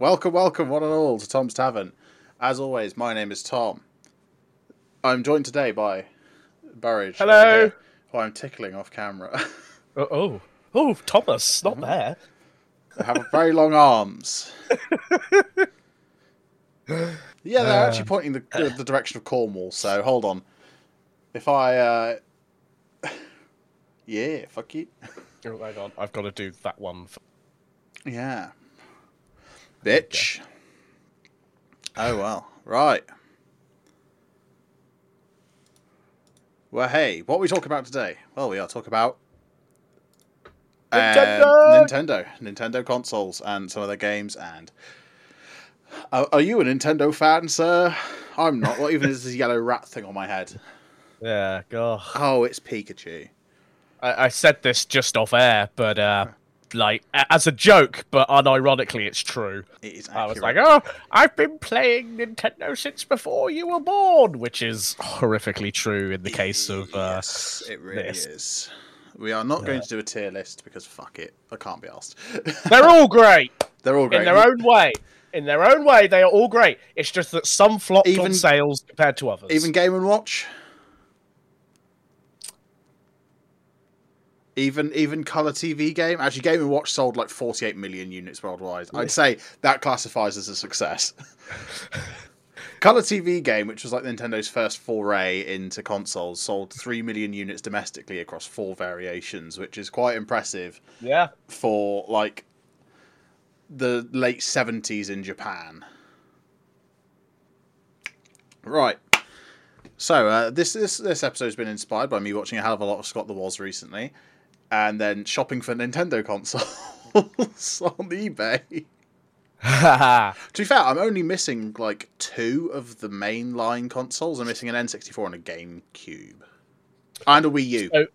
Welcome, welcome, one and all, to Tom's Tavern. As always, my name is Tom. I'm joined today by Burridge. Hello. here, Who I'm tickling off camera. Oh, oh, oh, Thomas, not there. they have very long arms. Yeah, they're Uh. actually pointing the, the, the direction of Cornwall, so hold on. If I. Uh... Yeah, fuck you. Oh, hang on, I've got to do that one. f- Yeah. Bitch. Oh well. Right. Well, hey, what are we talking about today? Well, we are talking about um, Nintendo! Nintendo, Nintendo consoles, and some of their games. And are, are you a Nintendo fan, sir? I'm not. What even is this yellow rat thing on my head? Yeah, God. Oh, it's Pikachu. I, I said this just off air, but uh, like as a joke, but unironically, it's true. It is. I was like, oh, I've been playing Nintendo since before you were born, which is horrifically true in the case of. Uh, yes, it really this. is. We are not going to do a tier list because fuck it, I can't be asked. They're all great They're all great. in their own way. In their own way, they are all great. It's just that some flopped Even- on sales compared to others. Even Game and Watch. Even even color TV game. Actually, Game and Watch sold like 48 million units worldwide. I'd say that classifies as a success. color TV game, which was like Nintendo's first foray into consoles, sold 3 million units domestically across four variations, which is quite impressive yeah. for like the late 70s in Japan. Right. So uh, this this this episode's been inspired by me watching a hell of a lot of Scott the Woz recently, and then shopping for Nintendo consoles on eBay. To be fair, I'm only missing like two of the mainline consoles. I'm missing an N64 and a GameCube, and a Wii U. So-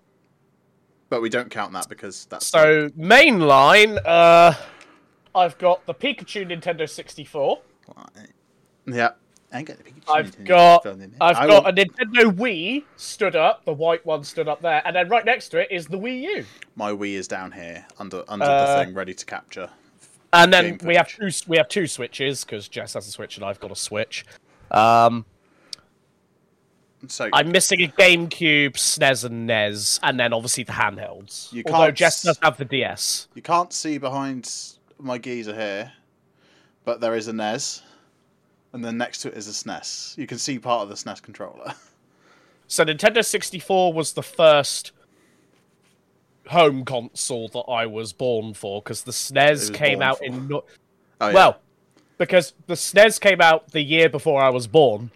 but we don't count that because that's So mainline, uh, I've got the Pikachu Nintendo 64. yeah. I ain't got the Pikachu I've Nintendo got it. I've I got want- a Nintendo Wii stood up, the white one stood up there, and then right next to it is the Wii U. My Wii is down here under under Uh, the thing, ready to capture. And then we have two we have two switches because Jess has a switch and I've got a switch. Um, So I'm missing a GameCube, SNES, and NES, and then obviously the handhelds. You Although can't Jess does have the DS. you can't see behind my geezer here, but there is a NES, and then next to it is a SNES. You can see part of the SNES controller. So Nintendo 64 was the first home console that I was born for because the SNES came out for. in no- Oh, yeah. well, because the SNES came out the year before I was born.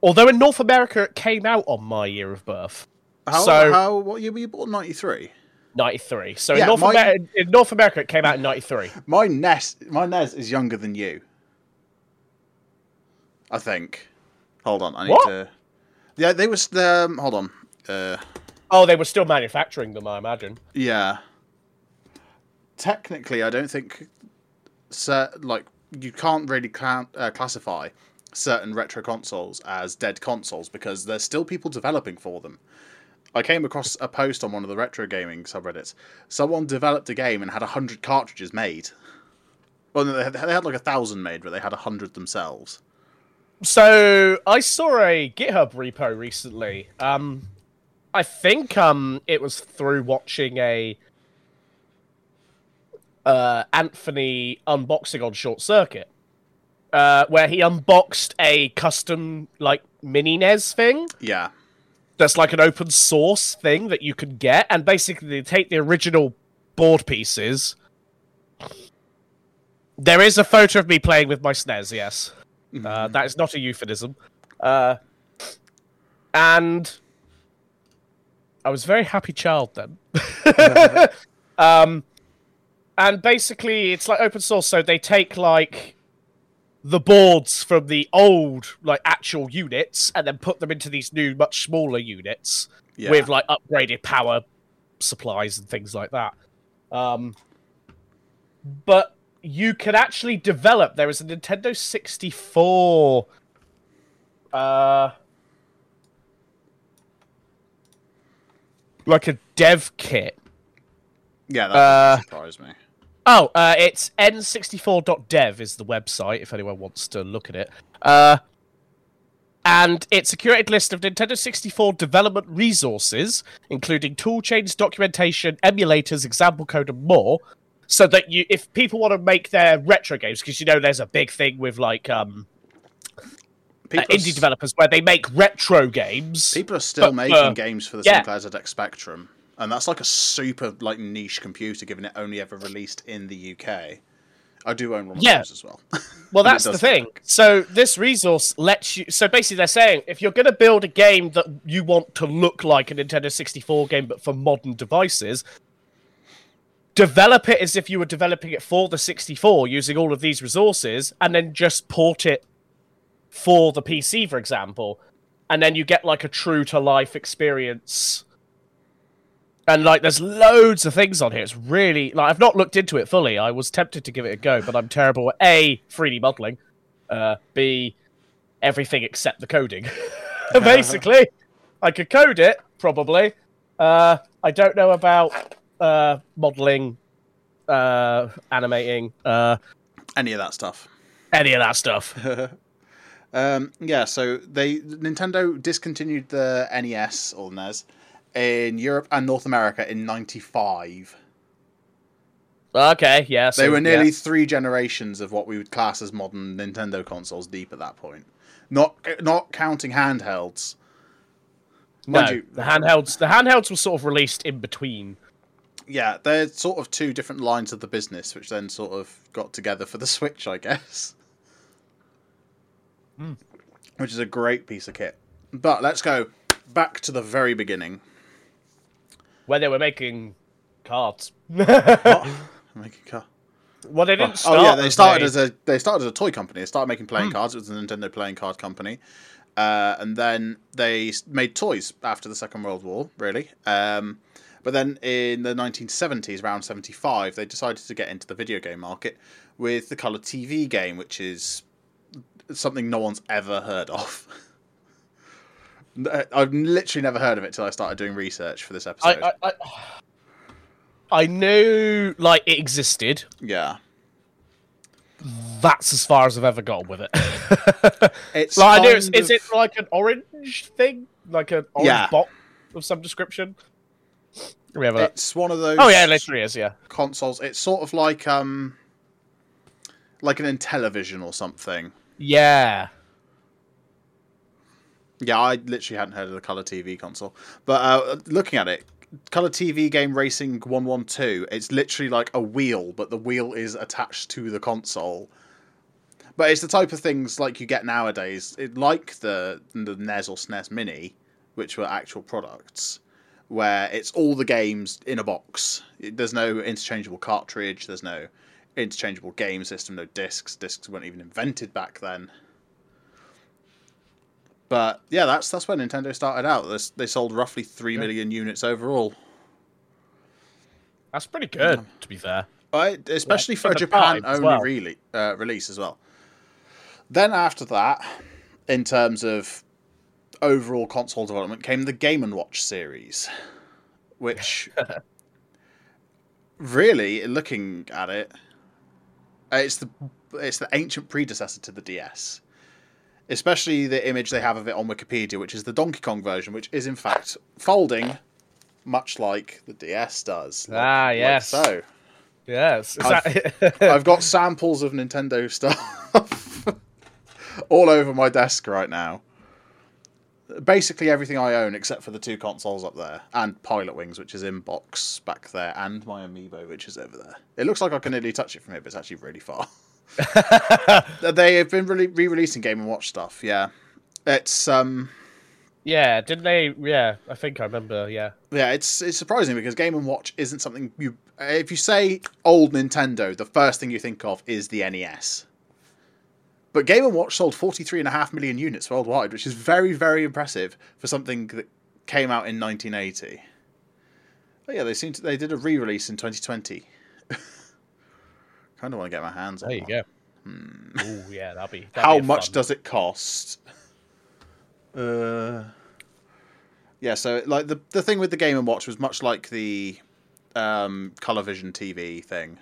Although in North America it came out on my year of birth, how, so- how what year were you born? Ninety three. 93. So Yeah, in, North my- Amer- in North America it came out in 93. My NES, my NES is younger than you. I think. Hold on, I need What? to. Yeah, they was the. Um, hold on. Uh, Oh, they were still manufacturing them, I imagine. Yeah. Technically, I don't think, cer- like you can't really cla- uh, classify certain retro consoles as dead consoles because there's still people developing for them. I came across a post on one of the retro gaming subreddits. Someone developed a game and had a hundred cartridges made. Well, they had, they had like a thousand made, but they had a hundred themselves. So I saw a GitHub repo recently. Um, I think um it was through watching a uh Anthony unboxing on Short Circuit, uh, where he unboxed a custom like mini NES thing. Yeah, That's like an open source thing that you can get, and basically they take the original board pieces. There is a photo of me playing with my SNES, yes. Uh, that is not a euphemism. Uh, and I was a very happy child then. um, and basically, it's like open source, so they take like the boards from the old like actual units and then put them into these new, much smaller units yeah. with like upgraded power supplies and things like that. Um, but you can actually develop. There is a Nintendo 64. Uh, like a dev kit yeah, that uh, doesn't me. Oh, uh, it's n64.dev is the website if anyone wants to look at it. Uh, and it's a curated list of Nintendo 64 development resources, including toolchains, documentation, emulators, example code, and more. So that you, if people want to make their retro games, because you know there's a big thing with like um, uh, indie developers where they make retro games. people are still but, making uh, games for the yeah. Sinclair ZX Spectrum, and that's like a super like niche computer, given it only ever released in the UK. I do own one of Yeah. those as well. Well, that's the thing. work. So this resource lets you. So basically, they're saying if you're going to build a game that you want to look like a Nintendo 64 game, but for modern devices, develop it as if you were developing it for the 64 using all of these resources, and then just port it for the PC, for example, and then you get like a true to life experience. And like, there's loads of things on here. It's really like I've not looked into it fully. I was tempted to give it a go, but I'm terrible at a 3D modeling, uh, b everything except the coding. Basically, I could code it probably. Uh, I don't know about uh, modeling, uh, animating, uh, Any of that stuff. any of that stuff. Um, yeah, so they Nintendo discontinued the NES or NES in Europe and North America in '95. Okay, yeah. So, They were nearly yeah. three generations of what we would class as modern Nintendo consoles deep at that point. Not not counting handhelds. no, you- the handhelds. The handhelds were sort of released in between. Yeah, they're sort of two different lines of the business, which then sort of got together for the Switch, I guess. Hmm. Which is a great piece of kit. But let's go back to the very beginning. where they were making cards. What? Making car. well, they didn't start. Oh yeah, they started as a they started as a toy company. They started making Hmm. playing cards. It was a Nintendo playing card company, uh, and then they made toys after the Second World War. Really, um, but then in the 1970s, around 75, they decided to get into the video game market with the color TV game, which is something no one's ever heard of. I've literally never heard of it till I started doing research for this episode. I, I, I, I knew like it existed. yeah, That's as far as I've ever gotten with it. it's like, I knew it's, kind is it like an orange thing, like an orange Yeah. box of some description? We have a... It's one of those. Oh yeah, it literally is. Yeah. consoles. It's sort of like um like an Intellivision or something. Yeah. Yeah, I literally hadn't heard of the color TV console, but uh, looking at it, color TV game Racing One One Two. It's literally like a wheel, but the wheel is attached to the console. But it's the type of things like you get nowadays, it, like the the NES or SNES Mini, which were actual products, where it's all the games in a box. There's no interchangeable cartridge. There's no interchangeable game system. No discs. Discs weren't even invented back then. But yeah, that's that's where Nintendo started out. They, they sold roughly three million units overall. That's pretty good, to be fair. Right, especially Yeah, for for a Japan only well. really, uh, release as well. Then after that, in terms of overall console development, came the Game and Watch series, which really, looking at it, it's the it's the ancient predecessor to the DS. Especially the image they have of it on Wikipedia, which is the Donkey Kong version, which is in fact folding, much like the DS does. Like- Ah, like yes. so. Yes. I've- I've got samples of Nintendo stuff all over my desk right now. Basically everything I own except for the two consoles up there and Pilotwings, which is in box back there, and my Amiibo, which is over there. It looks like I can nearly touch it from here, but it's actually really far. they have been re- re-releasing Game and Watch stuff. Yeah, it's um yeah. Didn't they? Yeah. I think I remember. Yeah. yeah, it's it's surprising because Game and Watch isn't something you. If you say old Nintendo, the first thing you think of is the NES. But Game and Watch sold forty three and a half million units worldwide, which is very very impressive for something that came out in nineteen eighty. But yeah, they seem to, they did a re release in twenty twenty. kind of want to get my hands on. There you one. go. Ooh, yeah. That'd be. that'd How be much fun- does it cost? Uh, yeah. So like the the thing with the Game and Watch was much like the um, Color Vision TV thing,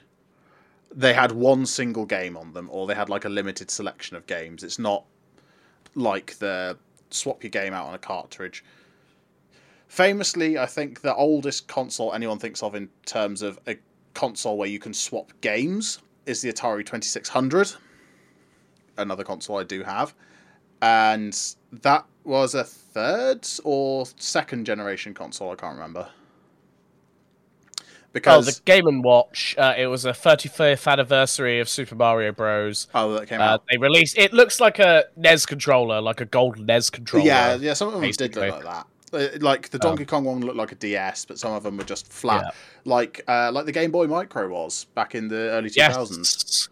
they had one single game on them, or they had like a limited selection of games. It's not like the swap your game out on a cartridge. Famously, I think the oldest console anyone thinks of in terms of a console where you can swap games is the Atari 2600. Another console I do have. And that was a third or second generation console, I can't remember. Oh, the Game and Watch. Uh, it was a 35th anniversary of Super Mario Bros. oh, that came Uh, out. they released. It looks like a NES controller, like a gold NES controller. Yeah, yeah, some of them did basically. look like that. Uh, Like the Donkey Kong one looked like a DS, but some of them were just flat, Yeah. like uh, like the Game Boy Micro was back in the early two thousands. Yes.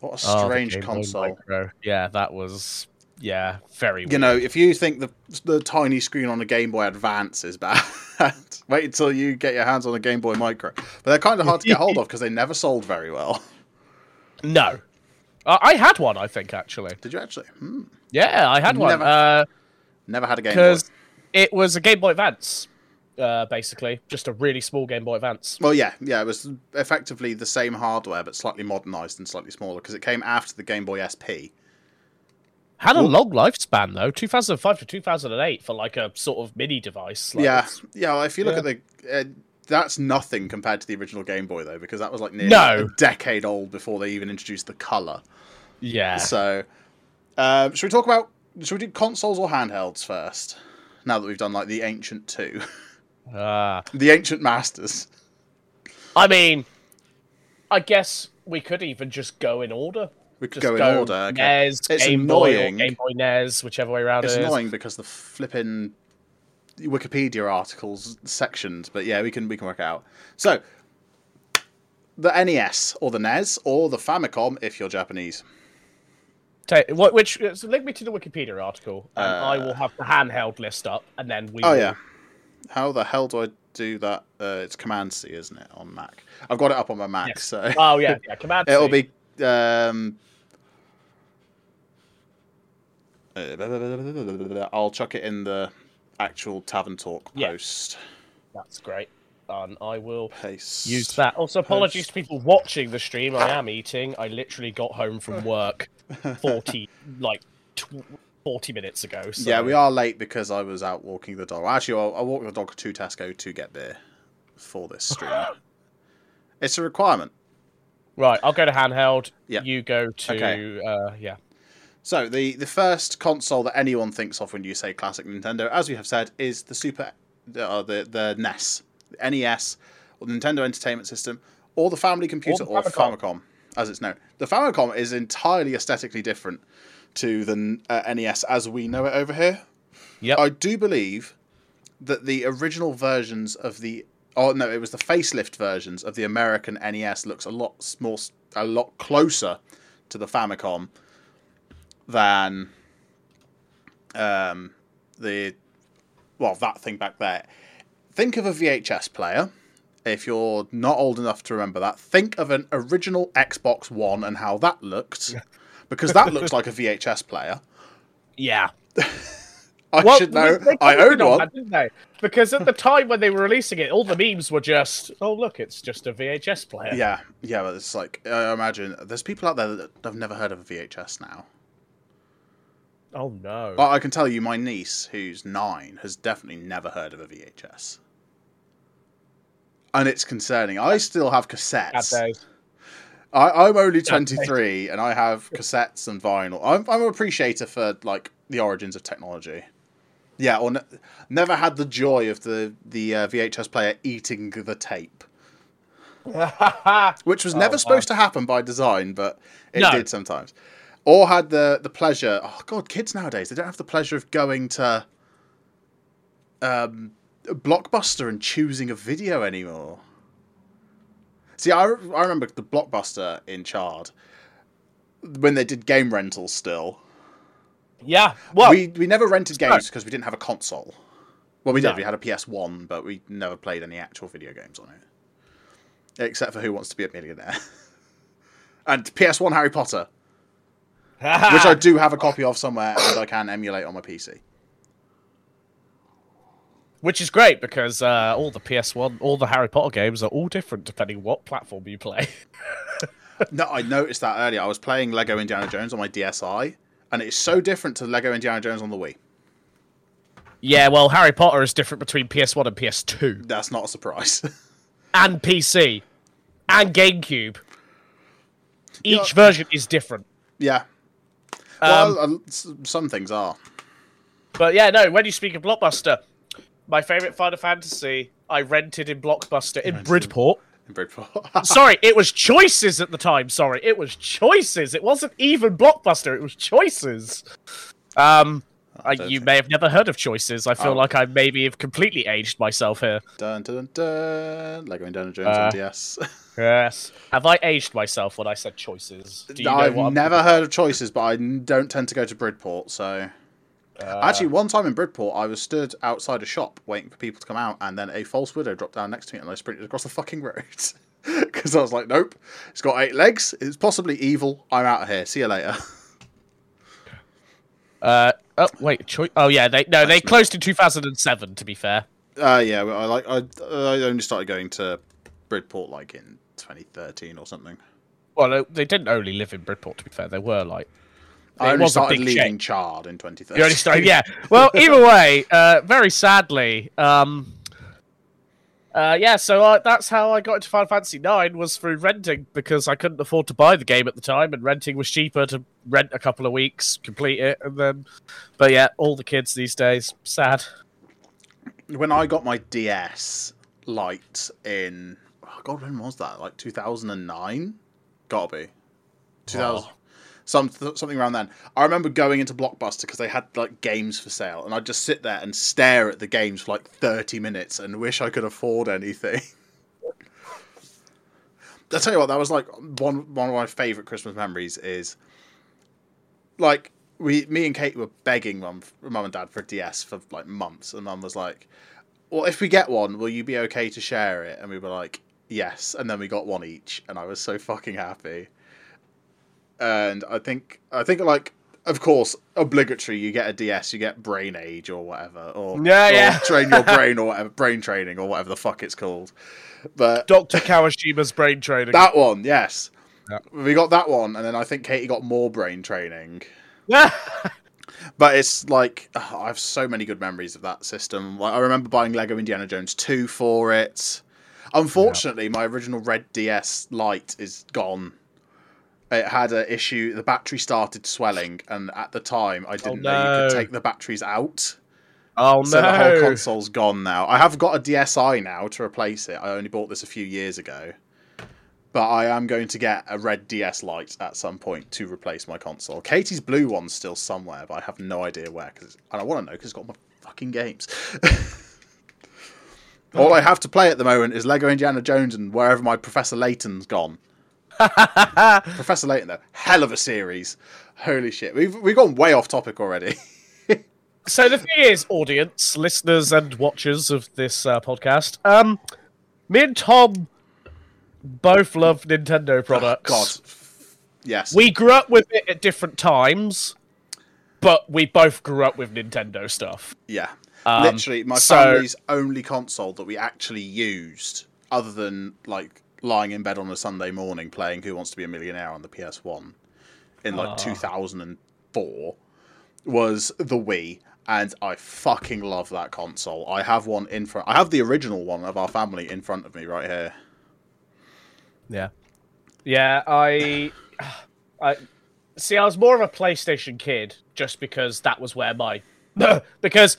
What a Oh, strange Boy console! Yeah, that was. Yeah, very. You weird. know, if you think the the tiny screen on a Game Boy Advance is bad, wait until you get your hands on a Game Boy Micro. But they're kind of hard to get hold of because they never sold very well. No, uh, I had one. I think actually. Did you actually? Hmm. Yeah, I had one. Never- Uh, Never had a Game Boy. because it was a Game Boy Advance, uh, basically, just a really small Game Boy Advance. Well, yeah, yeah, it was effectively the same hardware but slightly modernized and slightly smaller because it came after the Game Boy SP. Had a long lifespan though, 2005 to 2008 for like a sort of mini device. Like, yeah, yeah. Well, if you look Yeah. at the, uh, that's nothing compared to the original Game Boy though, because that was like nearly No. a decade old before they even introduced the color. yeah. So, um, should we talk about? Should we do consoles or handhelds first? Now that we've done like the ancient two, Uh, the ancient masters. I mean, I guess we could even just go in order. We could Just go in order. Okay. NES, It's Game Boy, annoying. Game Boy NES, whichever way around It's it is. annoying because the flipping Wikipedia articles sectioned, but yeah, we can we can work it out. So, the NES or the NES or the Famicom if you're Japanese. Ta- which so link me to the Wikipedia article, and I will have the handheld list up, and then we. Uh, Oh will- yeah. How the hell do I do that? Uh, it's Command C, isn't it, on Mac? I've got it up on my Mac, Yes. so Oh yeah, yeah. Command. it'll C. be. Um, uh, I'll chuck it in the actual Tavern Talk Yeah. post. That's great. And I will Paste. use that. Also, apologies to people watching the stream. I am eating. I literally got home from work forty like tw- forty minutes ago. So. Yeah, we are late because I was out walking the dog. Actually, I, I walked the dog to Tesco to get beer for this stream. it's a requirement. Right, I'll go to handheld. Yeah. You go to Okay. uh, yeah. So the the first console that anyone thinks of when you say classic Nintendo, as we have said, is the Super, uh, the the NES, the NES, or the Nintendo Entertainment System, or the Family Computer, the or Famicom. Famicom, as it's known. The Famicom is entirely aesthetically different to the uh, NES as we know it over here. Yep. I do believe that the original versions of the oh no, it was the facelift versions of the American NES looks a lot more a lot closer to the Famicom than um the well that thing back there. Think of a VHS player. If you're not old enough to remember that, think of an original Xbox One and how that looked, because that looks like a VHS player. Yeah. I should know. I own on one. that, didn't they? Because at the time when they were releasing it, all the memes were just, "Oh look, it's just a VHS player." Yeah, yeah, but it's like I imagine there's people out there that have never heard of a VHS now. Oh no. Well, I can tell you, my niece, who's nine, has definitely never heard of a VHS, and it's concerning. I still have cassettes. I, I'm only 23, and I have cassettes and vinyl. I'm, I'm an appreciator for like the origins of technology. Yeah, or ne- never had the joy of the the uh, VHS player eating the tape. which was Oh, never wow. supposed to happen by design, but it No. did sometimes. Or had the the pleasure. Oh god, kids nowadays they don't have the pleasure of going to um, Blockbuster and choosing a video anymore. See, I, I remember the Blockbuster in Chard when they did game rentals. Still, yeah. Well, we we never rented games because we didn't have a console. Well, we did. No. We had a PS One, but we never played any actual video games on it, except for Who Wants to Be a Millionaire and PS One Harry Potter, which I do have a copy of somewhere and I can emulate on my PC. Which is great because uh, all the PS1, all the Harry Potter games are all different depending what platform you play. no, I noticed that earlier. I was playing Lego Indiana Jones on my DSi, and it's so different to Lego Indiana Jones on the Wii. Yeah, well, Harry Potter is different between PS1 and PS2, That's not a surprise. and PC, and GameCube. Each Yeah. version is different. yeah. Um, Well, uh, some things are. But yeah, no. When you speak of Blockbuster, my favorite Final Fantasy I rented in Blockbuster in rented Bridport. In Bridport. Sorry, it was choices at the time. Sorry, it was choices. It wasn't even Blockbuster. It was choices. Um, I, you may have never heard of choices. I feel Oh. like I maybe have completely aged myself here. dun, dun, dun, dun. Lego Indiana Jones Uh, on DS. Yes. Have I aged myself when I said choices? Do you know I've what I'm- never heard of choices, but I don't tend to go to Bridport, so. Uh, Actually, one time in Bridport, I was stood outside a shop waiting for people to come out, and then a false widow dropped down next to me, and I sprinted across the fucking road. Because I was like, nope, it's got eight legs, it's possibly evil, I'm out of here, see you later. Uh, oh wait, choi- oh yeah, they no, they closed in 2007. To be fair. Uh, yeah, well, I like I, I only started going to Bridport like in 2013 or something. Well, they didn't only live in Bridport. To be fair, they were like I only was a started leaving. Chard in 2013. You only started, yeah. Well, either way, uh, very sadly, um, uh, yeah. So uh, that's how I got into Final Fantasy IX was through renting because I couldn't afford to buy the game at the time, and renting was cheaper to rent a couple of weeks, complete it, and then. But yeah, all the kids these days, sad. when I got my DS Lite in, oh God, when was that? Like 2009? Gotta be. 2000. Oh. Some, something around then. I remember going into Blockbuster because they had like games for sale, and I'd just sit there and stare at the games for like 30 minutes and wish I could afford anything. I'll tell you what, that was like one one of my favourite Christmas memories is like we me and Kate were begging mum mum and dad for a DS for like months and mum was like, Well if we get one, will you be okay to share it? And we were like, Yes and then we got one each and I was so fucking happy. And I think I think like of course, obligatory. You get a DS, you get Brain Age or whatever, or Yeah, or yeah. train your brain or whatever, brain training or whatever the fuck it's called. But Doctor Kawashima's brain training. that one, yes, Yeah. we got that one, and then I think Katie got more brain training. But it's like ugh, I have so many good memories of that system. Like I remember buying Lego Indiana Jones two for it. Unfortunately, my original Red DS Lite is gone. It had an issue. The battery started swelling, and at the time, I oh, didn't know you could take the batteries out. oh no! So the whole console's gone now. I have got a DSi now to replace it. I only bought this a few years ago. But I am going to get a red DS Lite at some point to replace my console. Katie's blue one's still somewhere, but I have no idea where. Cause, and I want to know because it's got my fucking games. All I have to play at the moment is Lego Indiana Jones and wherever my Professor Layton's gone. Professor Layton, though, hell of a series. Holy shit, we've we've gone way off topic already. So the thing is, audience, listeners, and watchers of this uh, podcast, um, me and Tom both love Nintendo products. God, yes, we grew up with it at different times, but we both grew up with Nintendo stuff. Yeah. Um, Literally, my so- family's only console that we actually used, other than like lying in bed on a Sunday morning playing Who Wants to Be a Millionaire on the PS1 in like Ah. 2004, was the Wii. And I fucking love that console. I have one in front. I have the original one of our family in front of me right here. Yeah, yeah. I, I see. I was more of a PlayStation kid, just because that was where my, because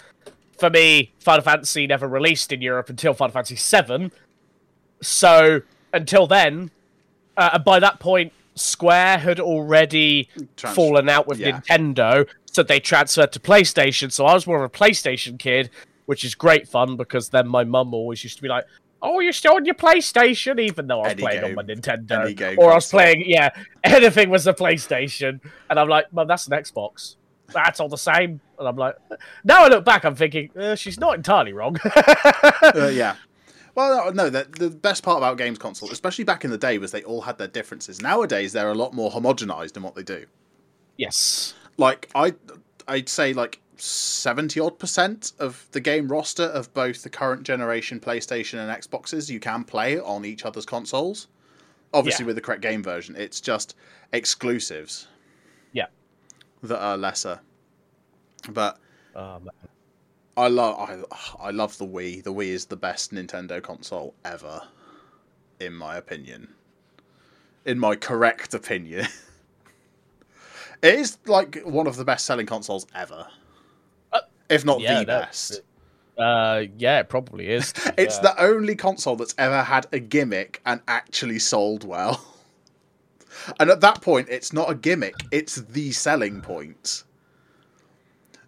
for me, Final Fantasy never released in Europe until Final Fantasy VII. So until then, uh, and by that point, Square had already Trans- fallen out with yeah. Nintendo, so they transferred to PlayStation. So I was more of a PlayStation kid, which is great fun because then my mum always used to be like, "Oh, you're still on your PlayStation," even though I was playing game. on my Nintendo, game or I was playing, yeah, anything was a PlayStation, and I'm like, "Mum, that's an Xbox." That's all the same, and I'm like, now I look back, I'm thinking uh, she's not entirely wrong. Uh, yeah. Well, no, no the, the best part about games console, especially back in the day, was they all had their differences. Nowadays, they're a lot more homogenized in what they do. yes, like I I'd say like 70 odd percent of the game roster of both the current generation PlayStation and Xboxes you can play on each other's consoles. obviously Yeah. with the correct game version. It's just exclusives. Yeah. that are lesser. But oh, man. I love I I love the Wii. The Wii is the best Nintendo console ever, in my opinion. In my correct opinion, it is like one of the best selling consoles ever, if not yeah, the best. Uh, yeah, it probably is. It's fair. the only console that's ever had a gimmick and actually sold well. And at that point, it's not a gimmick, it's the selling point.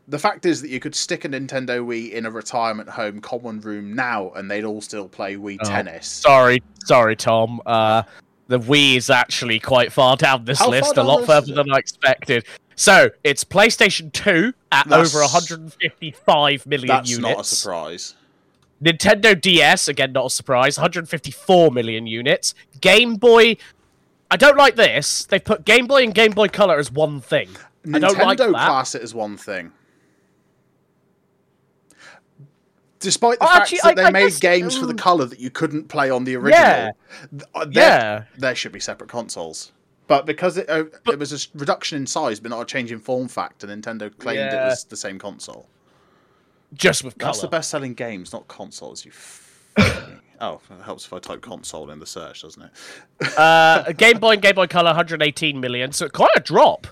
The fact is that you could stick a Nintendo Wii in a retirement home common room now and they'd all still play Wii Oh. Tennis. Sorry, sorry, Tom. Uh, the Wii is actually quite far down this How list, a lot the list is further than I expected. So it's PlayStation 2 at That's- over 155 million That's units. not a surprise. Nintendo DS, again, not a surprise, 154 million units. Game Boy, I don't like this. They've put Game Boy and Game Boy Color as one thing. I don't Nintendo like that. class it as one thing. Despite the Oh, fact actually, that I- they I made guess- games for the mm. color that you couldn't play on the original, Yeah. th- uh, there- Yeah. there should be separate consoles. But because it uh, it was a s- reduction in size, but not a change in form factor, Nintendo claimed it was the same console. Just with color. That's the best selling games, not consoles. You. F- oh, it helps if I type console in the search, doesn't it? uh, Game Boy and Game Boy Color, 118 million. So quite a drop.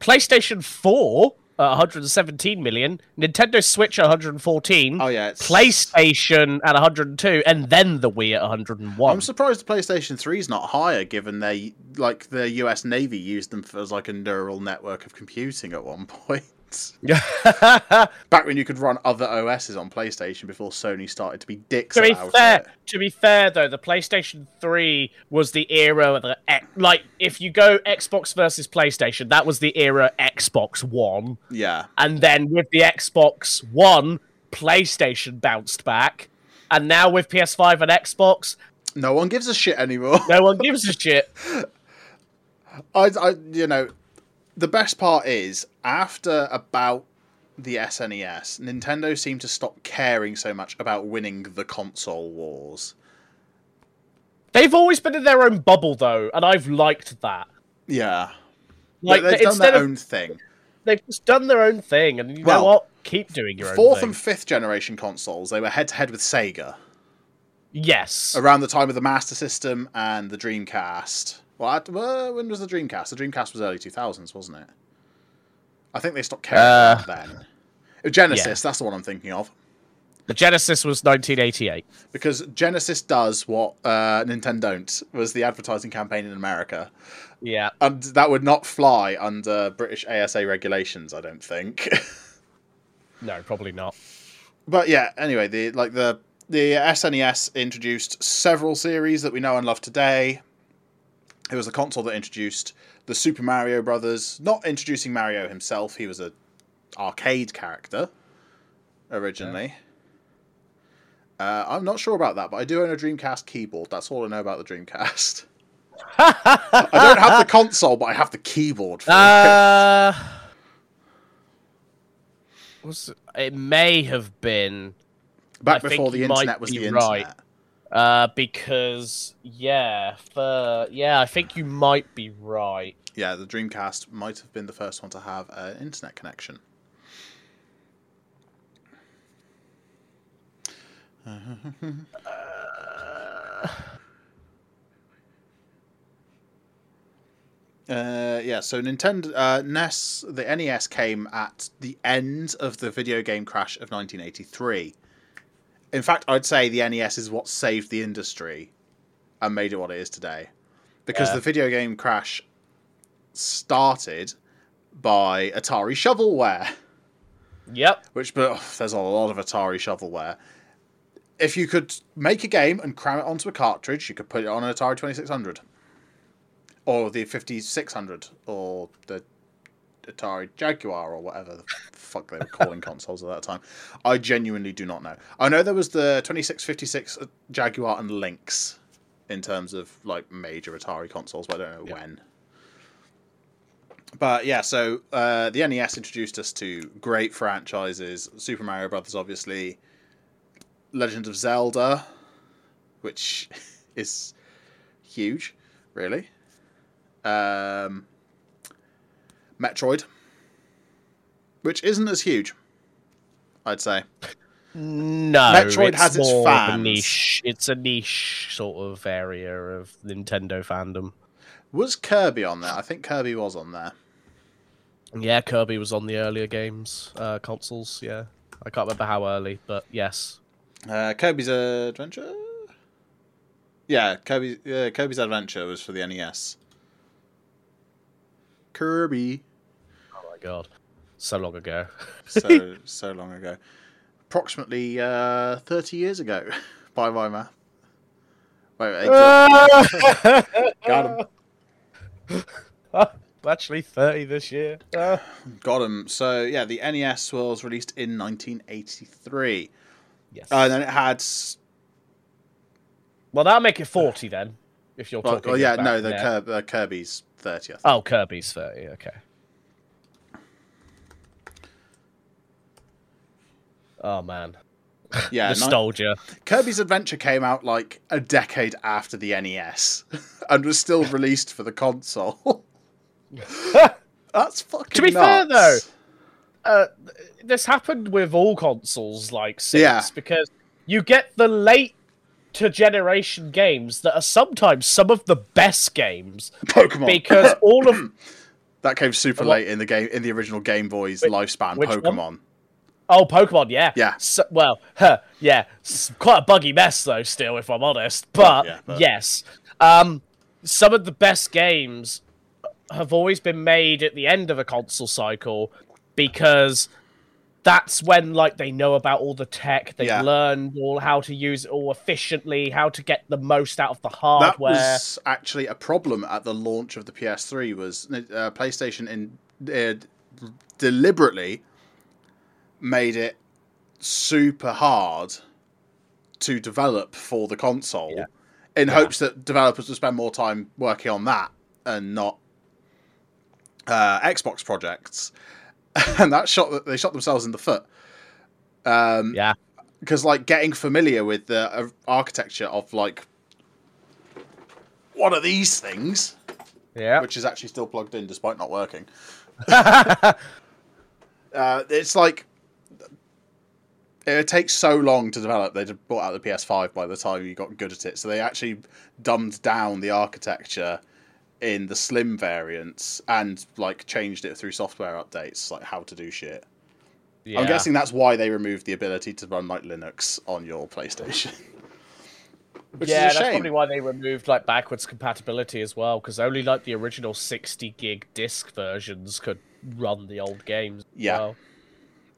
PlayStation 4, uh, 117 million. Nintendo Switch, 114. Oh yeah, it's, PlayStation at 102, and then the Wii at 101. I'm surprised the PlayStation 3 is not higher, given they like the U.S. Navy used them for, as like a neural network of computing at one point. Back when you could run other OSs on PlayStation before Sony started to be dicks to be fair, it. to be fair though, the PlayStation 3 was the era of the like if you go Xbox versus PlayStation, that was the era Xbox One, Yeah, and then with the Xbox One, PlayStation bounced back, and now with PS5 and Xbox, no one gives a shit anymore. no one gives a shit. I, I, you know, the best part is after about the SNES, Nintendo seemed to stop caring so much about winning the console wars. They've always been in their own bubble though, and I've liked that. Yeah, Like they've they- done their of own thing. they've just done their own thing, and you Well, know what? Keep doing your own Fourth and fifth generation consoles, they were head to head with Sega. yes, around the time of the Master System and the Dreamcast. Well, at, well, when was the Dreamcast? The Dreamcast was early two thousands, wasn't it? I think they stopped caring Uh, then. Uh, Genesis, that's the one I'm thinking of, the Genesis was 1988. because Genesis does what uh, Nintendo don't. Was the advertising campaign in America, Yeah. and that would not fly under British ASA regulations. I don't think. No, probably not. But yeah, anyway, the like the the SNES introduced several series that we know and love today. It was the console that introduced the Super Mario Brothers, not introducing Mario himself. He was a arcade character originally. Uh, I'm not sure about that, but I do own a Dreamcast keyboard. That's all I know about the Dreamcast. I don't have the console, but I have the keyboard for it. Uh, was it may have been Back I before the internet was the right. internet. Uh because yeah, for yeah, I think you might be right. Yeah, the Dreamcast might have been the first one to have an internet connection. Uh, yeah, so Nintendo uh, NES, the NES came at the end of the video game crash of 1983. In fact, I'd say the NES is what saved the industry and made it what it is today, because Yeah. the video game crash started by Atari shovelware, Yep. which but oh, there's a lot of Atari shovelware. If you could make a game and cram it onto a cartridge, you could put it on an Atari 2600 or the 5600 or the Atari Jaguar or whatever the fuck they were calling consoles at that time. I genuinely do not know. I know there was the 2656 Jaguar and Lynx in terms of like major Atari consoles, but I don't know Yeah. when. But yeah, so uh, the NES introduced us to great franchises: Super Mario Brothers, obviously, Legend of Zelda, which is huge. really. Um, Metroid, which isn't as huge, I'd say. No, Metroid it's has its more of a fans. niche. It's a niche sort of area of Nintendo fandom. Was Kirby on there? I think Kirby was on there. Yeah, Kirby was on the earlier games uh, consoles. Yeah, I can't remember how early, but yes. Uh, Kirby's Adventure. Yeah, Kirby. Yeah, Kirby's Adventure was for the NES. Kirby. Oh my god, so long ago. So so long ago, approximately uh, thirty years ago, by my math. Wait, wait, exa- got him. Actually, thirty this year. Uh, Got him. So yeah, the NES was released in 1983, yes. uh, and then it had. well, that'll make it forty then. If you're Well, talking. well, yeah, about no, the net. Kirby, uh, Kirby's 30th. Oh, Kirby's thirty. Okay. Oh man, yeah, nostalgia. Kirby's Adventure came out like a decade after the NES, and was still released for the console. That's fucking. To be fair, though, uh, this happened with all consoles like since Yeah. because you get the late to generation games that are sometimes some of the best games Pokemon. because all of that came super late in the game in the original Game Boy's Which- lifespan. which one? Pokemon. oh Pokemon yeah Yeah. so, well huh, yeah S- quite a buggy mess though still if I'm honest but, yeah, but- yes um some of the best games have always been made at the end of a console cycle because that's when like they know about all the tech they've Yeah. learned all how to use it all efficiently how to get the most out of the hardware That was actually a problem at the launch of the PS3. Was uh, PlayStation in uh, deliberately made it super hard to develop for the console, Yeah. in Yeah. hopes that developers would spend more time working on that and not uh, Xbox projects. and that shot they shot themselves in the foot. Um, yeah because like getting familiar with the uh, architecture of like one of these things, yeah which is actually still plugged in despite not working. Uh, it's like it takes so long to develop. They brought out the PS5 by the time you got good at it, so they actually dumbed down the architecture in the slim variants and like changed it through software updates, like how to do shit. I'm guessing that's why they removed the ability to run like Linux on your PlayStation. Which yeah, is a that's shame. probably why they removed like backwards compatibility as well, because only like the original 60 gig disc versions could run the old games. Yeah. well.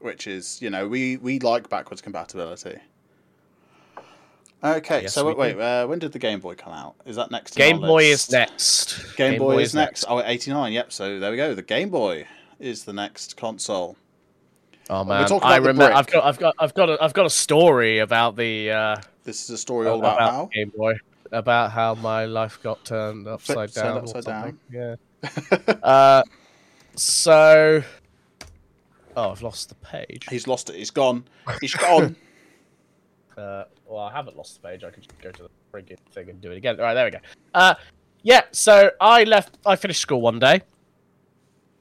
Which is, you know, we we like backwards compatibility. Okay, Yes, so wait, wait uh, when did the Game Boy come out? Is that next? Game Boy is next. Game, Boy, is next. Oh, 89. Yep. So there we go. The Game Boy is the next console. Oh We're man, talking I about remember. I've got, I've got, I've got, a, I've got a story about the uh, This is a story all about, how. Game Boy, about how my life got turned upside turned down. upside something. Yeah. uh, so. Oh, I've lost the page. He's lost it. He's gone. He's gone. Uh, well, I haven't lost the page. I could just go to the friggin' thing and do it again. All right, there we go. Uh, yeah. So I left. I finished school one day,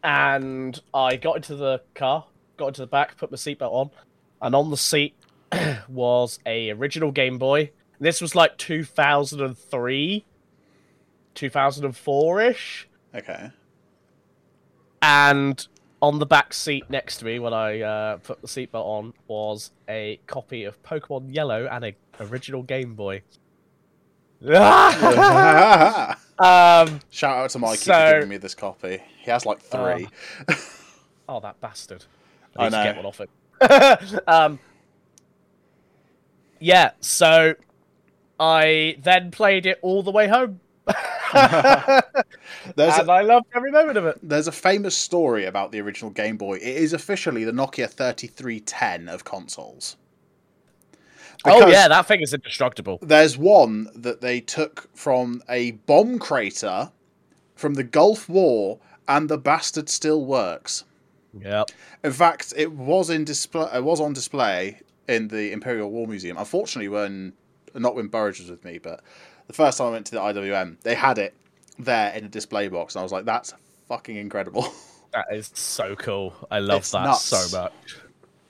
and I got into the car, got into the back, put my seatbelt on, and on the seat was a original Game Boy. This was like 2003, 2004 ish, okay. and on the back seat next to me when I uh, put the seatbelt on was a copy of Pokemon Yellow and a original Game Boy. um, Shout out to Mikey So- for giving me this copy. He has like three. oh, that bastard! I I need to get one off it. um, yeah, so I then played it all the way home, There's and a, I loved every moment of it. there's a famous story about the original Game Boy. It is officially the Nokia 3310 of consoles. oh yeah, that thing is indestructible. There's one that they took from a bomb crater from the Gulf War, and the bastard still works. Yep. In fact, it was in display. It was on display in the Imperial War Museum. Unfortunately, when not when Burridge was with me, but the first time I went to the IWM, they had it there in a display box, and I was like, "That's fucking incredible." That is so cool. I love It's that nuts. so much.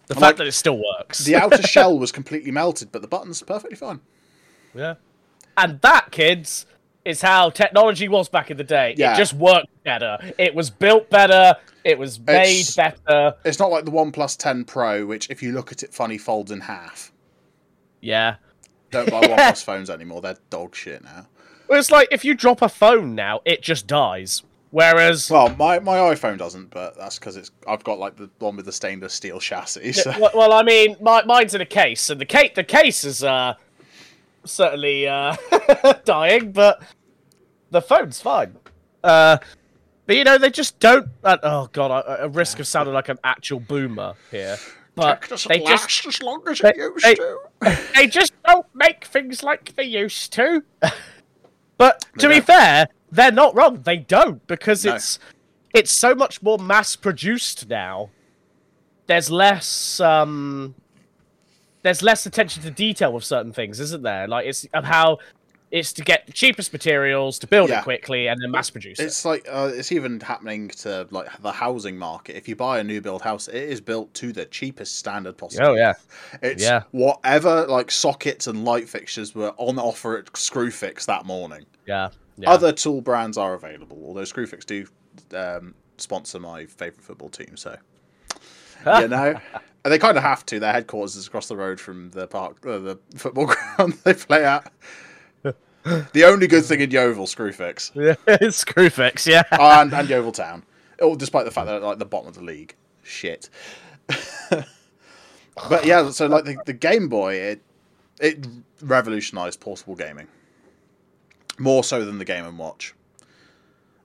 The fact like, that it still works. the outer shell was completely melted, but the buttons perfectly fine. yeah. And that, kids, is how technology was back in the day. Yeah. It just worked better. It was built better. It was made It's- better. It's not like the OnePlus 10 Pro, which, if you look at it funny, folds in half. Yeah. Don't buy OnePlus phones anymore; they're dog shit now. Well, it's like if you drop a phone now, it just dies. Whereas, Well, my, my iPhone doesn't, but that's because it's I've got like the one with the stainless steel chassis. So. well, well, I mean, my, mine's in a case, and the case the case is uh, certainly uh, dying, but the phone's fine. Uh, but you know, they just don't. Uh, oh god, I, a risk of sounding like an actual boomer here. But Tech doesn't they just as long as they- it used they- to. They just don't make things like they used to. but They to be don't. fair, they're not wrong. They don't because No. it's it's so much more mass produced now. There's less um there's less attention to detail with certain things, isn't there? Like it's of how it's to get the cheapest materials to build Yeah. it quickly and then mass produce it. It's like uh, it's even happening to like the housing market. If you buy a new build house, it is built to the cheapest standard possible. Oh yeah. It's Yeah. whatever like sockets and light fixtures were on offer at Screwfix that morning. Yeah. yeah. Other tool brands are available, although Screwfix do um, sponsor my favourite football team, so you know. And they kind of have to. Their headquarters is across the road from the park, uh, the football ground they play at. The only good thing in Yeovil, Screwfix, Yeah, Screwfix, yeah. and, and Yeovil Town. Oh, despite the fact that like the bottom of the league, shit. but yeah, so like the, the Game Boy, it it revolutionized portable gaming more so than the Game and Watch.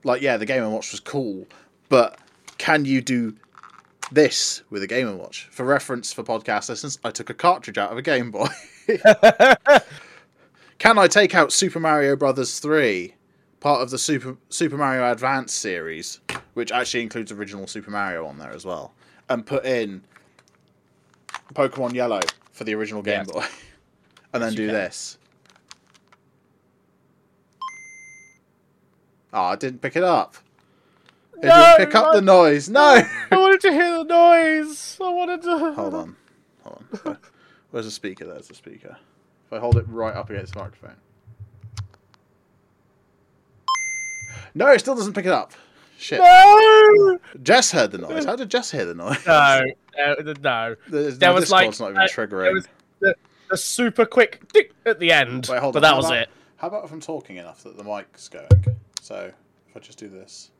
Like, yeah, the Game and Watch was cool, but can you do this with a Game and Watch? For reference, for podcast listeners, I took a cartridge out of a Game Boy. can I take out Super Mario Brothers three, part of the Super Super Mario Advance series, which actually includes original Super Mario on there as well, and put in Pokemon Yellow for the original Game Yes. Boy, and then you do can. this? Oh, I didn't pick it up. It No, didn't pick up I- the noise. No. I wanted to hear the noise. I wanted to. hold on, hold on. Where's the speaker? There's the speaker. If I hold it right up against the microphone. No, it still doesn't pick it up. Shit. No, Jess heard the noise. How did Jess hear the noise? no, no, no. The, There the was like not even uh, triggering. was the, the super quick tick at the end, Wait, hold but on. that how was about, it. How about if I'm talking enough that the mic's going? So if I just do this,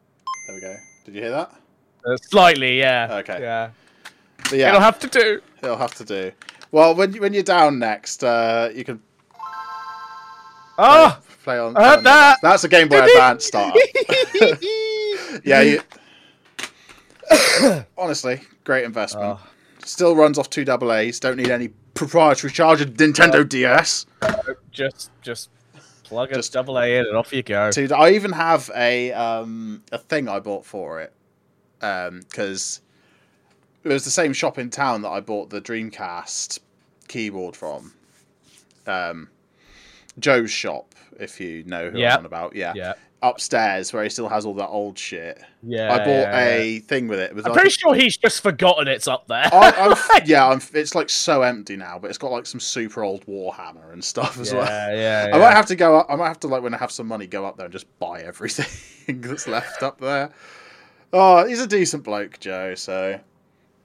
there we go. Did you hear that? Uh, slightly, yeah. Okay. Yeah. But yeah, It'll have to do. it'll have to do. Well, when when you're down next, uh, you can Oh, play on. I heard that. That's a Game Boy Advance startup. yeah, you. Honestly, great investment. Oh. Still runs off two double A's. Don't need any proprietary charger. Nintendo DS. just, just plug a Just- double A in and off you go. Dude, I even have a um a thing I bought for it, um because it was the same shop in town that I bought the Dreamcast keyboard from, um, Joe's shop. If you know who Yeah. I'm on about, yeah. Yeah, upstairs where he still has all that old shit. yeah. I bought a thing with it. It I'm like pretty sure he's just forgotten it's up there. I, I'm, yeah, I'm, it's like so empty now, but it's got like some super old Warhammer and stuff as yeah, well. yeah, yeah. I might have to go up. I might have to like when I have some money, go up there and just buy everything that's left up there. Oh, he's a decent bloke, Joe. So,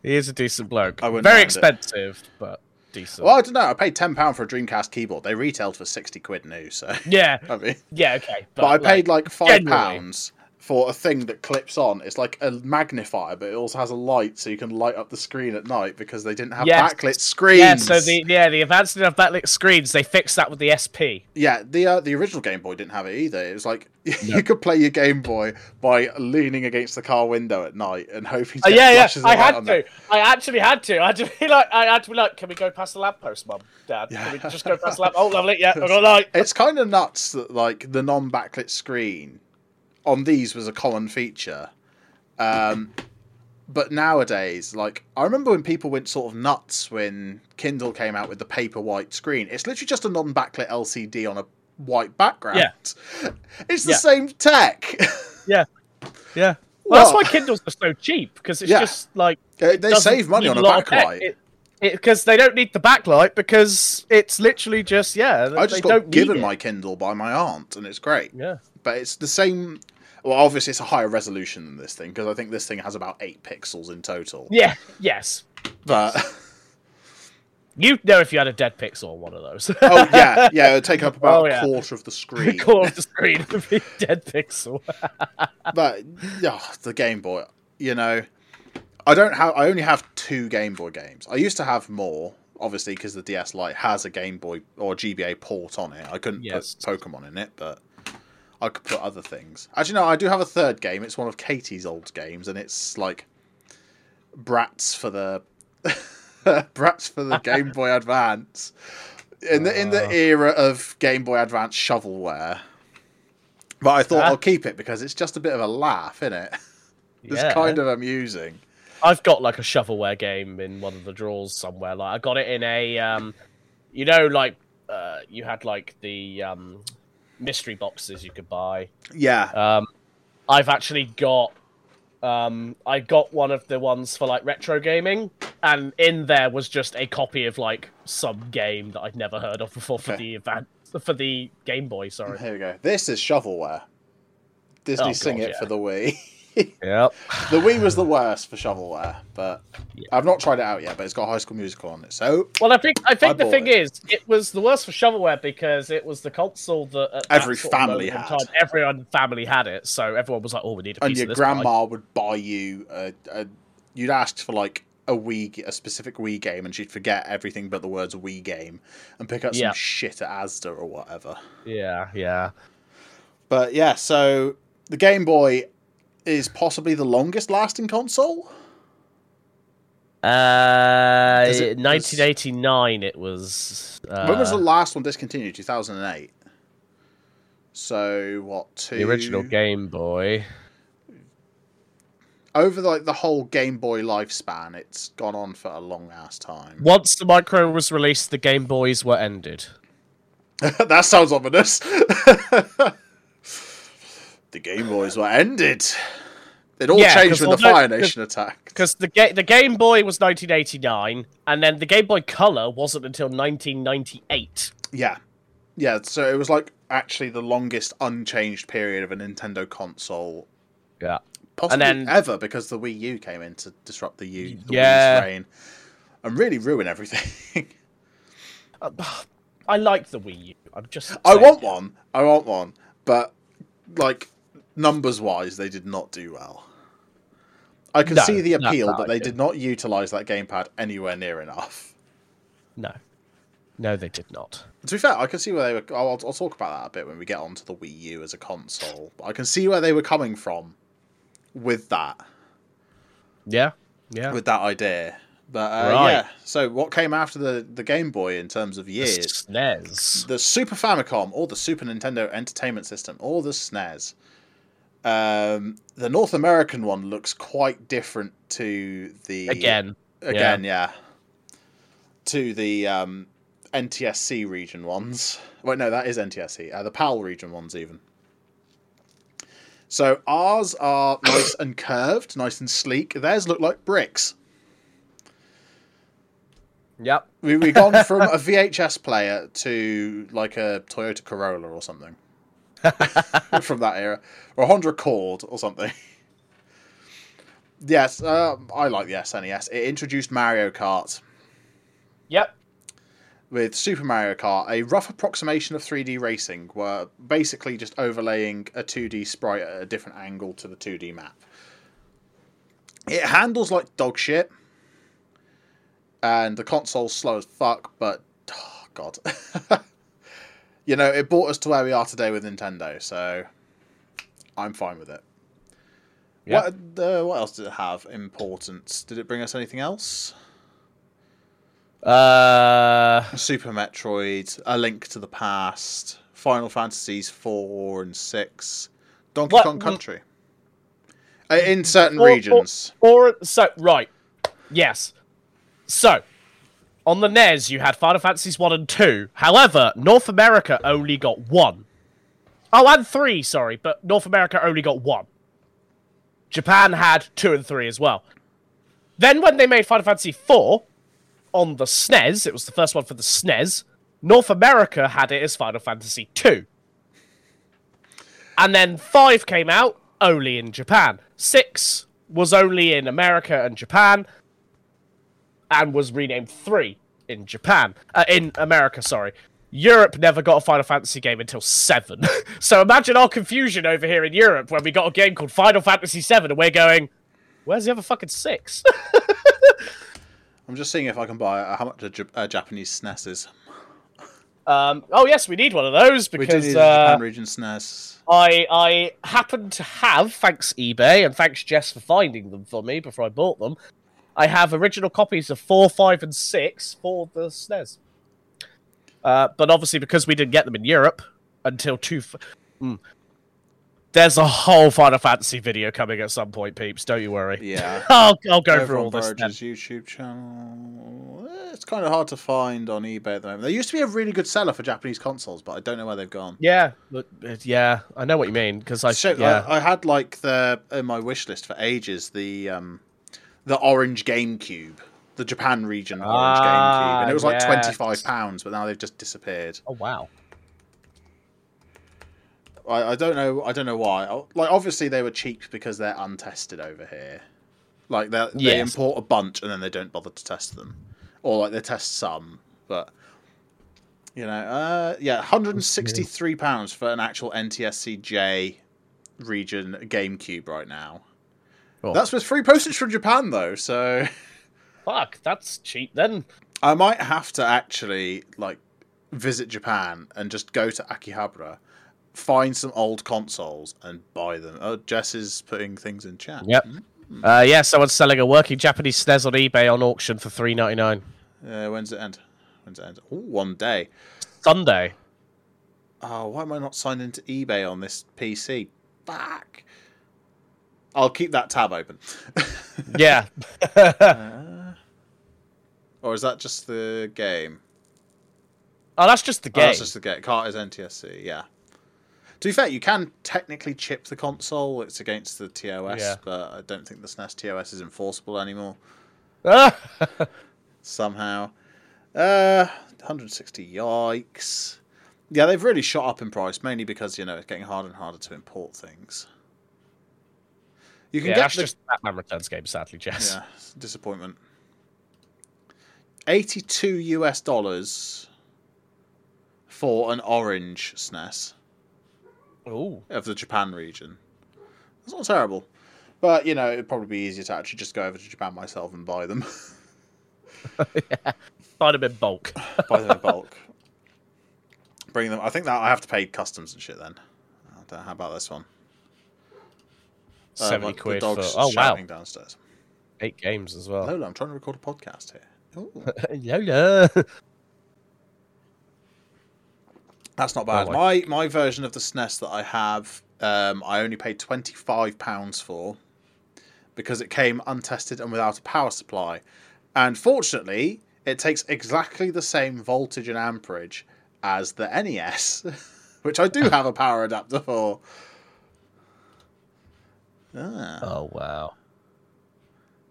He is a decent bloke. I Very mind it. expensive, but decent. well, I don't know. I paid ten pound for a Dreamcast keyboard. They retailed for sixty quid new. So, Yeah, I mean, yeah, okay. but, I paid like five pounds for a thing that clips on. It's like a magnifier, but it also has a light, so you can light up the screen at night because they didn't have Yes. backlit screens. Yeah, so the yeah the advanced enough backlit screens they fixed that with the SP. Yeah, the uh, the original Game Boy didn't have it either. It was like you could play your Game Boy by leaning against the car window at night and hoping. To Oh yeah, yeah. I had to. there. I actually had to. I had to be like, I had to be like, can we go past the lamppost, mum, dad? Yeah. Can we just go past the lamp? Oh, lovely. Yeah, I got a light. It's kind of nuts that like the non-backlit screen on these was a common feature. Um, but nowadays, like I remember when people went sort of nuts when Kindle came out with the paper white screen. It's literally just a non-backlit LCD on a white background. Yeah. It's the Yeah. same tech. Yeah. Yeah. Well, that's why Kindles are so cheap because it's Yeah. just like they save money on a backlight. Because they don't need the backlight because it's literally just yeah. I just don't got given my Kindle by my aunt, and it's great. yeah. But it's the same. Well, obviously, it's a higher resolution than this thing because I think this thing has about eight pixels in total. Yeah. Yes. But You'd know if you had a dead pixel on one of those. oh yeah, yeah, it would take up about Oh, a quarter of the screen. Corner of the screen would be dead pixel. but yeah, the Game Boy. You know, I don't have. I only have two Game Boy games. I used to have more, obviously, because the DS Lite has a Game Boy or GBA port on it. I couldn't Yes. put Pokemon in it, but I could put other things. Actually, no, I do have a third game. It's one of Katie's old games, and it's like Bratz for the Bratz for the Game Boy Advance. In the in the Ah. era of Game Boy Advance shovelware. But I thought Ah. I'll keep it because it's just a bit of a laugh, isn't it? It's Yeah. kind of amusing. I've got like a shovelware game in one of the drawers somewhere. Like I got it in a, um, you know, like uh, you had like the um, mystery boxes you could buy. Yeah. Um, I've actually got, um, I got one of the ones for like retro gaming, and in there was just a copy of like some game that I'd never heard of before for Okay. the event for the Game Boy. Sorry. Here we go. This is shovelware. Disney Oh, Sing God, It yeah. for the Wii. Yep. the Wii was the worst for shovelware, but Yeah. I've not tried it out yet. But it's got High School Musical on it, so Well, I think I think I the thing it. is, it was the worst for shovelware because it was the console that at that Every family had. time, everyone family had it, so everyone was like, "Oh, we need a and your of this." guy." grandma would buy you a, a you'd ask for like a Wii, a specific Wii game, and she'd forget everything but the words Wii game and pick up some Yeah. shit at Asda or whatever. Yeah, yeah. But yeah, so the Game Boy is possibly the longest lasting console. Uh, it- 1989. It was. Uh, when was the last one discontinued? Two thousand and eight. So what? Two the original Game Boy? over like the whole Game Boy lifespan. It's gone on for a long ass time. Once the micro was released, the Game Boys were ended. that sounds ominous. the Game Boys were ended. It all Yeah, changed 'cause when the although- Fire Nation attacked. Because the ga- the Game Boy was 1989, and then the Game Boy Color wasn't until 1998. Yeah, yeah. So it was like actually the longest unchanged period of a Nintendo console, Yeah. possibly then- ever, because the Wii U came in to disrupt the U, the Yeah. Wii's reign, and really ruin everything. I like the Wii U. I'm just. I want one. I want one, but like numbers wise, they did not do well. I can No, see the appeal, but they did not utilize that gamepad anywhere near enough. No. No, they did not. To be fair, I can see where they were. I'll, I'll talk about that a bit when we get onto the Wii U as a console. But I can see where they were coming from with that, Yeah. Yeah. with that idea. But uh, Right. yeah, so what came after the the Game Boy in terms of The years? SNES. the Super Famicom or the Super Nintendo Entertainment System or the SNES. Um, the North American one looks quite different to the Again. again, yeah, to the um, NTSC region ones. Wait, no, that is NTSC. Uh, the PAL region ones, even. So ours are nice and curved, nice and sleek. Theirs look like bricks. Yep. We we gone from a VHS player to like a Toyota Corolla or something from that era, or a Honda Accord or something. Yes, um, I like the SNES. It introduced Mario Kart Yep. with Super Mario Kart, a rough approximation of 3D racing, where basically just overlaying a 2D sprite at a different angle to the 2D map. It handles like dog shit, and the console's slow as fuck, but oh, god, you know it brought us to where we are today with Nintendo, so I'm fine with it. Yeah. What uh, what else did it have importance? Did it bring us anything else? Uh, Super Metroid, A Link to the Past, Final Fantasies four and six, Donkey What- Kong Country. Uh, in certain or- regions, or so right. Yes. So, On the NES, you had Final Fantasies 1 and 2. However, North America only got one. Oh, and 3, sorry, but North America only got one. Japan had 2 and 3 as well. Then, when they made Final Fantasy 4 on the SNES, it was the first one for the SNES, North America had it as Final Fantasy 2. And then 5 came out only in Japan. 6 was only in America and Japan and was renamed 3 in Japan. Uh, in America, sorry. Europe never got a Final Fantasy game until 7. so imagine our confusion over here in Europe when we got a game called Final Fantasy 7 and we're going, where's the other fucking 6? I'm just seeing if I can buy uh, how much a, Jap- Japanese SNES is. um, oh, yes, we need one of those We do because need a uh, Japan region SNES. I I happen to have, thanks eBay and thanks Jess for finding them for me before I bought them. I have original copies of four, five, and six for the SNES. Uh, but obviously, because we didn't get them in Europe until two, f- mm. there's a whole Final Fantasy video coming at some point, peeps. Don't you worry. Yeah. I'll I'll go Over for all this. then. YouTube channel. It's kind of hard to find on eBay at the moment. There used to be a really good seller for Japanese consoles, but I don't know where they've gone. Yeah, look, uh, yeah, I know what you mean because I So, yeah. I, I had like the in my wish list for ages the um the orange GameCube, the Japan region orange Ah, GameCube, and it was like twenty five pounds, but now they've just disappeared. oh wow. I, I don't know. I don't know why. Oh, Like obviously they were cheap because they're untested over here. Like they they import a bunch and then they don't bother to test them, or like they test some, but. You know, uh, yeah, 163 pounds for an actual NTSC-J region GameCube right now. Cool. That's with free postage from Japan though, so Fuck, that's cheap then. I might have to actually like visit Japan and just go to Akihabara, find some old consoles and buy them. Oh, Jess is putting things in chat. Yep. Uh, yeah, someone's selling a working Japanese SNES on eBay on auction for three ninety nine. Uh, when's it end? When's it end? Oh, one day. Sunday. Oh, why am I not signed into eBay on this PC? Fuck. I'll keep that tab open. Yeah. or is that just the game? oh, that's just the Oh, game. that's just the game. Cart is NTSC, yeah. To be fair, you can technically chip the console. It's against the TOS, Yeah. but I don't think the SNES TOS is enforceable anymore somehow. Uh, 160. Yikes. Yeah, they've really shot up in price, mainly because you know it's getting harder and harder to import things. You can yeah, get that's the just Batman Returns game, sadly, Jess. yeah, disappointment. 82 US dollars for an orange SNES Ooh. of the Japan region. It's not terrible. But, you know, it'd probably be easier to actually just go over to Japan myself and buy them. Buy them in bulk. buy them in bulk. Bring them. I think that I have to pay customs and shit then. I don't know, how about this one? Uh, 70 my- quid the for. dog's Oh, wow. downstairs. Eight games as well. Lola, I'm trying to record a podcast here. Lola. That's not bad. Oh, my my version of the SNES that I have, um, I only paid twenty five pounds for because it came untested and without a power supply. And fortunately, it takes exactly the same voltage and amperage as the NES, which I do have a power adapter for. Ah. oh, wow.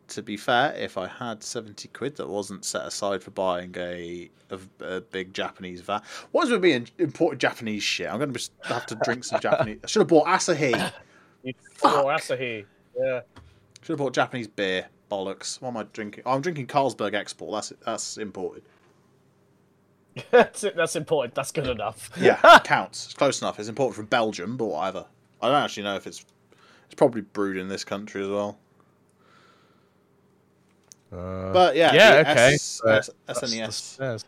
To be fair, if I had seventy quid that wasn't set aside for buying a a, a big Japanese vat, what is with me in imported Japanese shit? I'm going to have to drink some Japanese. I should have bought Asahi. You Fuck. Asahi. Yeah. Should have bought Japanese beer. Bollocks. What am I drinking? Oh, I'm drinking Carlsberg Export. That's that's imported. that's, that's important. That's good enough. Yeah, it counts. It's close enough. It's imported from Belgium, but whatever. I don't actually know if it's it's probably brewed in this country as well. Uh, But yeah, yeah, okay. S- Uh, S- that's the SNES. SNES.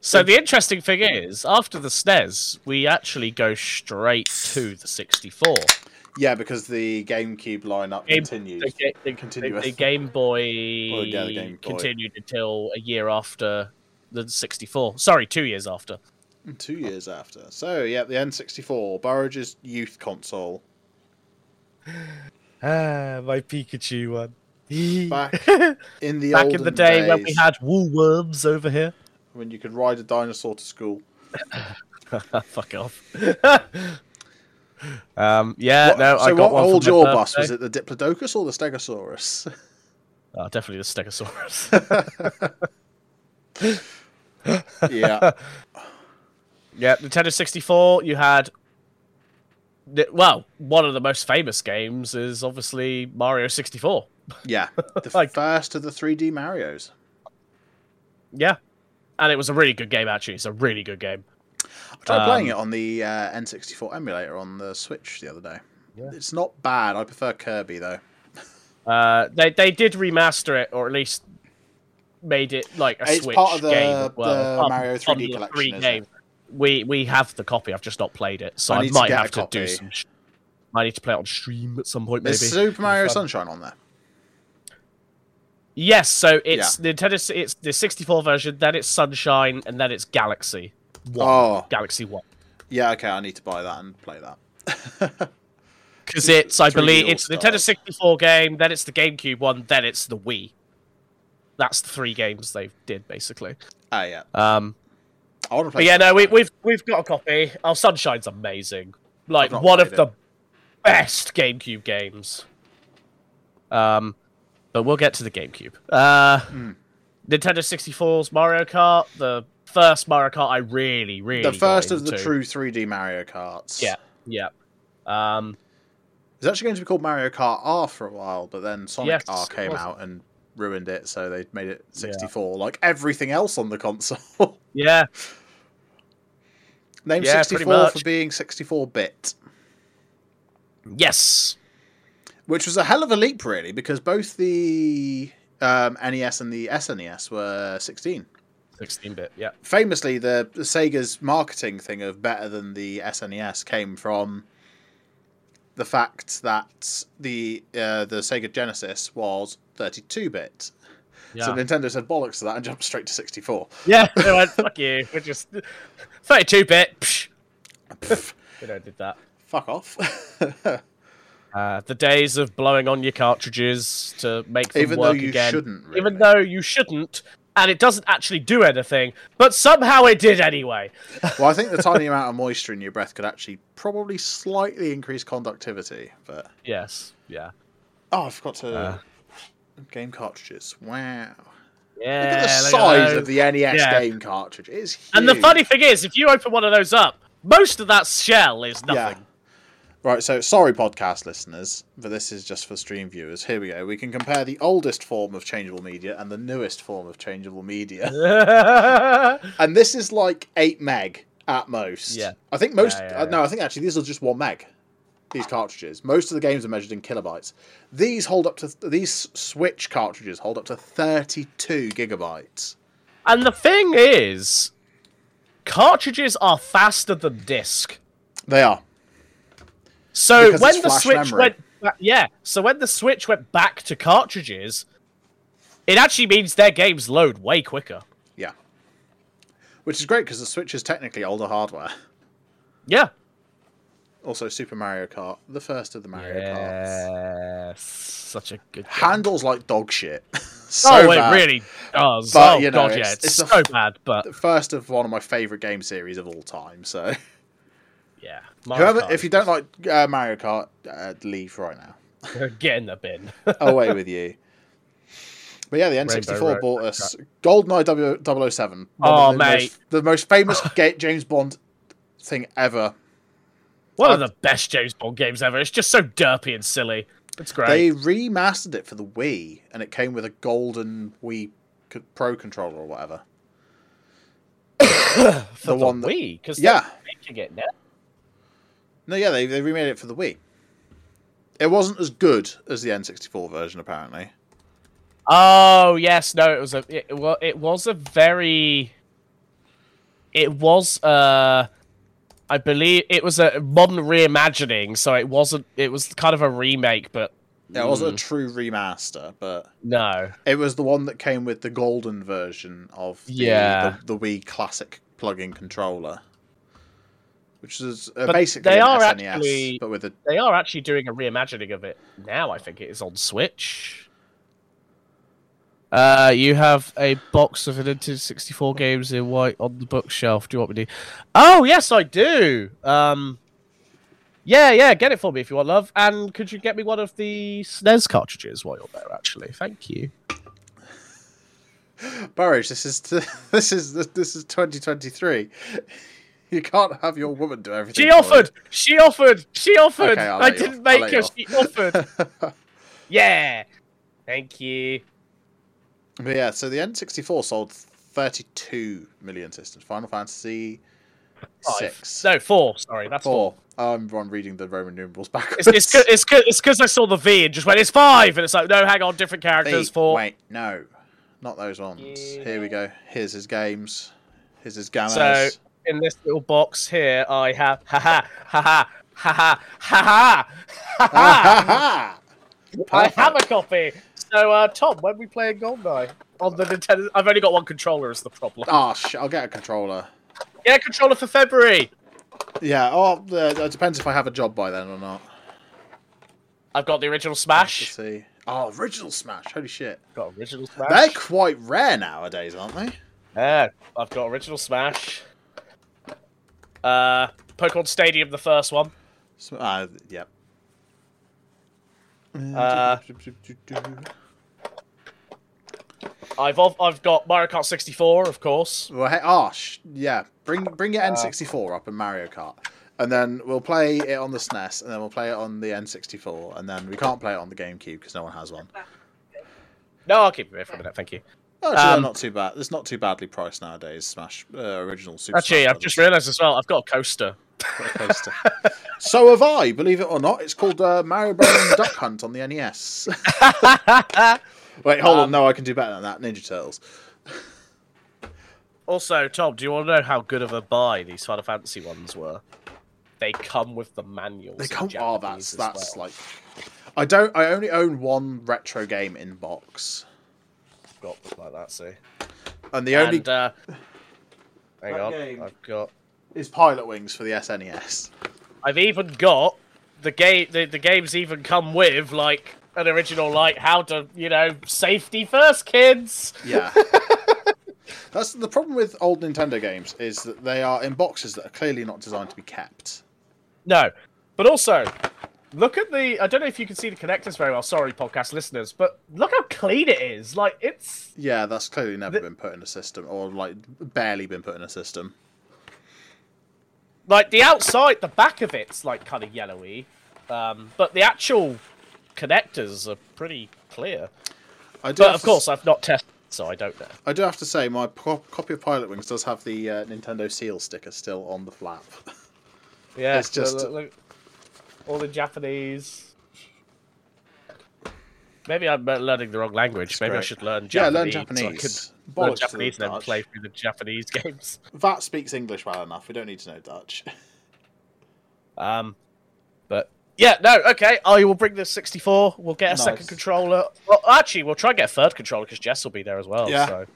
So the interesting thing is, after the SNES, we actually go straight to the 64. Yeah, because the GameCube lineup Game- continues. The, ga- the, the, the Game Boy Well, yeah, the Game Boy. continued until a year after the 64. Sorry, two years after. Two years after. So, yeah, the N64, Burridge's youth console. Ah, my Pikachu one. Back in the Back in the day days, when we had Woolworths over here. when you could ride a dinosaur to school. Fuck off. um, yeah, What- no, so I got what one for holds my your bus? Was it the Diplodocus or the Stegosaurus? Oh, definitely the Stegosaurus. yeah. yeah, Nintendo 64, you had. Well, one of the most famous games is obviously Mario 64. Yeah. The Like- first of the 3D Marios. Yeah. And it was a really good game, actually. It's a really good game. I tried playing Um, it on the uh, N64 emulator on the Switch the other day. Yeah. It's not bad. I prefer Kirby though. Uh, they they did remaster it, or at least made it like a It's Switch part of the- game. well. the Part of the Mario 3D bundle collection, three games. We we have the copy. I've just not played it, so I I, need to might have to do some. Sh- I need to play it on stream at some point, maybe. There's Super Mario Sunshine on there. Yes, so it's Nintendo. It's the 64 version, then it's Sunshine, and then it's Galaxy. One. Oh. Galaxy One. Yeah, okay, I need to buy that and play that. Because it's, I believe, it's All-Stars. Nintendo 64 game, then it's the GameCube one, then it's the Wii. That's the three games they did basically. Ah, yeah. Um, I want to play. but yeah, no, we, we've we've got a copy. Our Sunshine's amazing. Like one of played the best GameCube games. Um, but we'll get to the GameCube. Uh, Hmm. Nintendo 64's Mario Kart, the first Mario Kart I really, really the first of the true 3D Mario Karts. Yeah, yeah. Um, It's actually going to be called Mario Kart R for a while, but then Sonic Yes, R came out and ruined it, so they made it 64, like everything else on the console. yeah, Name Yeah, 64 for being 64 bit, yes, which was a hell of a leap, really, because both the um, NES and the SNES were 16. 16-bit. Yeah, Famously, the, the Sega's marketing thing of better than the SNES came from the fact that the uh, the Sega Genesis was 32 bit. yeah. So Nintendo said bollocks to that and jumped straight to 64. Yeah, they went, fuck you. We're just 32 bit. They don't did that. Fuck off. Uh, the days of blowing on your cartridges to make them Even though work you again. shouldn't, Even though you shouldn't, and it doesn't actually do anything, but somehow it did anyway. well, I think the tiny amount of moisture in your breath could actually probably slightly increase conductivity. But Yes, yeah. oh, I forgot to Uh. Game cartridges. Wow. Yeah. Look at the at size those. of the NES Yeah. game cartridge. It's huge. And the funny thing is, if you open one of those up, most of that shell is nothing. Right, so sorry, podcast listeners, but this is just for stream viewers. Here we go. We can compare the oldest form of changeable media and the newest form of changeable media. and this is like 8 meg at most. Yeah. I think most. Yeah, yeah, uh, no, I think actually these are just 1 meg. These cartridges. Most of the games are measured in kilobytes. These hold up to. These Switch cartridges hold up to 32 gigabytes. and the thing is, cartridges are faster than disc. They are. So Because when the Switch memory. went, ba- yeah. So when the Switch went back to cartridges, it actually means their games load way quicker. Yeah. Which is great because the Switch is technically older hardware. Yeah. Also, Super Mario Kart, the first of the Mario Karts. Yes. Such a good. Game. Handles like dog shit. so oh, bad. it really does. But, oh you know, god, yeah, it's- it's, it's so f- bad. But The first of one of my favorite game series of all time. So, yeah, Mario whoever, Kart if you don't like uh, Mario Kart, uh, leave right now. get in the bin. Away with you. But yeah, the N64 Road bought us GoldenEye W- 007. one Oh, the mate. Most, the most famous James Bond thing ever. One of the best James Bond games ever. It's just so derpy and silly. It's great. They remastered it for the Wii, and it came with a golden Wii Pro controller or whatever. for the one that- Wii, because Yeah. making it now. No, yeah, they, they remade it for the Wii. It wasn't as good as the N64 version, apparently. Oh yes, no, it was a it, well, it was a very, it was uh, I believe it was a modern reimagining, so it wasn't. It was kind of a remake, but Yeah, it wasn't a true remaster, but no. it was the one that came with the golden version of the, Yeah. the, the Wii Classic plug-in controller, which is uh, But basically they are SNES, actually- but with a They are actually doing a reimagining of it now. I think it is on Switch. Uh, you have a box of Nintendo 64 games in white on the bookshelf. Do you want me to? Oh, yes, I do. Um, yeah, yeah, get it for me if you want, love. And could you get me one of the SNES cartridges while you're there? Actually, thank you. Burridge, this is t- this is this is 2023. You can't have your woman do everything. She offered. She offered. She offered. Okay, I didn't. Make her. She offered. yeah. Thank you. But yeah, so the N64 sold 32 million systems. Final Fantasy Five. six. No, four. Sorry, that's four. Four. I'm, I'm reading the Roman numerals backwards. It's it's it's 'cause- it's because I saw the V and just went. It's five, and it's like no, hang on, different characters. Eight. Four. Wait, no, not those ones. Here we go. Here's his games. Here's his games. So in this little box here, I have ha ha ha ha ha ha ha ha ha. I have a copy. So uh, Tom, when we play Goldeneye on the Nintendo, I've only got one controller. Is the problem? Oh, sh- I'll get a controller. Yeah, controller for February. Yeah. Oh, uh, it depends if I have a job by then or not. I've got the original Let's Smash. see. Oh, original Smash. Holy shit. Got original Smash. They're quite rare nowadays, aren't they? Yeah, I've got original Smash. Uh, Pokemon Stadium, the first one. Sm- Uh, yep. Uh, I've I've got Mario Kart 64, of course. Well, hey, oh, sh- yeah. Bring bring your N64 up in Mario Kart, and then we'll play it on the SNES, and then we'll play it on the N64, and then we can't play it on the GameCube because no one has one. No, I'll keep it here for a minute. Thank you. Oh, actually, Um, not too bad. It's not too badly priced nowadays. Smash uh, original Super. Actually, Smash I've just realised as well. I've got a coaster. Brothers coaster. so have I. Believe it or not, it's called uh, Mario Bros. Duck Hunt on the NES. Wait, hold on. Um, No, I can do better than that. Ninja Turtles. Also, Tom, do you want to know how good of a buy these Final Fantasy ones were? They come with the manuals. They come. Oh, that's Japanese that's well. like. I don't. I only own one retro game in box, got like that. See, and the only and, uh, hang That on, game- I've got. is Pilotwings for the SNES. I've even got the game. The, the games even come with like an original, like how to, you know, safety first, kids. Yeah. That's the problem with old Nintendo games is that they are in boxes that are clearly not designed to be kept. No, but also look at the. I don't know if you can see the connectors very well. Sorry, podcast listeners, but look how clean it is. Like it's Yeah, that's clearly never The- been put in a system, or like barely been put in a system. like the outside, the back of it's like kind of yellowy, um, but the actual connectors are pretty clear. I do But of to course, I've not tested, so I don't know. I do have to say, my co- copy of Pilotwings does have the uh, Nintendo seal sticker still on the flap. Yeah, It's just- look- look- all the Japanese. Maybe I'm uh, learning the wrong language. Maybe I should learn Japanese. yeah, Japanese. learn so I could Japanese. learn Bollocks the Japanese and then Dutch. play through the Japanese games. That speaks English well enough. We don't need to know Dutch. Um, yeah, no, okay. I will bring the 64. We'll get a Nice. second controller. Well, actually, we'll try and get a third controller because Jess will be there as well. Yeah. So.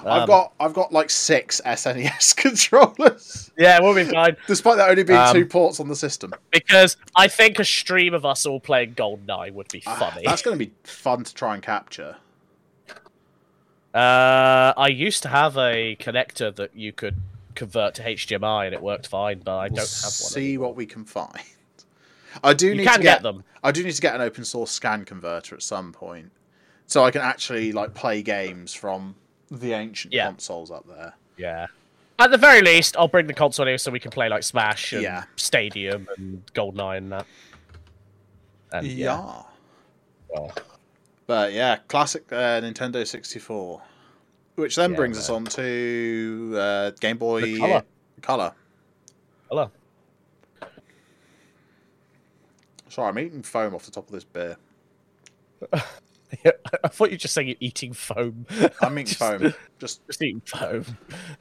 I've Um, got I've got like six SNES controllers, Yeah, we'll be fine despite that only being Um, two ports on the system. because I think a stream of us all playing GoldenEye would be Ah, funny. That's going to be fun to try and capture. Uh, I used to have a connector that you could convert to HDMI and it worked fine, but I don't have one. see anymore. what we can find. I do You need to get, get, them. I do need to get an open source scan converter at some point, so I can actually like play games from the ancient Yeah. consoles up there. Yeah. At the very least, I'll bring the console here so we can play like Smash and Yeah. Stadium and GoldenEye and that. And yeah. yeah. But yeah, classic uh, Nintendo 64. Which then brings us on to uh, Game Boy The Color. Color. hello. Sorry, I'm eating foam off the top of this beer. yeah, I thought you were just saying you're eating foam. I'm eating Just- foam. Just Just eating foam.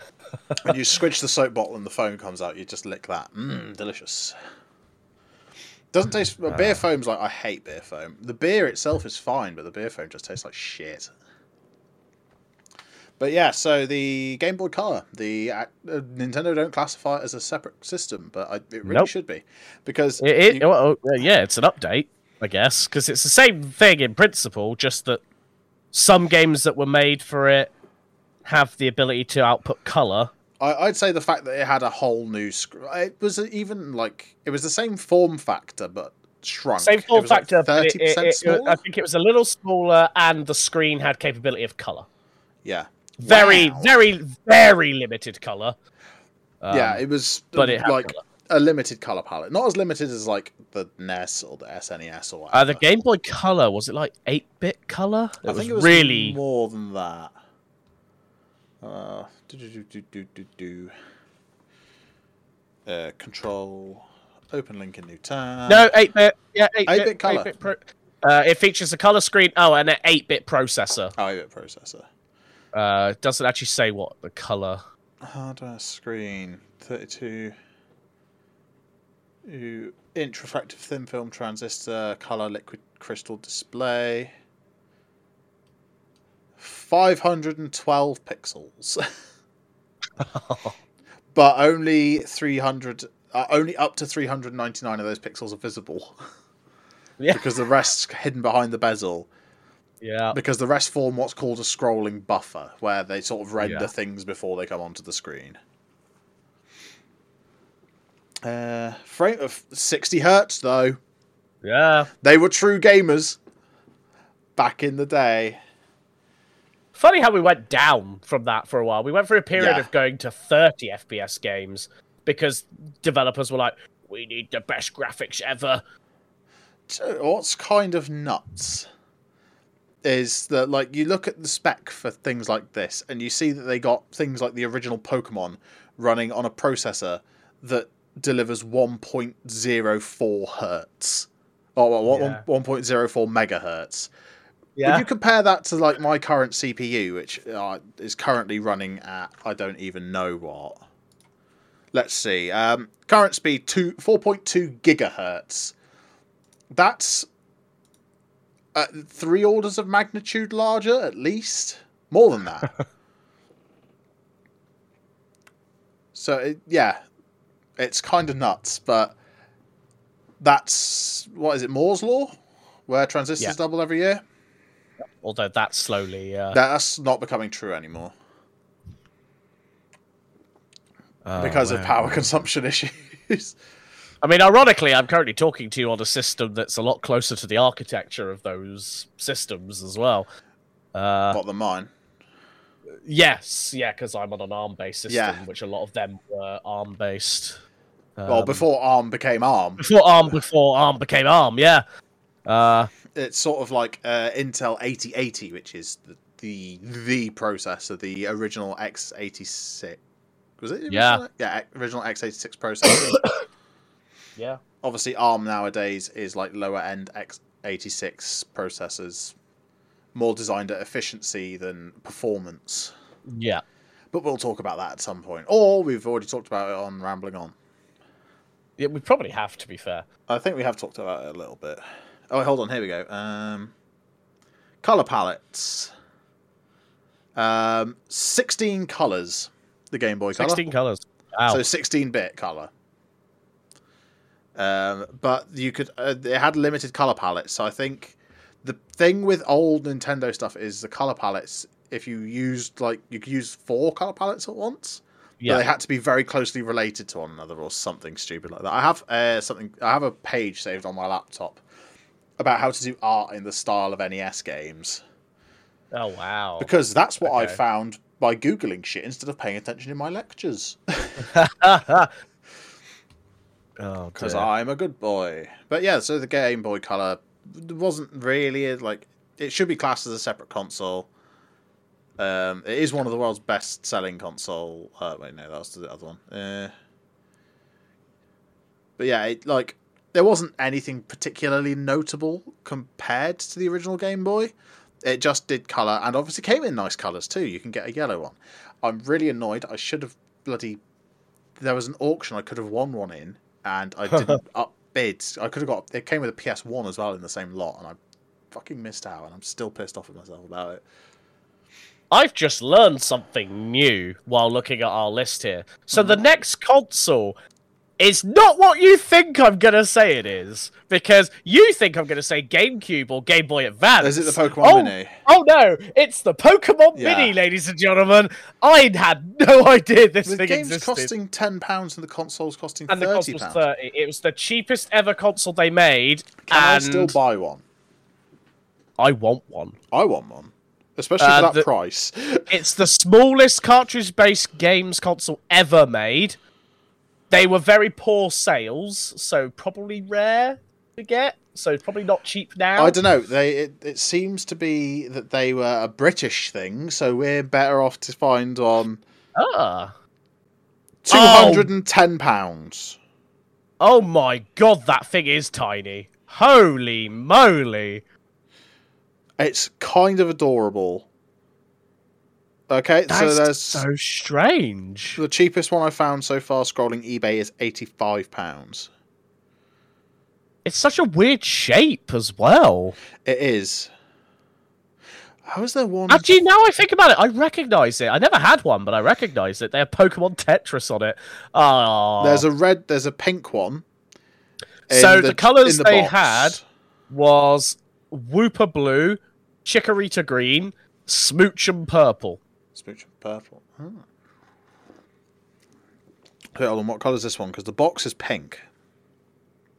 and you squidge the soap bottle and the foam comes out, you just lick that. Mmm, delicious. Doesn't taste. Ah. well, beer foam's like I hate beer foam. The beer itself is fine, but the beer foam just tastes like shit. But yeah, so the Game Boy Color, the uh, Nintendo don't classify it as a separate system, but I, it really Nope. should be because It, it, you- well, uh, yeah, it's an update, I guess, because it's the same thing in principle, just that some games that were made for it have the ability to output color. I, I'd say the fact that it had a whole new screen. It was even like it was the same form factor, but shrunk. Same form factor, but thirty it- percent smaller. I think it was a little smaller, and the screen had capability of color. yeah, Very, Wow. very, very limited color. Um, yeah, it was but it like colour. a limited color palette, not as limited as like the NES or the SNES or whatever. Uh, the Game Boy Color was it like eight bit color? It I was think it was really more than that. Uh, do do do do do do. Uh, control, open link in new tab. no eight bit. Yeah, eight 8-bit bit colour. 8-bit pro- uh, it features a color screen. Oh, and an eight bit processor. Oh, 8-bit processor. Uh, it doesn't actually say what the color. Hardware screen, 32 Ooh, inch refractive thin film transistor, color liquid crystal display. 512 pixels. but only 300 uh, only up to 399 of those pixels are visible Yeah, because the rest's hidden behind the bezel yeah. because the rest form what's called a scrolling buffer, where they sort of render Yeah. things before they come onto the screen. Uh, frame of sixty hertz though. Yeah. They were true gamers back in the day. Funny how we went down from that for a while. We went through a period Yeah. of going to 30 FPS games because developers were like, we need the best graphics ever. What's kind of nuts is that like you look at the spec for things like this and you see that they got things like the original Pokemon running on a processor that delivers 1.04 hertz or what, Yeah. 1.04 megahertz. Yeah. Would you compare that to like my current CPU, which uh, is currently running at I don't even know what. Let's see. Um, current speed two four point two gigahertz. That's uh, three orders of magnitude larger, at least more than that. so it, yeah, it's kind of nuts, but that's what is it? Moore's law, where transistors Yeah. double every year. Although that's slowly. Uh, That's not becoming true anymore Oh, because of power consumption issues. I mean, ironically, I'm currently talking to you on a system that's a lot closer to the architecture of those systems as well. Uh, than mine. yes, yeah, because I'm on an ARM-based system, Yeah. which a lot of them were ARM-based. well, Um, before ARM became ARM, before ARM, before ARM became ARM, yeah. Uh, it's sort of like uh, Intel 8080, which is the, the the processor, the original x86. Was it? Yeah. original? Yeah, original x86 processor. yeah. Obviously, ARM nowadays is like lower end x86 processors, more designed at efficiency than performance. Yeah. But we'll talk about that at some point. Or we've already talked about it on Rambling On. Yeah, we probably have to be fair. I think we have talked about it a little bit. Oh, hold on. Here we go. Um, color palettes. Um, sixteen colors. The Game Boy Color. Sixteen colors. Wow. So sixteen bit color. Um, but you could. Uh, it had limited color palettes. So I think the thing with old Nintendo stuff is the color palettes. If you used like you could use four color palettes at once. yeah. They had to be very closely related to one another or something stupid like that. I have uh, something. I have a page saved on my laptop about how to do art in the style of NES games oh wow. because that's what I found by googling shit instead of paying attention in my lectures because dear. I'm a good boy. But yeah, so the Game Boy Color wasn't really a, like it should be classed as a separate console. Um, it is one of the world's best-selling console. Uh, wait, no, that was the other one. Uh, but yeah, it, like there wasn't anything particularly notable compared to the original Game Boy. It just did color, and obviously came in nice colors too. You can get a yellow one. I'm really annoyed. I should have bloody. There was an auction I could have won one in, and I didn't up bid. I could have got. It came with a PS1 as well in the same lot, and I fucking missed out, and I'm still pissed off at myself about it. I've just learned something new while looking at our list here. So Mm-hmm. the next console It's not what you think I'm gonna say it is, because you think I'm gonna say GameCube or Game Boy Advance. Is it the Pokemon oh, Mini? Oh no, it's the Pokemon Yeah. Mini, ladies and gentlemen. I had no idea this thing existed. The thing game's existed. costing ten pounds and the console's costing and the thirty console's pounds. thirty. It was the cheapest ever console they made, Can I still buy one? I want one. I want one, especially Uh, for that the- price. It's the smallest cartridge-based games console ever made. They were very poor sales, so probably rare to get. So probably not cheap now. I don't know. They it, it seems to be that they were a British thing, so we're better off to find on Ah. two hundred and ten pounds. Oh my god, that thing is tiny. Holy moly. It's kind of adorable. Okay, That's so there's so strange. the cheapest one I found so far. Scrolling eBay is eighty five pounds. It's such a weird shape as well. It is. How is there one? Actually, now I think about it, I recognise it. I never had one, but I recognise it. They have Pokemon Tetris on it. Oh, There's a red. There's a pink one. So the colours in they box. had- was Wooper Blue, Chikorita Green, Smoochum Purple. And purple. Oh. Okay, hold on. What colour is this one? Because the box is pink.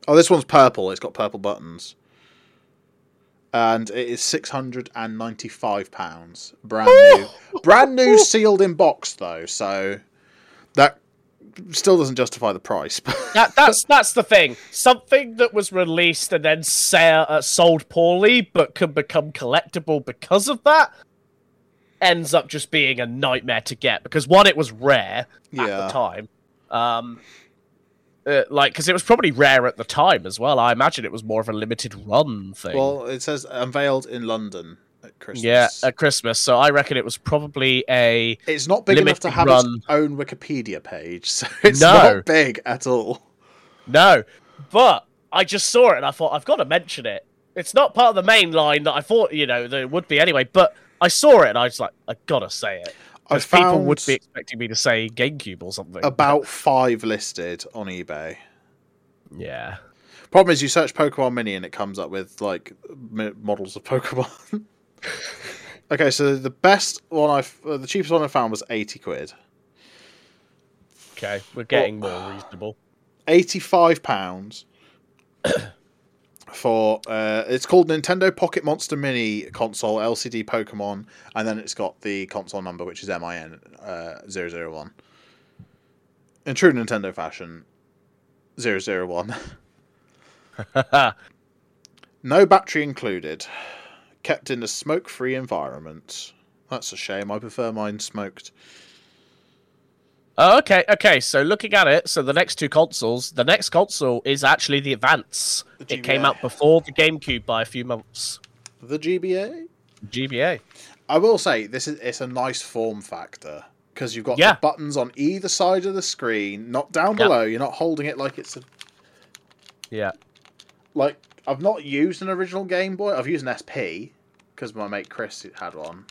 Oh, this one's purple. It's got purple buttons. And it is six hundred and ninety-five pounds, brand new, brand new, sealed in box though. So that still doesn't justify the price. That, that's that's the thing. Something that was released and then sa- uh, sold poorly, but could become collectible because of that, ends up just being a nightmare to get. Because one, it was rare at Yeah. the time, um, uh, like because it was probably rare at the time as well. I imagine it was more of a limited run thing. well, it says unveiled in London at Christmas. yeah, at Christmas. So I reckon it was probably a It's not big enough to have run. its own Wikipedia page, so it's No. not big at all. No, but I just saw it and I thought I've got to mention it. It's not part of the main line that I thought you know there would be anyway. But I saw it and I was like, I gotta say it. I Because people would be expecting me to say GameCube or something. about five listed on eBay. yeah. Problem is, you search Pokemon Mini and it comes up with like models of Pokemon. okay, so the best one I, uh, the cheapest one I found was eighty quid. Okay, we're getting more reasonable. Eighty-five pounds for uh, it's called Nintendo Pocket Monster Mini console LCD Pokemon, and then it's got the console number which is MIN uh, 001. In true Nintendo fashion, 001. No battery included. Kept in a smoke free environment. That's a shame. I prefer mine smoked. Oh, okay, okay. So looking at it, so the next two consoles, the next console is actually the Advance. The It came out before the GameCube by a few months. The GBA? GBA. I will say this is it's a nice form factor because you've got Yeah. the buttons on either side of the screen, not down Yep. below. You're not holding it like it's a Yeah. like I've not used an original Game Boy. I've used an SP because my mate Chris had one.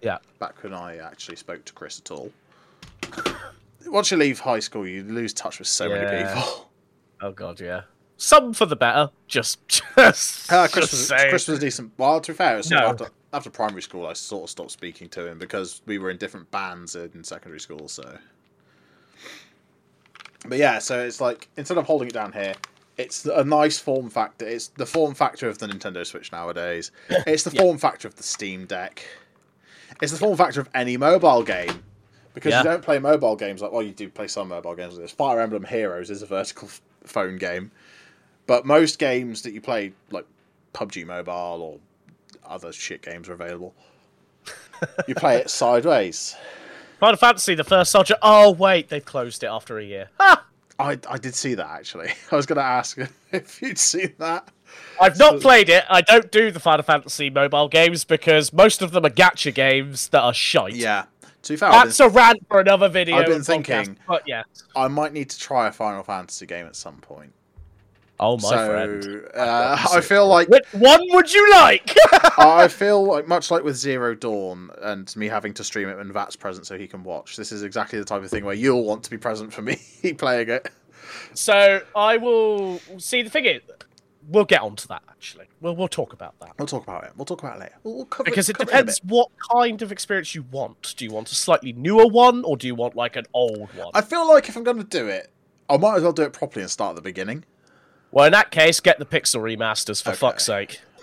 Yeah. Back when I actually spoke to Chris at all. Once you leave high school, you lose touch with so many people. Oh god, yeah. Some for the better. Just, just, Uh, Chris, just was, saying. Chris was decent. Well, to be fair, No. after, after primary school, I sort of stopped speaking to him because we were in different bands in secondary school. So, but yeah, so it's like instead of holding it down here, it's a nice form factor. It's the form factor of the Nintendo Switch nowadays. It's the Yeah. form factor of the Steam Deck. It's the form factor of any mobile game. Because Yeah. you don't play mobile games like well, you do play some mobile games with this. Fire Emblem Heroes is a vertical f- phone game, but most games that you play, like PUBG Mobile or other shit games, are available. you play it sideways. Final Fantasy, the first soldier. Oh wait, they've closed it after a year. Ha! I I did see that actually. I was going to ask if you'd seen that. I've not played it. I don't do the Final Fantasy mobile games because most of them are gacha games that are shite. Yeah. To be fair, That's been- a rant for another video. I've been and podcast, thinking- but yeah. I might need to try a Final Fantasy game at some point. Oh my so friend. uh, I feel like Which one would you like? I feel like much like with Zero Dawn and me having to stream it when Vat's present so he can watch. This is exactly the type of thing where you'll want to be present for me playing it. So I will see. The thing is, we'll get onto that. Actually, we'll we'll talk about that We'll talk about it. We'll talk about it later. We'll, we'll cover because it cover in a depends what kind of experience you want. Do you want a slightly newer one, or do you want like an old one? I feel like if I'm going to do it, I might as well do it properly and start at the beginning. Well, in that case, get the Pixel remasters for Okay. fuck's sake.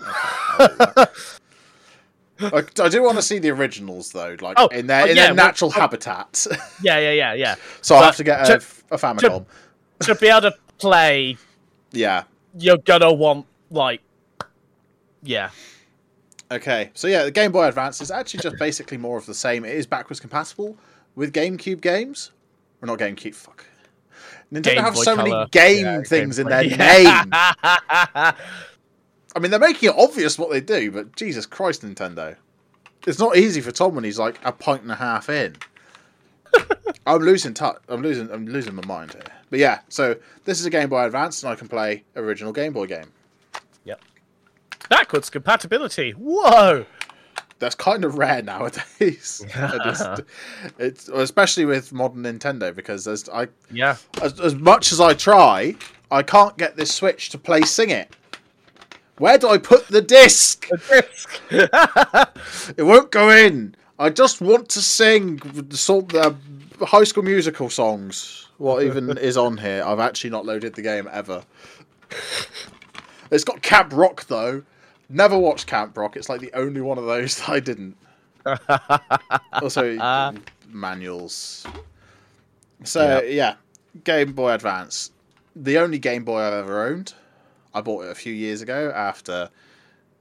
I, I do want to see the originals though, like Oh, in their oh, in yeah, their well, natural oh. habitat. Yeah, yeah, yeah, yeah. so I have to get a, to- a Famicom. to be able to play, Yeah. You're gonna want like, yeah, Okay. So yeah, the Game Boy Advance is actually just basically more of the same. It is backwards compatible with GameCube games. Or not GameCube. Fuck. Nintendo Game have Boy so Color. many game Yeah, things Game in Boy- their name. I mean, they're making it obvious what they do, but Jesus Christ, Nintendo. It's not easy for Tom when he's like a pint and a half in. I'm losing touch. I'm losing. I'm losing my mind here. But yeah, so this is a Game Boy Advance, and I can play original Game Boy game. Yep. Backwards compatibility. Whoa. That's kind of rare nowadays. Just, it's especially with modern Nintendo because there's I Yeah. as, as much as I try, I can't get this Switch to play Sing It. Where do I put the disc? The disc. It won't go in. I just want to sing the sort the High School Musical songs. What even is on here? I've actually not loaded the game ever. It's got Camp Rock though. Never watched Camp Rock. It's like the only one of those that I didn't. Also, manuals. So yeah, Game Boy Advance, the only Game Boy I've ever owned. I bought it a few years ago after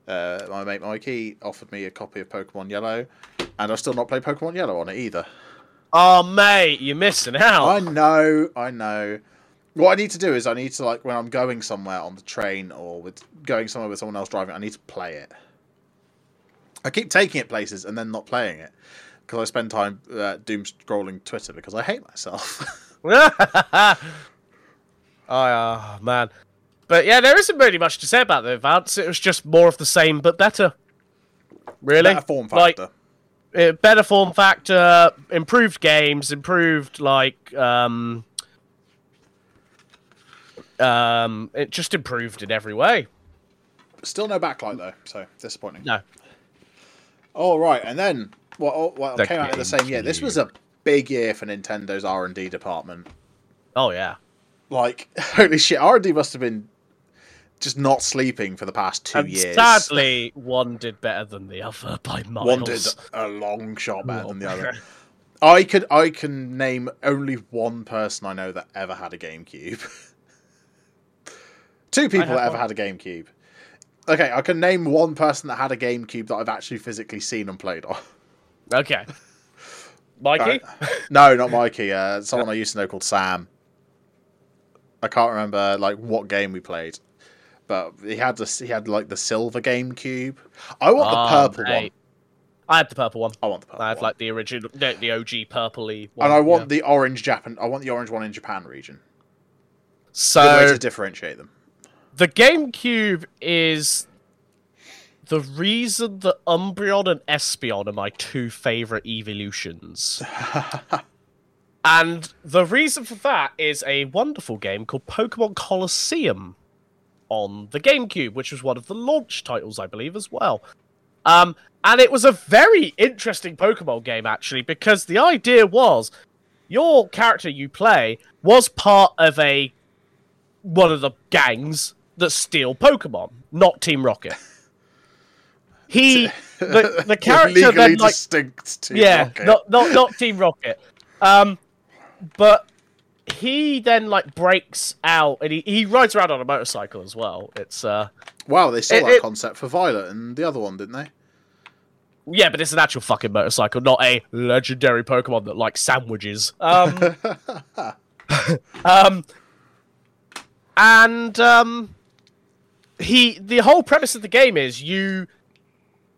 uh, my mate Mikey offered me a copy of Pokemon Yellow, and I've still not played Pokemon Yellow on it either. Oh, mate, you're missing out. I know, I know. What I need to do is I need to like when I'm going somewhere on the train or with going somewhere with someone else driving, I need to play it. I keep taking it places and then not playing it because I spend time uh, doom scrolling Twitter because I hate myself. oh, man. But yeah, there isn't really much to say about the advance. It was just more of the same, but better. Really? Better form Like, uh, better form factor, improved games, improved like um um it just improved in every way. Still no backlight though, so disappointing. No. All right, and then what? What The came out in the same year? This was a big year for Nintendo's R and D department. Oh yeah. Like, holy shit, R and D must have been just not sleeping for the past two And years. sadly, one did better than the other by miles. one did a long shot better than the other. I could, I can name only one person I know that ever had a GameCube. Two people that ever one. had a GameCube. Okay, I can name one person that had a GameCube that I've actually physically seen and played on. Okay. Mikey? No, not Mikey. Uh, someone I used to know called Sam. I can't remember like what game we played, but he had this. He had like the silver GameCube. I want the Oh, purple one. I had the purple one. I want the purple I had one. like the original, the, the OG purpley one. and I want yeah. the orange Japan. I want the orange one in Japan region. So to differentiate them. the GameCube is the reason that Umbreon and Espeon are my two favorite evolutions. and the reason for that is a wonderful game called Pokemon Colosseum on the GameCube, which was one of the launch titles, I believe, as well. Um, and it was a very interesting Pokemon game, actually, because the idea was your character you play was part of a one of the gangs that steal Pokemon, not Team Rocket. He, the, the character then like distinct. To yeah, Rocket. not not not Team Rocket. Um, but he then like breaks out and he, he rides around on a motorcycle as well. It's uh wow, they saw it- that it- concept for Violet and the other one, didn't they? yeah, but it's an actual fucking motorcycle, not a legendary Pokemon that likes sandwiches. Um, um, and um, he the whole premise of the game is you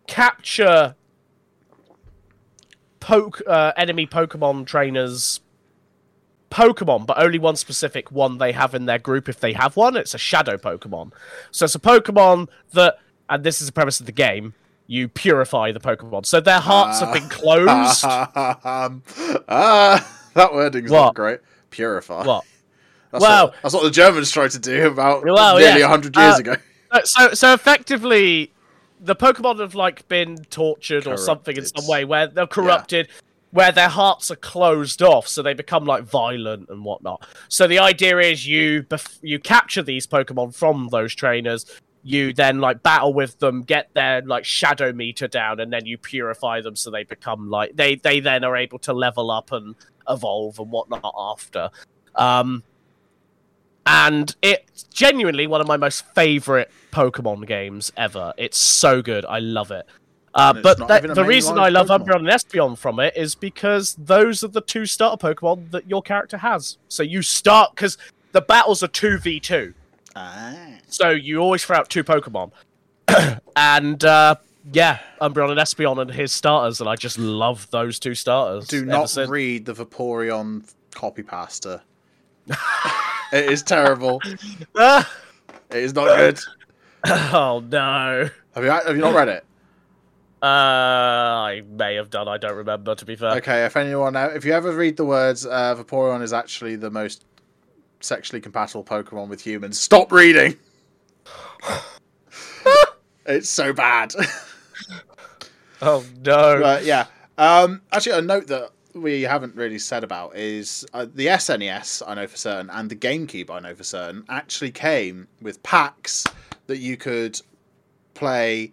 capture poke uh, enemy Pokemon trainers Pokemon, but only one specific one they have in their group if they have one. It's a shadow Pokemon. So it's a Pokemon that, and this is the premise of the game, you purify the Pokemon. So their hearts have been closed. um, ah, that wording's What? not great. Purify. what? That's Well- what, that's what the Germans tried to do about Well, nearly yes. 100 years Uh, ago. Uh, So, so effectively, the Pokemon have like been tortured or something in some way, where they're corrupted, where their hearts are closed off, so they become like violent and whatnot. So the idea is you bef- you capture these Pokemon from those trainers. You then like battle with them, get their like shadow meter down, and then you purify them so they become like they they then are able to level up and evolve and whatnot after. Um, and it's genuinely one of my most favorite Pokemon games ever. It's so good. I love it. Uh, but not the- even a the reason I love Umbreon and Espeon from it is because those are the two starter Pokemon that your character has. So you start because the battles are two v two, Ah. so you always throw out two Pokemon, and uh, yeah, Umbreon and Espeon and his starters, and I just love those two starters. Do not since. read the Vaporeon copy pasta. it is terrible. It is not good. oh no. Have you, have you not read it? Uh, I may have done. I don't remember. To be fair. Okay, if anyone, if you ever read the words, uh, Vaporeon is actually the most sexually compatible Pokemon with humans. Stop reading. it's so bad. Oh no. but yeah, um, actually, a note that we haven't really said about is uh, the SNES. I know for certain, and the GameCube. I know for certain actually came with packs that you could play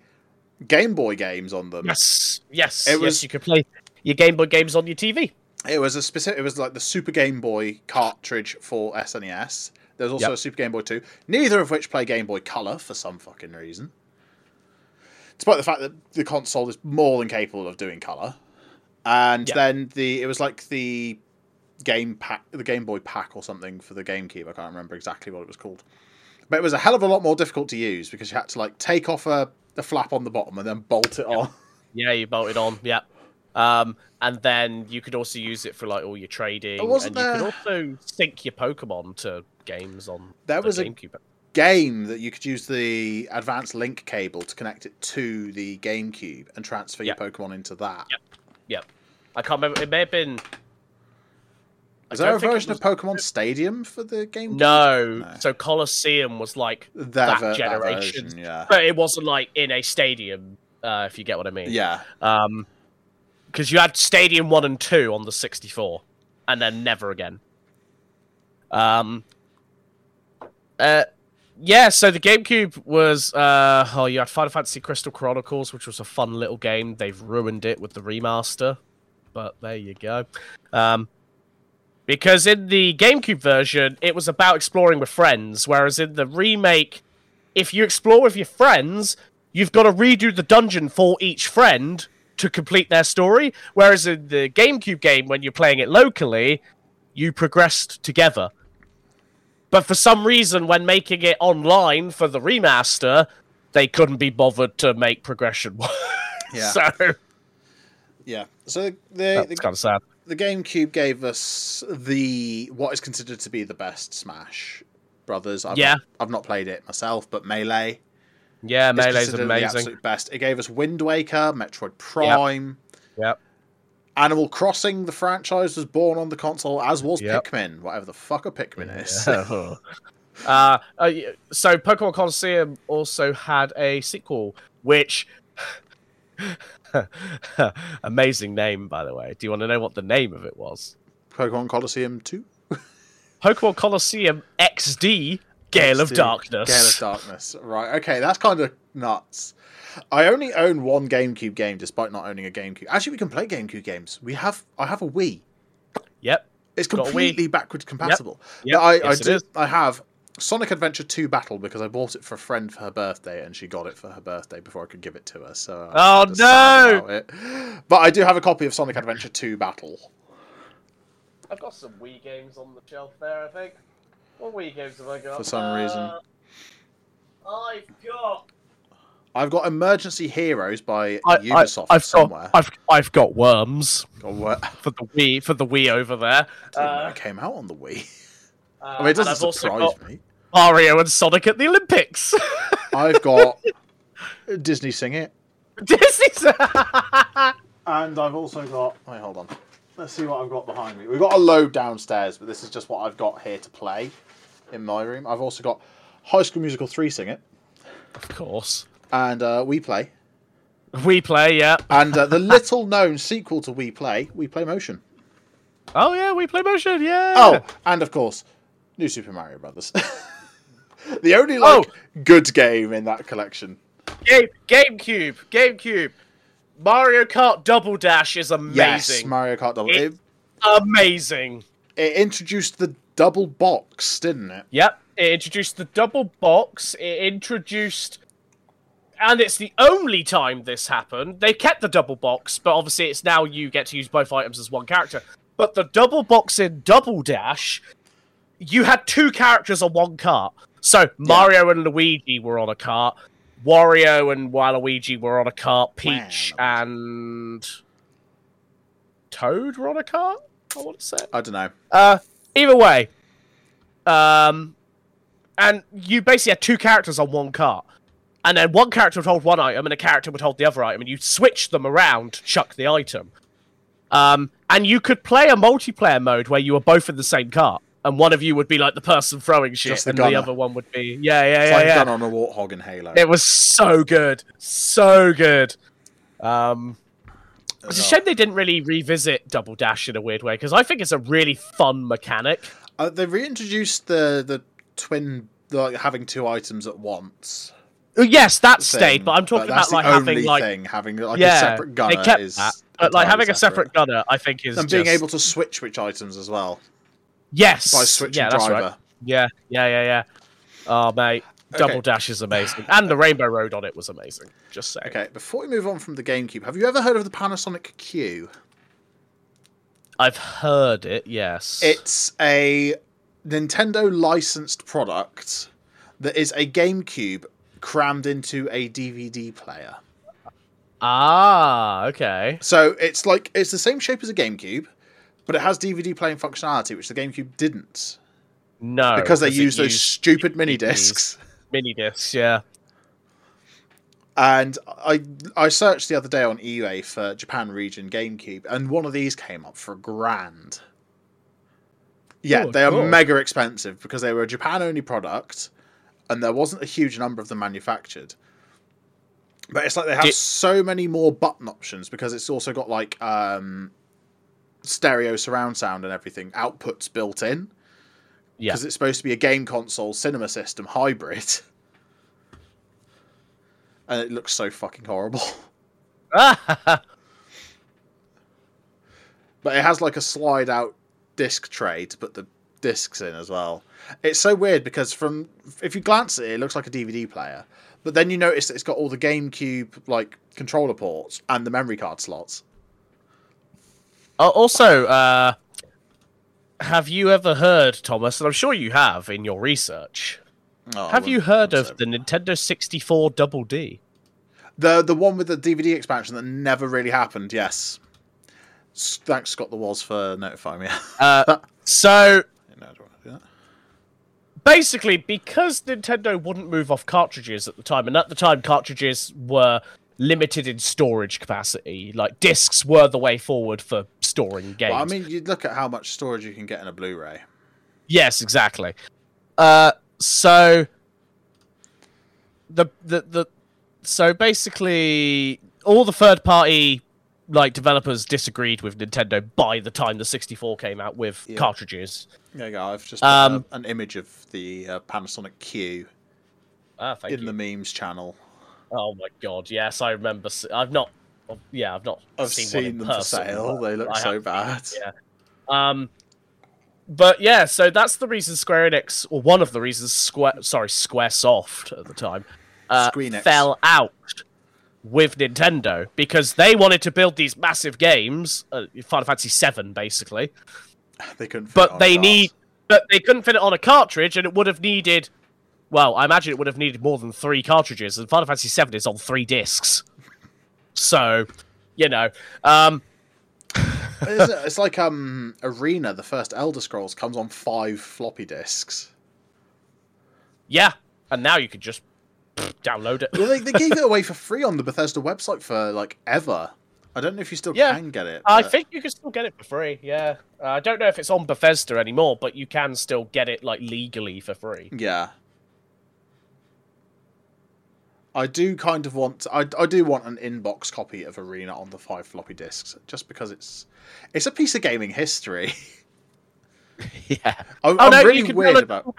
Game Boy games on them. Yes. Yes. It yes. was- You could play your Game Boy games on your TV. It was a specific. It was like the Super Game Boy cartridge for SNES. There was also Yep. a Super Game Boy Two. Neither of which play Game Boy Color for some fucking reason. Despite the fact that the console is more than capable of doing color, and Yeah. then the it was like the game pack, the Game Boy pack or something for the GameCube. I can't remember exactly what it was called, but it was a hell of a lot more difficult to use because you had to like take off a the flap on the bottom and then bolt it on. Yeah, you bolt it on. Yeah. Um, and then you could also use it for like all your trading, and you there- could also sync your Pokemon to games on There the was a GameCube. game that you could use the advanced link cable to connect it to the GameCube and transfer your Pokemon into that. Yep. Yep. I can't remember. It may have been. I there a don't think it version was- of Pokemon Stadium for the GameCube? No. No. So Colosseum was like that, that ver- generation. version, yeah. but it wasn't like in a stadium, uh, if you get what I mean. Yeah. Um, because you had Stadium One and Two on the sixty-four, and then never again. Um. Uh, yeah. So the GameCube was uh oh you had Final Fantasy Crystal Chronicles, which was a fun little game. They've ruined it with the remaster, but there you go. Um. Because in the GameCube version, it was about exploring with friends, whereas in the remake, if you explore with your friends, you've got to redo the dungeon for each friend to complete their story. Whereas in the GameCube game, when you're playing it locally, you progressed together. But for some reason, when making it online for the remaster, they couldn't be bothered to make progression. work. Yeah. so Yeah. So the, that's the, kind of sad. The GameCube gave us the what is considered to be the best Smash Brothers. I've Yeah. Not, I've not played it myself, but Melee Yeah, is Melee's amazing. absolute best. It gave us Wind Waker, Metroid Prime. Yep. Animal Crossing, the franchise, was born on the console, as was Yep. Pikmin, whatever the fuck a Pikmin is. uh, uh, so Pokemon Colosseum also had a sequel, which amazing name, by the way. Do you want to know what the name of it was? Pokemon Colosseum 2? Pokemon Colosseum XD Gale of Darkness. Gale of Darkness. Right, okay, that's kind of nuts. I only own one GameCube game despite not owning a GameCube. Actually, we can play GameCube games. We have I have a Wii. Yep. It's Got a Wii. completely backwards compatible. Yep, But I, yes, I, do. I have Sonic Adventure 2 Battle because I bought it for a friend for her birthday and she got it for her birthday before I could give it to her. So I'm Oh, no! it. But I do have a copy of Sonic Adventure 2 Battle. I've got some Wii games on the shelf there, I think. What Wii games have I got? For some reason. Uh, I've got. I've got Emergency Heroes by I, Ubisoft I, I've somewhere. got. I've I've got Worms Got what? for the Wii for the Wii over there. Didn't know Uh, it came out on the Wii. Uh, I mean, it doesn't I've also surprise got me. Mario and Sonic at the Olympics. I've got Disney Sing It, Disney's. and I've also got. Wait, hold on. Let's see what I've got behind me. We've got a load downstairs, but this is just what I've got here to play in my room. I've also got High School Musical 3 Sing It Of course. and uh, Wii Play. Wii play, yeah. And uh, the little known sequel to Wii Play, Wii Play Motion. Oh yeah, Wii play motion, yeah. Oh, and of course, New Super Mario Brothers. the only oh! like good game in that collection. Game GameCube, GameCube. Mario Kart Double Dash is amazing. Yes. Mario Kart Double. It, amazing. it introduced the double box, didn't it? Yep. It introduced the double box. It introduced and it's the only time this happened. They kept the double box, but obviously it's now you get to use both items as one character. But the double box in Double Dash, you had two characters on one cart. So Mario and Luigi were on a cart. Wario and Waluigi were on a cart. Peach Waluigi. and Toad were on a cart. I want to say. I don't know. Uh, either way, um, and you basically had two characters on one cart, and then one character would hold one item, and a character would hold the other item, and you switch them around to chuck the item. Um, and you could play a multiplayer mode where you were both in the same cart, and one of you would be like the person throwing shit, the and the other one would be yeah, yeah, It's yeah, like yeah. done on a warthog in Halo. It was so good, so good. Um, it's a Oh. shame they didn't really revisit Double Dash in a weird way because I think it's a really fun mechanic. Uh, they reintroduced the the twin, like having two items at once. Oh, Yes, that thing, stayed, but I'm talking that's about like having like thing, having like yeah, a separate gunner they kept is that, but like having a separate gunner, I think is and being just- able to switch which items as well yes by switching yeah, that's driver. right. Yeah, yeah, yeah, yeah. Oh mate, Double Okay. Dash is amazing, and the Rainbow Road on it was amazing. Just saying. Okay, before we move on from the GameCube, have you ever heard of the Panasonic Q? I've heard it. Yes. It's a Nintendo licensed product that is a GameCube crammed into a DVD player. ah okay. So it's like it's the same shape as a GameCube, but it has DVD playing functionality, which the GameCube didn't No, because they used those stupid mini discs. mini discs. Yeah. And I I searched the other day on eBay for Japan region GameCube, and one of these came up for a grand. Yeah, Oh, they are cool. mega expensive because they were a Japan only product, and there wasn't a huge number of them manufactured. But it's like they have Did- so many more button options because it's also got like um, stereo surround sound and everything outputs built in Yeah. because it's supposed to be a game console cinema system hybrid. And it looks so fucking horrible. But it has like a slide out disc tray to put the discs in as well. It's so weird because from if you glance at it, it looks like a DVD player. But then you notice that it's got all the GameCube like controller ports and the memory card slots. Oh, also, uh, have you ever heard, Thomas? And I'm sure you have in your research. Oh, have you heard of so. the Nintendo 64 Double D? the the one with the DVD expansion that never really happened? Yes. Thanks, Scott the Was, for notifying me. Uh, so No, I don't wanna do that. basically, because Nintendo wouldn't move off cartridges at the time, and at the time cartridges were limited in storage capacity, like discs were the way forward for storing games. Well, I mean, you look at how much storage you can get in a Blu-ray. Yes, exactly. Uh, so the the the so basically all the third party like developers disagreed with Nintendo by the time the 64 came out with Yeah. cartridges. There you go. I've just Um, a- an image of the uh, Panasonic Q Ah, in you. the memes channel. Oh my god, yes, I remember. I've not. Yeah, I've not I've seen, seen, them person, for sale. They look I so have- bad. Yeah. Um, but yeah, so that's the reason Square Enix, or one of the reasons Square, sorry, SquareSoft at the time, uh, fell out with Nintendo because they wanted to build these massive games, uh, Final Fantasy VII, basically, They couldn't. Fit it but they need, but they couldn't fit it on a cartridge, and it would have needed. Well, I imagine it would have needed more than three cartridges, and Final Fantasy VII is on three discs. So, you know, um, Isn't? It's like um Arena, the first Elder Scrolls, comes on five floppy disks. yeah, and now you could just download it. Well, they, they gave it away for free on the Bethesda website for like ever. I don't know if you still Yeah. can get it. I think you can still get it for free. Yeah, uh, I don't know if it's on Bethesda anymore, but you can still get it like legally for free. Yeah. I do kind of want. I, I do want an inbox copy of Arena on the five floppy disks, just because it's it's a piece of gaming history. yeah. I'm, Oh I'm no, really you can weird download about. full.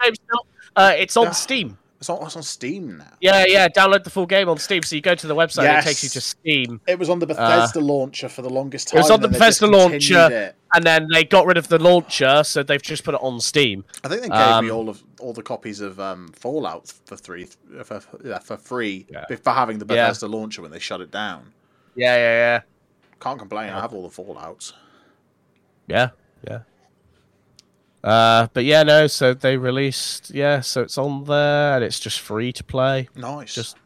Uh, it's on Ah. Steam. It's on, it's on Steam now. Yeah, yeah. Download the full game on Steam. So you go to the website, and it takes you to Steam, It was on the Bethesda launcher for the longest time. Uh, it was on the Bethesda launcher. it. and then they got rid of the launcher, so they've just put it on Steam. I think they gave Um, me all of all the copies of um, Fallout for three for, yeah, for free Yeah. for having the Yeah. Bethesda launcher when they shut it down. Yeah, yeah, yeah. Can't complain. I have all the Fallouts. yeah, yeah, yeah. Uh, but yeah, no. So they released, yeah. So it's on there, and it's just free to play. Nice. Just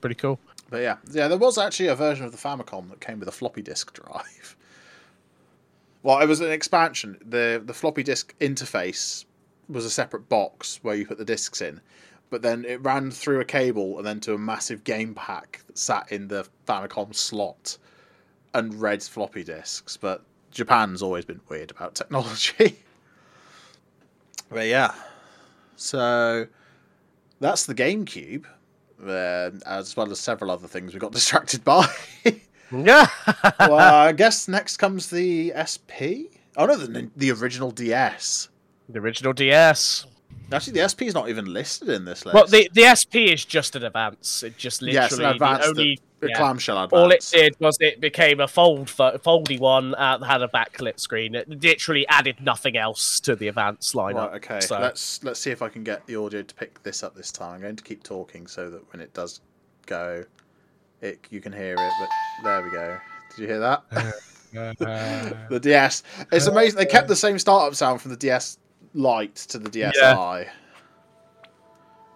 pretty cool. But yeah, yeah, there was actually a version of the Famicom that came with a floppy disk drive. Well, it was an expansion. the The floppy disk interface was a separate box where you put the discs in, but then it ran through a cable and then to a massive game pack that sat in the Famicom slot and read floppy disks. But Japan's always been weird about technology. But yeah, so that's the GameCube uh, as well as several other things we got distracted by. Yeah. well, I guess next comes the SP. Oh no, the, the original DS. the original DS. Actually, the SP is not even listed in this list. Well, the the SP is just an advance. It just literally yes, an advanced, the only. the yeah. clamshell advance. All it did was it became a fold foldy one uh, that had a backlit screen. It literally added nothing else to the advance lineup. Right, okay. So- Let's let's see if I can get the audio to pick this up this time. I'm going to keep talking so that when it does go, it you can hear it. But there we go. Did you hear that? the DS. It's amazing. They kept the same startup sound from the DS Lite to the DSi.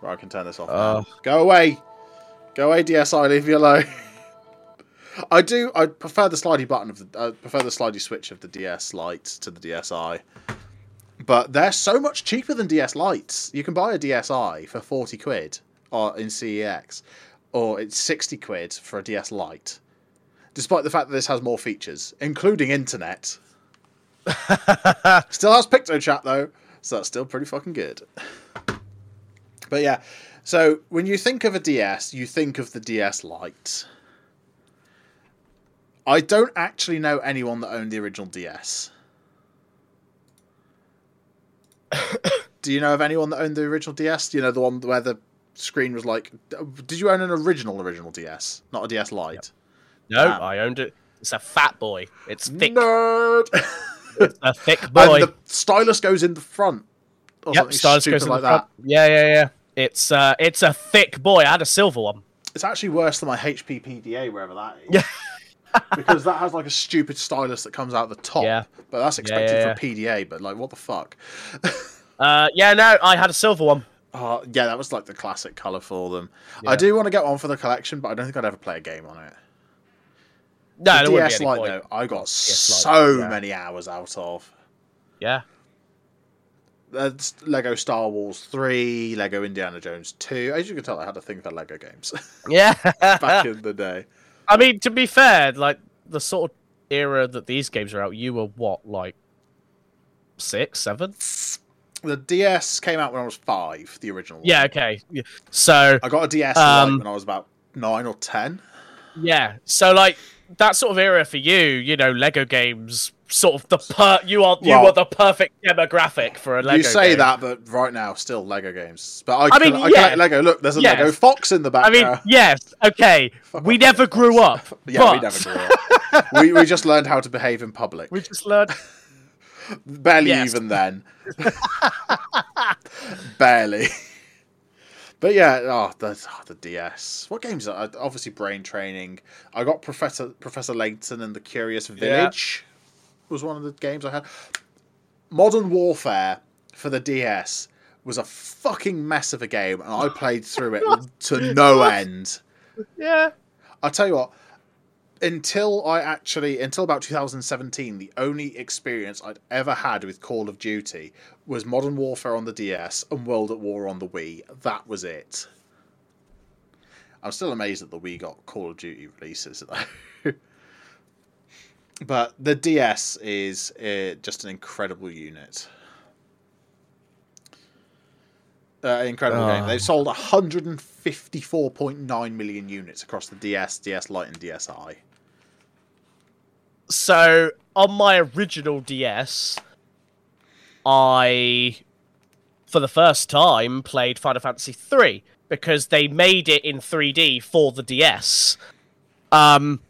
Right, I can turn this off. Oh. Go away. Go away, DSi. Leave me alone. I do. I prefer the slidey button of the. I prefer the slidey switch of the DS Lite to the DSi. But they're so much cheaper than DS Lites. You can buy a DSi for forty quid, or in CEX, or it's sixty quid for a DS Lite. Despite the fact that this has more features, including internet. Still has PictoChat though, so that's still pretty fucking good. But yeah, so when you think of a DS, you think of the DS Lite. I don't actually know anyone that owned the original DS. Do you know of anyone that owned the original DS? You know the one where the screen was like? Did you own an original original DS, not a DS Lite? no, Damn. I owned it. It's a fat boy. It's thick. Nerd. It's a thick boy. and the stylus goes in the front. Or yep, something stylus goes in like the that. Yeah, yeah, yeah. It's uh, it's a thick boy. I had a silver one. It's actually worse than my HP PDA, wherever that is. Yeah. because that has like a stupid stylus that comes out the top. Yeah. But that's Yeah, expected yeah, for PDA, but like, what the fuck? Uh, yeah, no, I had a silver one. Oh, yeah, that was like the classic colour for them. Yeah. I do want to get one for the collection, but I don't think I'd ever play a game on it. No, The DS Lite, point. though, I got so yeah. many hours out of. Yeah. That's Lego Star Wars 3, Lego Indiana Jones 2. As you can tell, I had a thing for Lego games Yeah. back in the day. I mean, to be fair, like the sort of era that these games are out, you were what, like six, seven? The DS came out when I was five, the original one. Yeah, okay. So I got a DS Um, when I was about nine or ten. yeah, so like that sort of era for you, you know, Lego games, sort of the per you are you Well- are the perfect demographic for a Lego. you say game. that, but right now, still Lego games. But I, I mean, I yeah. Lego. Look, there's a Yes. Lego fox in the back. I mean, yes, okay. We never grew up. yeah, but we never grew up. we, we just learned how to behave in public. We just learned. Barely Yes. even then. Barely. But yeah, oh the, oh, the DS. What games are obviously brain training? I got Professor Professor Layton and the Curious Village was one of the games I had. Modern Warfare for the DS was a fucking mess of a game, and I played through it to no end. Yeah. I'll tell you what. Until I actually, until about 2017, the only experience I'd ever had with Call of Duty was Modern Warfare on the DS and World at War on the Wii. That was it. I'm still amazed that the Wii got Call of Duty releases. though. But the DS is uh, just an incredible unit. Uh, incredible game. Oh. They've sold 154.9 million units across the DS, DS Lite, and DSi. So on my original DS, I, for the first time, played Final Fantasy III because they made it in 3D for the DS. Um,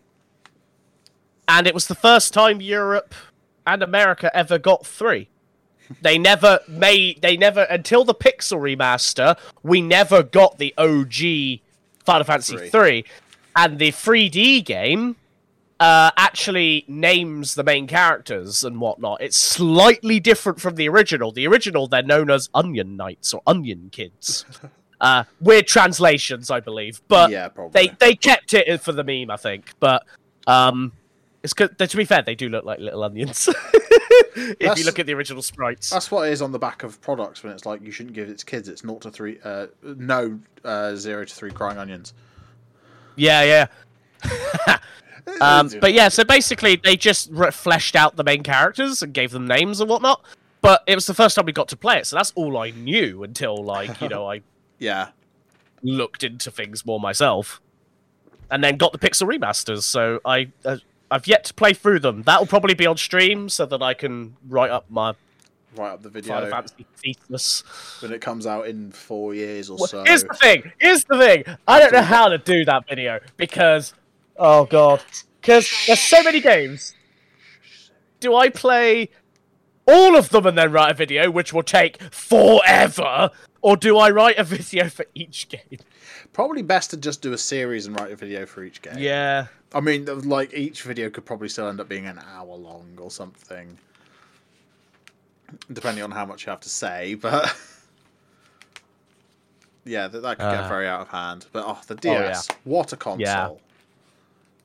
and it was the first time Europe and America ever got three. They never made. They never until the Pixel remaster. We never got the OG Final Fantasy Three. three, and the 3D game uh, actually names the main characters and whatnot. It's slightly different from the original. The original, they're known as Onion Knights or Onion Kids. uh, weird translations, I believe, but yeah, probably. they they kept it for the meme, I think. But um, it's good. To be fair, they do look like little onions. if That's- you look at the original sprites. That's what it is on the back of products when it's like you shouldn't give it to kids. It's naught to three, uh, no, uh, zero to three crying onions. Yeah, yeah. Um, but yeah, so basically they just re- fleshed out the main characters and gave them names and whatnot. But it was the first time we got to play it, so that's all I knew until like you know I yeah, looked into things more myself, and then got the Pixel remasters. So I uh, I've yet to play through them. That'll probably be on stream so that I can write up my write up the video Final Fantasy thesis. when it comes out in four years or Well, so. Here's the thing. Here's the thing. I don't know how to do that video because, oh god, because there's so many games. Do I play all of them and then write a video, which will take forever, or do I write a video for each game? Probably best to just do a series and write a video for each game. Yeah. I mean, like each video could probably still end up being an hour long or something, depending on how much you have to say. But yeah, that, that could get Uh. very out of hand. But oh, the yeah. DS, what a console! Yeah.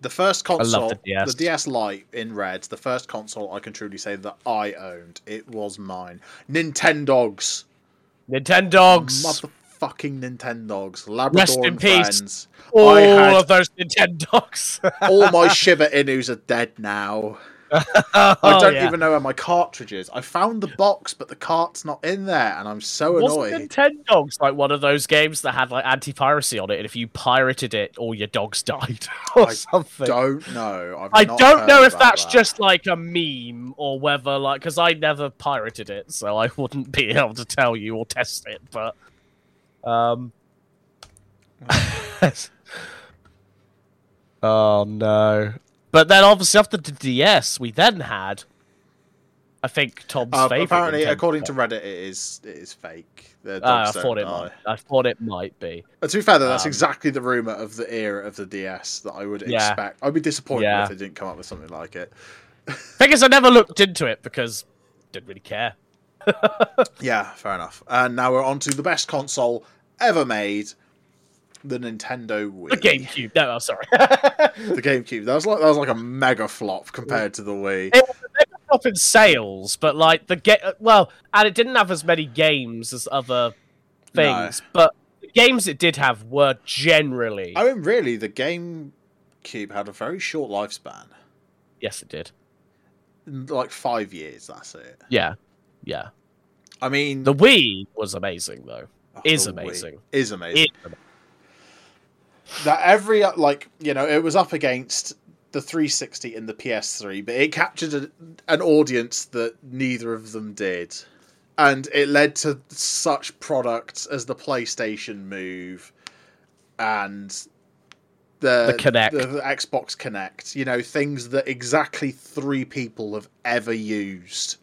The first console, the DS. DS Lite in red, the first console I can truly say that I owned. It was mine. Nintendogs, Nintendogs. Motherfucking Nintendogs, Labrador Rest in peace. friends. all had of those Nintendogs. all my Shiba Inus are dead now. I oh, don't yeah. even know where my cartridge is. I found the box, but the cart's not in there, and I'm so Wasn't annoyed. Nintendogs like one of those games that had like anti-piracy on it, and if you pirated it, all your dogs died or I something? Don't know. I've I don't know if that's that. just like a meme or whether like because I never pirated it, so I wouldn't be able to tell you or test it. But um, oh no! But then obviously after the DS, we then had, I think Tom's Uh, favorite. apparently, Nintendo according to. Reddit, it is it is fake. The Ah, I thought it die. might. I thought it might be. But to be fair, though, that's Um, exactly the rumor of the era of the DS that I would Yeah. expect. I'd be disappointed Yeah. if they didn't come up with something like it. Thing is, I never looked into it because didn't really care. Yeah, fair enough. And now we're on to the best console ever made, the Nintendo Wii. The GameCube. No, I'm sorry. The GameCube. That was like that was like a mega flop compared to the Wii. it was a mega flop in sales, but like the get well, and it didn't have as many games as other things, but the games it did have were generally I mean, really, the GameCube had a very short lifespan. yes, it did. Like five years, that's it. Yeah, yeah. I mean, The Wii was amazing though. oh, is the Wii amazing. Is amazing. That every uh, like you know it was up against the 360 and the PS3, but it captured a, an audience that neither of them did, and it led to such products as the PlayStation Move and the The Kinect. the, the Xbox Kinect. You know things that exactly three people have ever used.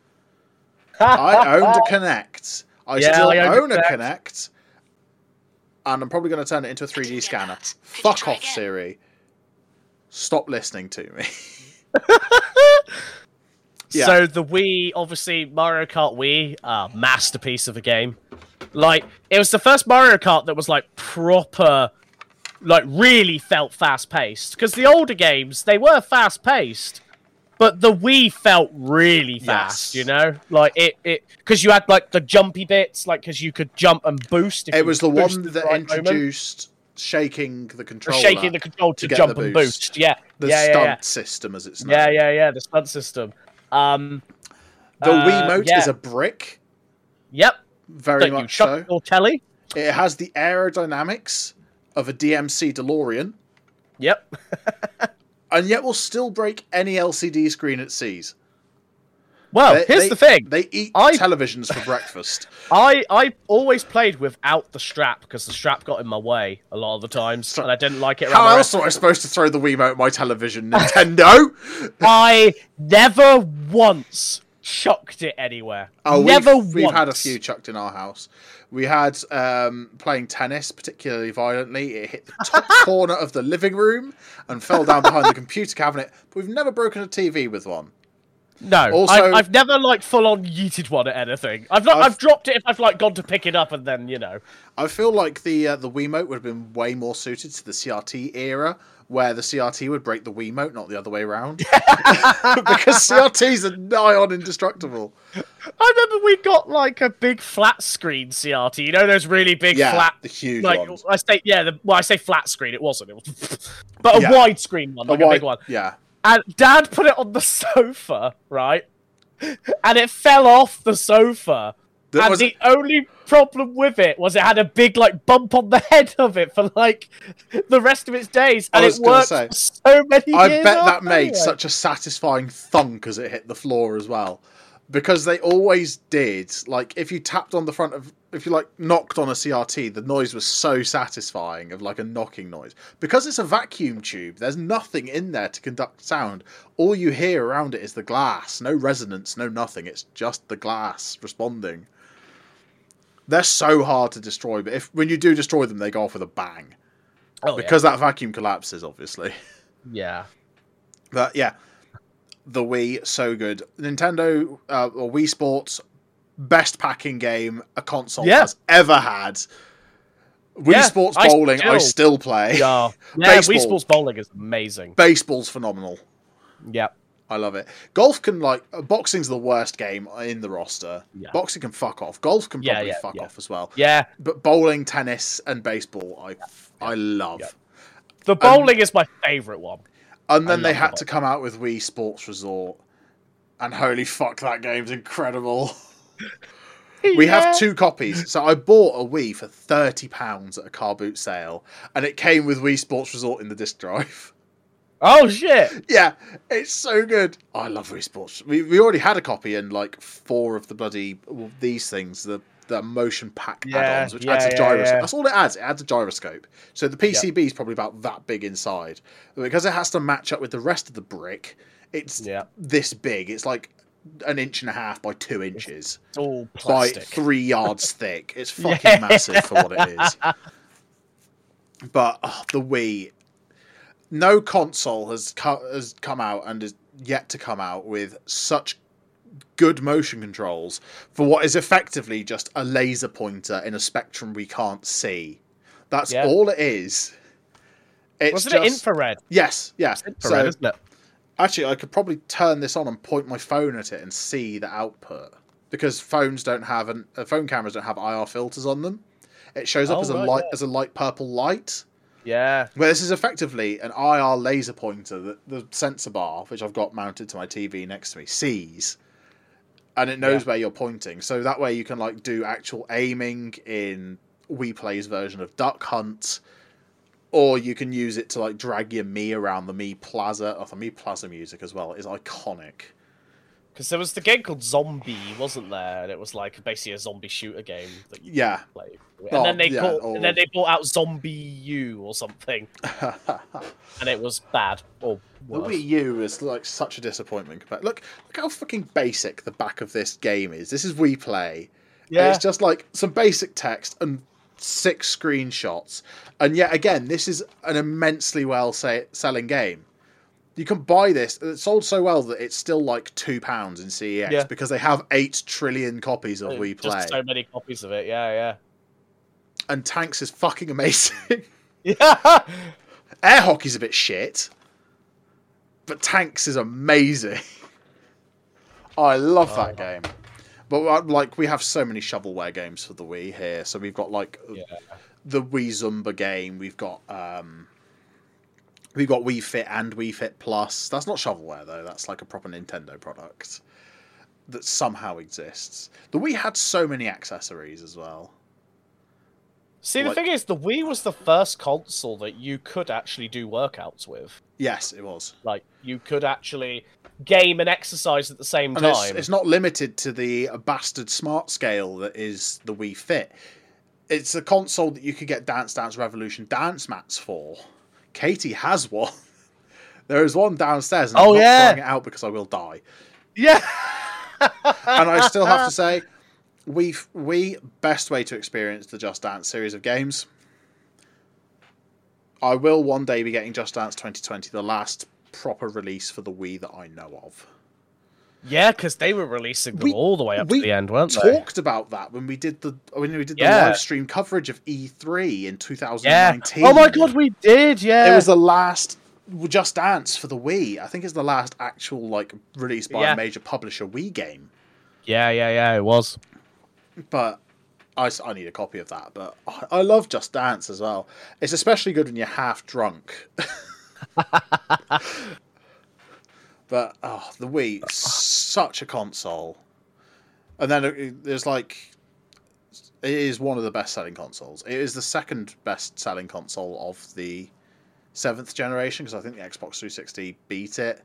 I owned a Kinect. I Yeah, still I owned own a Kinect. Connect. And I'm probably going to turn it into a 3D scanner. Fuck off, Siri. Stop listening to me. Yeah. So the Wii, obviously Mario Kart Wii, uh, masterpiece of a game. Like it was the first Mario Kart that was like proper, like really felt fast paced. Because the older games they were fast paced, but the Wii felt really fast. Yes. You know, like it it because you had like the jumpy bits, like because you could jump and boost. If it was the one that right moment. introduced shaking the controller, shaking the control to, to jump the and boost. boost. Yeah, the yeah, stunt yeah, system, as it's known. yeah, yeah, yeah. The stunt system. Um, The Uh, Wiimote yeah. is a brick, yep. very Don't much so. your telly? It has the aerodynamics of a DMC DeLorean, Yep. and yet will still break any LCD screen it sees. Well, They- here's they- the thing. They eat I- televisions for breakfast. I I always played without the strap because the strap got in my way a lot of the times, So- and I didn't like it. How else am I supposed to throw the Wiimote at my television, Nintendo? I never once chucked it anywhere. Oh, never we've, we've had a few chucked in our house. We had um, playing tennis particularly violently. It hit the top corner of the living room and fell down behind the computer cabinet. But we've never broken a TV with one. No, Also- I've, I've never like full on yeeted one at anything. I've not. I've, I've- dropped it if I've like gone to pick it up and then you know. I feel like the uh, the Wiimote would have been way more suited to the CRT era, where the CRT would break the Wiimote, not the other way around. because CRTs are nigh on indestructible. I remember we got like a big flat screen CRT. You know those really big Yeah, flat. the huge Like ones. I say, yeah. The, well, I say flat screen. It wasn't. It was, but a Yeah. widescreen one, like a, wide- big one. Yeah. And Dad put it on the sofa, right? And it fell off the sofa. That and was- the only problem with it was it had a big like bump on the head of it for like the rest of its days, I and it worked say, so many I bet that after made such a satisfying thunk as it hit the floor as well. Because they always did. Like if you tapped on the front of if you like knocked on a CRT, the noise was so satisfying of like a knocking noise. Because it's a vacuum tube, there's nothing in there to conduct sound. All you hear around it is the glass. No resonance, no nothing. It's just the glass responding. They're so hard to destroy, but if when you do destroy them, they go off with a bang. Oh, yeah. Because that vacuum collapses, obviously. yeah, But yeah, the Wii so good. Nintendo uh, or Wii Sports best packing game a console Yeah. has ever had. Wii Yeah, Sports Bowling, I still- still play. yeah, yeah. Baseball. Wii Sports Bowling is amazing. Baseball's phenomenal. Yeah, I love it. Golf can like uh, boxing's the worst game in the roster. Yeah. Boxing can fuck off. Golf can probably yeah, fuck yeah. off as well. yeah. But bowling, tennis, and baseball, I I love. The bowling is my favorite one. And then they had the to come out with Wii Sports Resort, and holy fuck, that game's incredible. We have two copies. So I bought a Wii for thirty pounds at a car boot sale, and it came with Wii Sports Resort in the disc drive. Oh shit! yeah, it's so good. Oh, I love Wii Sports. We we already had a copy and like four of the bloody well, these things, the the motion pack Yeah, add-ons, which yeah, adds a gyroscope. yeah. That's all it adds. It adds a gyroscope. So the PCB is probably about that big inside, but because it has to match up with the rest of the brick, it's this big. It's like an inch and a half by two inches it's all by plastic. three yards thick. It's fucking massive for what it is. But oh, the Wii, no console has co- has come out and is yet to come out with such good motion controls for what is effectively just a laser pointer in a spectrum we can't see. That's Yeah. all it is. It's Wasn't just it infrared? yes, yeah. Infrared, So isn't it? Actually, I could probably turn this on and point my phone at it and see the output because phones don't have an uh, phone cameras don't have IR filters on them. It shows up Oh, as a right, light yeah. as a light purple light. Yeah. Where this is effectively an IR laser pointer that the sensor bar, which I've got mounted to my TV next to me, sees, and it knows Yeah. where you're pointing. So that way you can like do actual aiming in Wii Play's version of Duck Hunt, or you can use it to like drag your Mii around the Mii Plaza. Oh, the Mii Plaza music as well is iconic. Because there was the game called Zombie, wasn't there? And it was like basically a zombie shooter game that you Yeah. played. And Oh, then they yeah, called, and then they brought out ZombiU or something, and it was bad or The worse. Wii U is like such a disappointment. Compared, look, look how fucking basic the back of this game is. This is Wii Play. And Yeah. it's just like some basic text and six screenshots. And yet again, this is an immensely well say, selling game. You can buy this. It sold so well that it's still like two pounds in CEX Yeah. because they have eight trillion copies of Wii Play. Just so many copies of it. Yeah, yeah. And Tanks is fucking amazing. Yeah. Air hockey's a bit shit, but Tanks is amazing. I love that Oh. game. But uh, like we have so many shovelware games for the Wii here, so we've got like Yeah. the Wii Zumba game. We've got um, we've got Wii Fit and Wii Fit Plus. That's not shovelware though. That's like a proper Nintendo product that somehow exists. The Wii had so many accessories as well. See, the Like- thing is, the Wii was the first console that you could actually do workouts with. Yes, it was. Like, you could actually game and exercise at the same And it's, time. it's not limited to the bastard smart scale that is the Wii Fit. It's a console that you could get Dance Dance Revolution dance mats for. Katie has one. There is one downstairs, and Oh, I'm not yeah. trying it out because I will die. Yeah. And I still have to say, we we best way to experience the Just Dance series of games. I will one day be getting Just Dance 2020, the last proper release for the Wii that I know of. Yeah, because they were releasing them We- all the way up to the end, weren't they? We talked about that when we did the when we did the Yeah. live stream coverage of E3 in Yeah. 2019. Oh my god, we did. Yeah. It was the last Just Dance for the Wii. I think it's the last actual like released by Yeah. a major publisher Wii game. Yeah, yeah, yeah. It was. But I, I need a copy of that. But I- I love Just Dance as well. It's especially good when you're half drunk. but oh, the Wii, such a console. And then there's like, it is one of the best selling consoles. It is the second best selling console of the seventh generation because I think the Xbox 360 beat it.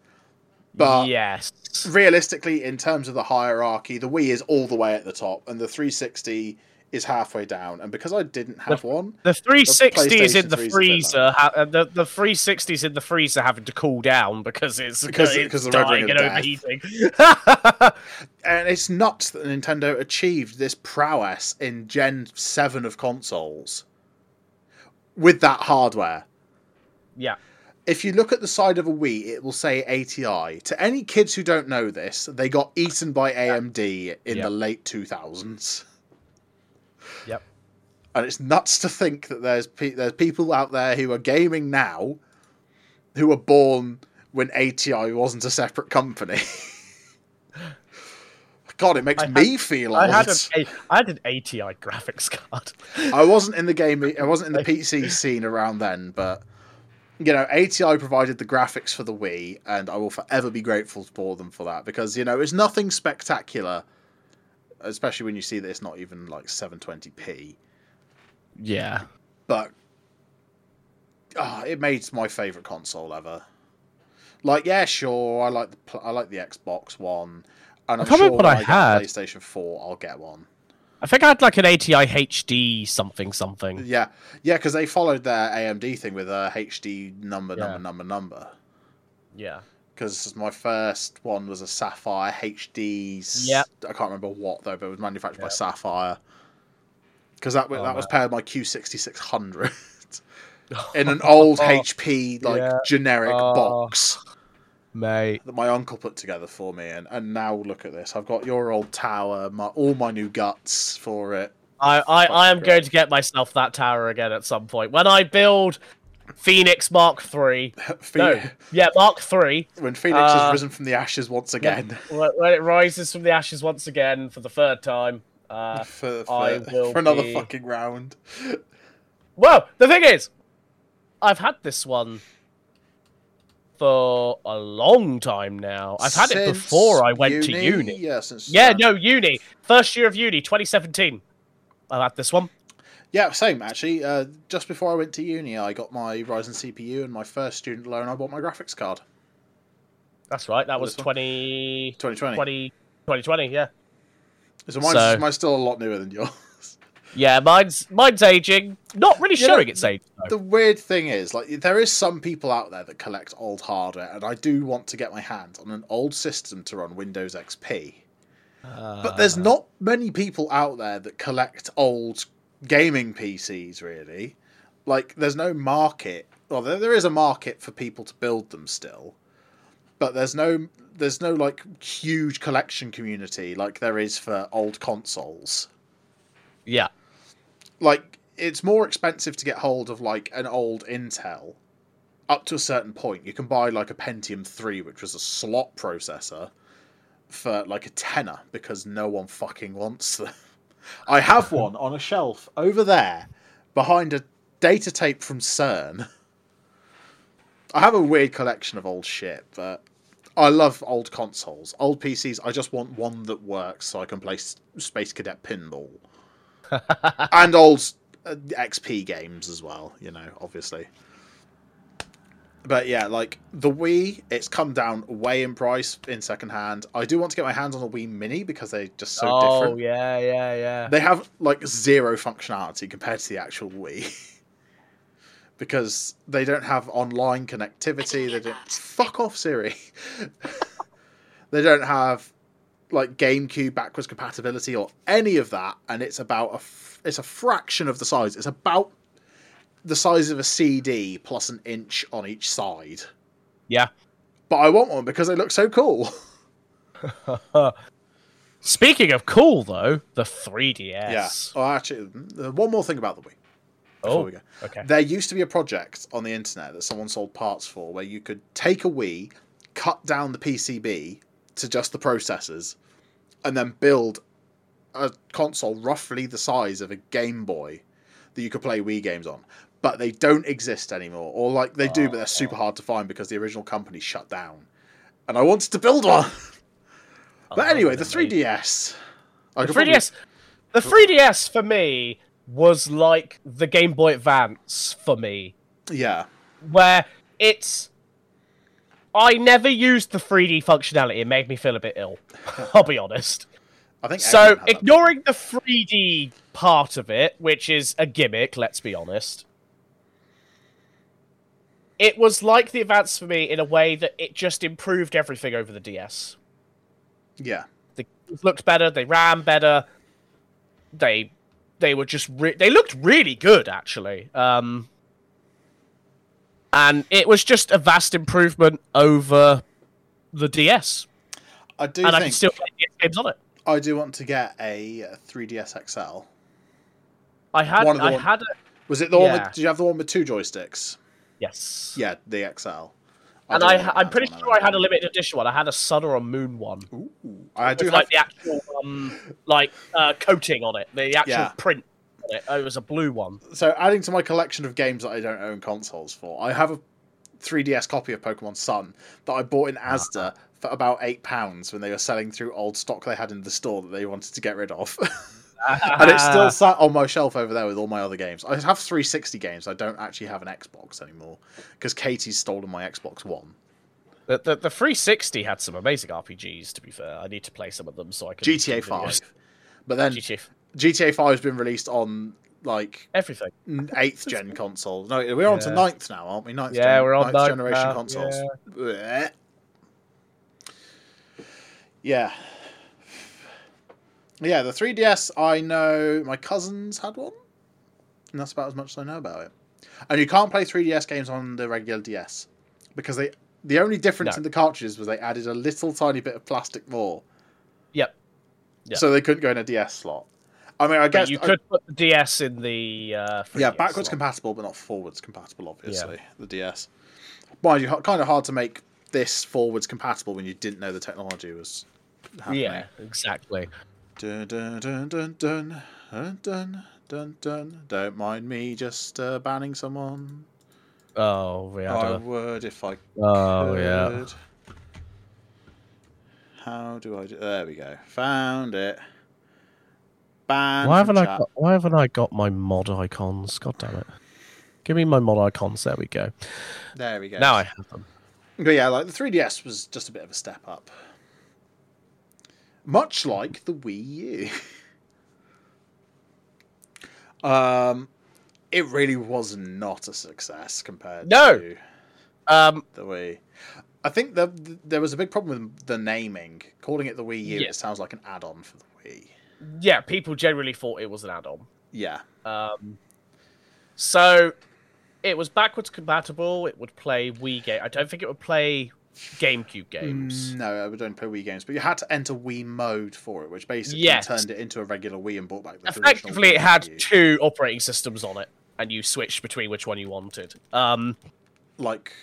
But yes. realistically, in terms of the hierarchy, the Wii is all the way at the top, and the 360 is halfway down. And because I didn't have one, The 360 is in the 3's a bit freezer. Ha- uh, the the 360 is in the freezer, having to cool down because it's Because- it's because of the dying and overheating. and it's nuts that Nintendo achieved this prowess in Gen 7 of consoles with that hardware. yeah. If you look at the side of a Wii, it will say ATI. To any kids who don't know this, they got eaten by AMD in the late 2000s. Yep. and it's nuts to think that there's pe- there's people out there who are gaming now who were born when ATI wasn't a separate company. God, it makes I had- me feel old. I had an I had an ATI graphics card. I wasn't in the game. I wasn't in the PC scene around then, but you know, ATI provided the graphics for the Wii, and I will forever be grateful for them for that because you know it's nothing spectacular, especially when you see that it's not even like 720p. Yeah. but ah, it made my favorite console ever. Like, yeah, sure, I like the I like the Xbox One, and I'm can't sure remember what I I, had. PlayStation Four, I'll get one. I think I had like an ATI HD something something. Yeah, yeah, because they followed their AMD thing with a HD number, Yeah. number, number, number. Yeah. Because my first one was a Sapphire HD. Yeah. I can't remember what though, but it was manufactured by Sapphire. Because that Oh, that was man. paired my Q6600 in an old oh. HP like Yeah. generic Oh. box. Mate. that my uncle put together for me, and, and now look at this. I've got your old tower, my, all my new guts for it. I, I, I am great. going to get myself that tower again at some point. When I build Phoenix Mark III. Phoenix, No, yeah, Mark III. When Phoenix Uh, has risen from the ashes once again, When when it rises from the ashes once again for the third time. Uh, for, I for, will for another be- fucking round. well, the thing is, I've had this one for a long time now. I've had it before I went to uni. Yeah, since Yeah, no, uni. First year of uni, 2017. I've had this one. Yeah, same actually. Uh, just before I went to uni, I got my Ryzen CPU and my first student loan. I bought my graphics card. That's right. That was This one? 20, 2020. 20, 2020, yeah. So mine's, So- mine's still a lot newer than yours. Yeah, mine's mine's aging. Not really You know, showing its age. though. The weird thing is, like, there is some people out there that collect old hardware, and I do want to get my hands on an old system to run Windows XP. But there's Uh, not many people out there that collect old gaming PCs, really. Like, there's no market. Well, there, there is a market for people to build them still, but there's no there's no like huge collection community like there is for old consoles. Yeah. Like, it's more expensive to get hold of like an old Intel. Up to a certain point, you can buy like a Pentium 3, which was a slot processor, for like a tenner because no one fucking wants them. I have one on a shelf over there, behind a data tape from CERN. I have a weird collection of old shit, but I love old consoles. Old PCs, I just want one that works so I can play Space Cadet Pinball. and old uh, XP games as well, you know, obviously. But yeah, like the Wii, it's come down way in price in second hand. I do want to get my hands on a Wii Mini because they're just so oh different. Oh yeah, yeah, yeah. They have like zero functionality compared to the actual Wii. because they don't have online connectivity, they don't fuck off Siri. they don't have like GameCube backwards compatibility or any of that and it's about a f- it's a fraction of the size. It's about the size of a CD plus an inch on each side. Yeah. But I want one because they look so cool. Speaking of cool, though, the 3DS. Yeah. Oh, actually, uh, one more thing about the Wii. Oh, we go. okay. There used to be a project on the internet that someone sold parts for where you could take a Wii, cut down the PCB to just the processors, and then build a console roughly the size of a Game Boy that you could play Wii games on. But they don't exist anymore. Or, like, they do, but they're super hard to find because the original company shut down. And I wanted to build one. But oh, anyway, the 3DS. I The 3DS. The 3DS for me was like the Game Boy Advance for me, Yeah. where it's. I never used the 3D functionality. It made me feel a bit ill. I'll be honest. I think So, everyone had that. ignoring the 3D part of it, which is a gimmick, let's be honest, it was like the Advance for me in a way that it just improved everything over the DS. Yeah. They looked better, they ran better, they they were just re- they looked really good actually. Um, and it was just a vast improvement over the DS, I do and I can still play DS games on it. I do want to get a 3DS XL. I had One I one- had a Was it the one Yeah. with? Did you have the one with two joysticks? Yes. Yeah, the XL. and I, I'm pretty sure I had a limited edition one. I had a Sun or a Moon one. Ooh, I do have. like the actual um, like uh, coating on it, the actual Yeah. print on it. Oh, it was a blue one. So adding to my collection of games that I don't own consoles for, I have a 3DS copy of Pokemon Sun that I bought in Asda for about eight pounds when they were selling through old stock they had in the store that they wanted to get rid of. and it's still sat on my shelf over there with all my other games. I have 360 games. I don't actually have an Xbox anymore because Katie's stolen my Xbox One. The, the the 360 had some amazing RPGs. To be fair, I need to play some of them so I can GTA 5. But then GTA GTA 5 has been released on like everything. eighth gen console. No, we're on to Yeah. ninth now, aren't we? Ninth Yeah, gen, we're on ninth ninth generation now, consoles. Blech. Yeah. Yeah, the 3DS, I know my cousins had one. And that's about as much as I know about it. And you can't play 3DS games on the regular DS. Because they the only difference No. in the cartridges was they added a little tiny bit of plastic more. Yep. Yeah. So they couldn't go in a DS slot. I mean, I But guess you I- could put the DS in the uh, 3DS yeah, backwards slot. compatible, but not forwards compatible. Obviously, the DS. Mind you, kind of hard to make this forwards compatible when you didn't know the technology was happening. Yeah, exactly. Dun, dun, dun, dun, dun, dun, dun, dun, dun. Don't mind me just uh, banning someone. Oh, had I would if I Oh, could. yeah. How do I do? There we go. Found it. Ban. Why haven't I chat. got? Why haven't I got my mod icons? God damn it! Give me my mod icons. There we go. There we go. Now I have them. But yeah, like the 3DS was just a bit of a step up. Much like the Wii U. um, it really was not a success compared No. to Um, the Wii. I think the, there was a big problem with the naming. Calling it the Wii U, Yeah. it sounds like an add-on for the Wii. yeah, people generally thought it was an add-on. Yeah, Um, so it was backwards compatible. It would play Wii game. I don't think it would play GameCube games. Mm, no, I would only play Wii games, but you had to enter Wii mode for it, which basically Yes. turned it into a regular Wii and brought back the Effectively, it had U. two operating systems on it, and you switched between which one you wanted. Um, like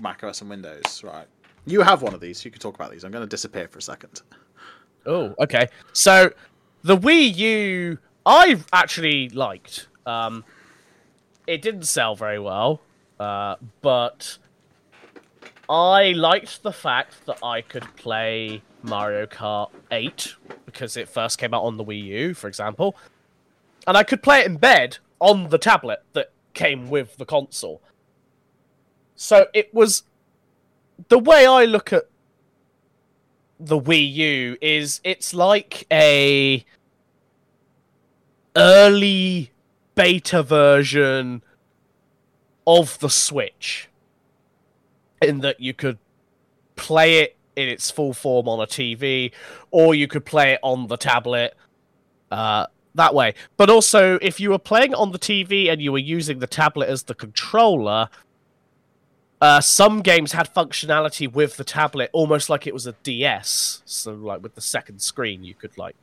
Mac OS and Windows, right? You have one of these. You can talk about these. I'm going to disappear for a second. Oh, okay. So the Wii U, I actually liked. Um, it didn't sell very well, uh, but I liked the fact that I could play Mario Kart 8 because it first came out on the Wii U, for example, and I could play it in bed on the tablet that came with the console. So it was the way I look at the Wii U is it's like a early beta version of the Switch in that you could play it in its full form on a TV or you could play it on the tablet uh, that way. But also, if you were playing on the TV and you were using the tablet as the controller, uh, some games had functionality with the tablet almost like it was a DS. So, like with the second screen, you could like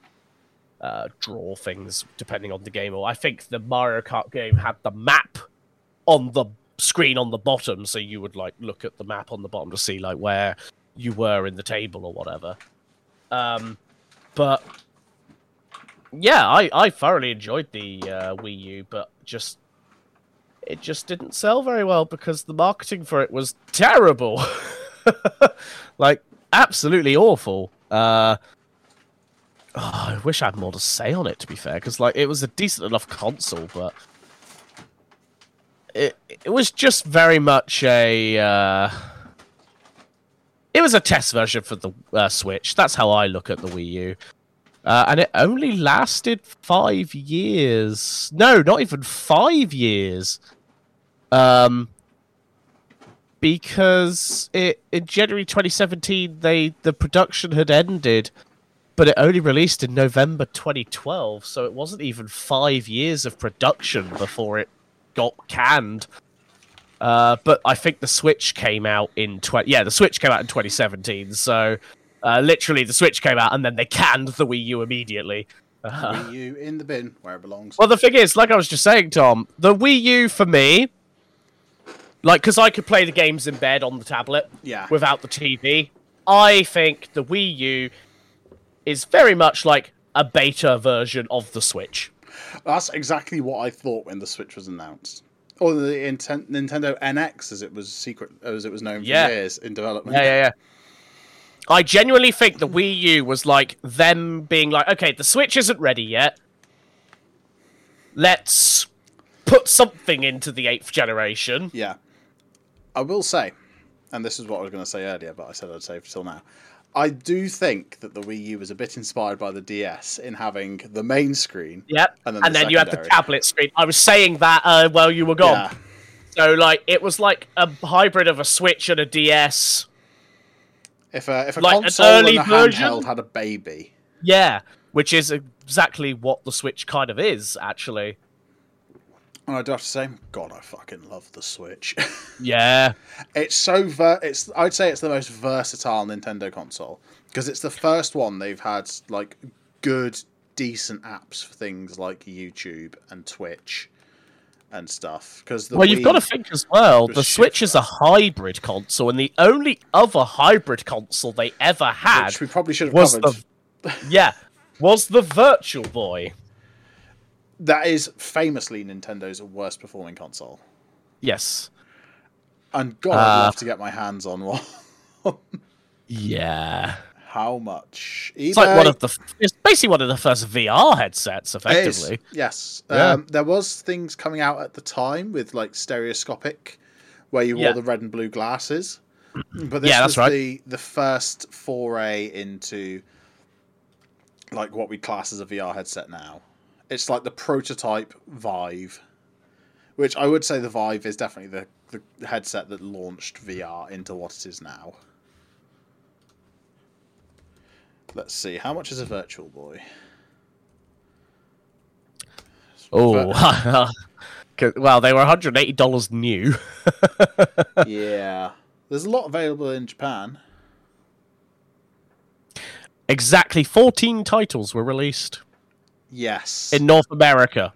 uh, draw things depending on the game. Or I think the Mario Kart game had the map on the screen on the bottom, so you would like look at the map on the bottom to see like where you were in the table or whatever. Um, but yeah, I I thoroughly enjoyed the uh, Wii U, but just it just didn't sell very well because the marketing for it was terrible, like absolutely awful. Uh, oh, I wish I had more to say on it. To be fair, because like it was a decent enough console, but it was just very much a. Uh, it was a test version for the uh, Switch. That's how I look at the Wii U. Uh, and it only lasted five years. No, not even five years. Um, because it in January 2017, they the production had ended, but it only released in November 2012. So it wasn't even five years of production before it got canned. Uh, but I think the Switch came out in 20. Yeah, the Switch came out in 2017. So uh, literally, the Switch came out and then they canned the Wii U immediately. Uh, Wii U in the bin where it belongs. well, the thing is, like I was just saying, Tom, the Wii U for me, like, because I could play the games in bed on the tablet yeah. without the TV, I think the Wii U is very much like a beta version of the Switch. That's exactly what I thought when the Switch was announced. Or the Inten- Nintendo NX, as it was secret, as it was known for Yeah. years in development. Yeah, yeah, yeah. I genuinely think the Wii U was like them being like, okay, the Switch isn't ready yet. Let's put something into the eighth generation. Yeah. I will say, and this is what I was going to say earlier, but I said I'd save it till now. I do think that the Wii U was a bit inspired by the DS in having the main screen. Yep. And And then then, you had the tablet screen. I was saying that uh, while you were gone. Yeah. So like it was like a hybrid of a Switch and a DS. If a, if a Like an early and a version? handheld had a baby, Yeah, which is exactly what the Switch kind of is actually. And I do have to say, God, I fucking love the Switch. Yeah. it's so ver- it's I'd say it's the most versatile Nintendo console because it's the first one they've had like good decent apps for things like YouTube and Twitch and stuff because well, you've got to think as well. The Switch is a hybrid console, and the only other hybrid console they ever had which we probably should have was covered. the yeah was the Virtual Boy. That is famously Nintendo's worst performing console. Yes. And God, I'd Uh, love to get my hands on one. Yeah. How much? It's like one of the. It's basically one of the first VR headsets, effectively. Yes. Yeah. Um, there was things coming out at the time with like stereoscopic, where you wore Yeah. the red and blue glasses. But this Yeah, was right. the the first foray into like what we class as a VR headset now. It's like the prototype Vive, which I would say the Vive is definitely the, the headset that launched VR into what it is now. Let's see, how much is a Virtual Boy? Oh, well, they were one hundred eighty dollars new. yeah. There's a lot available in Japan. exactly fourteen titles were released Yes. in North America.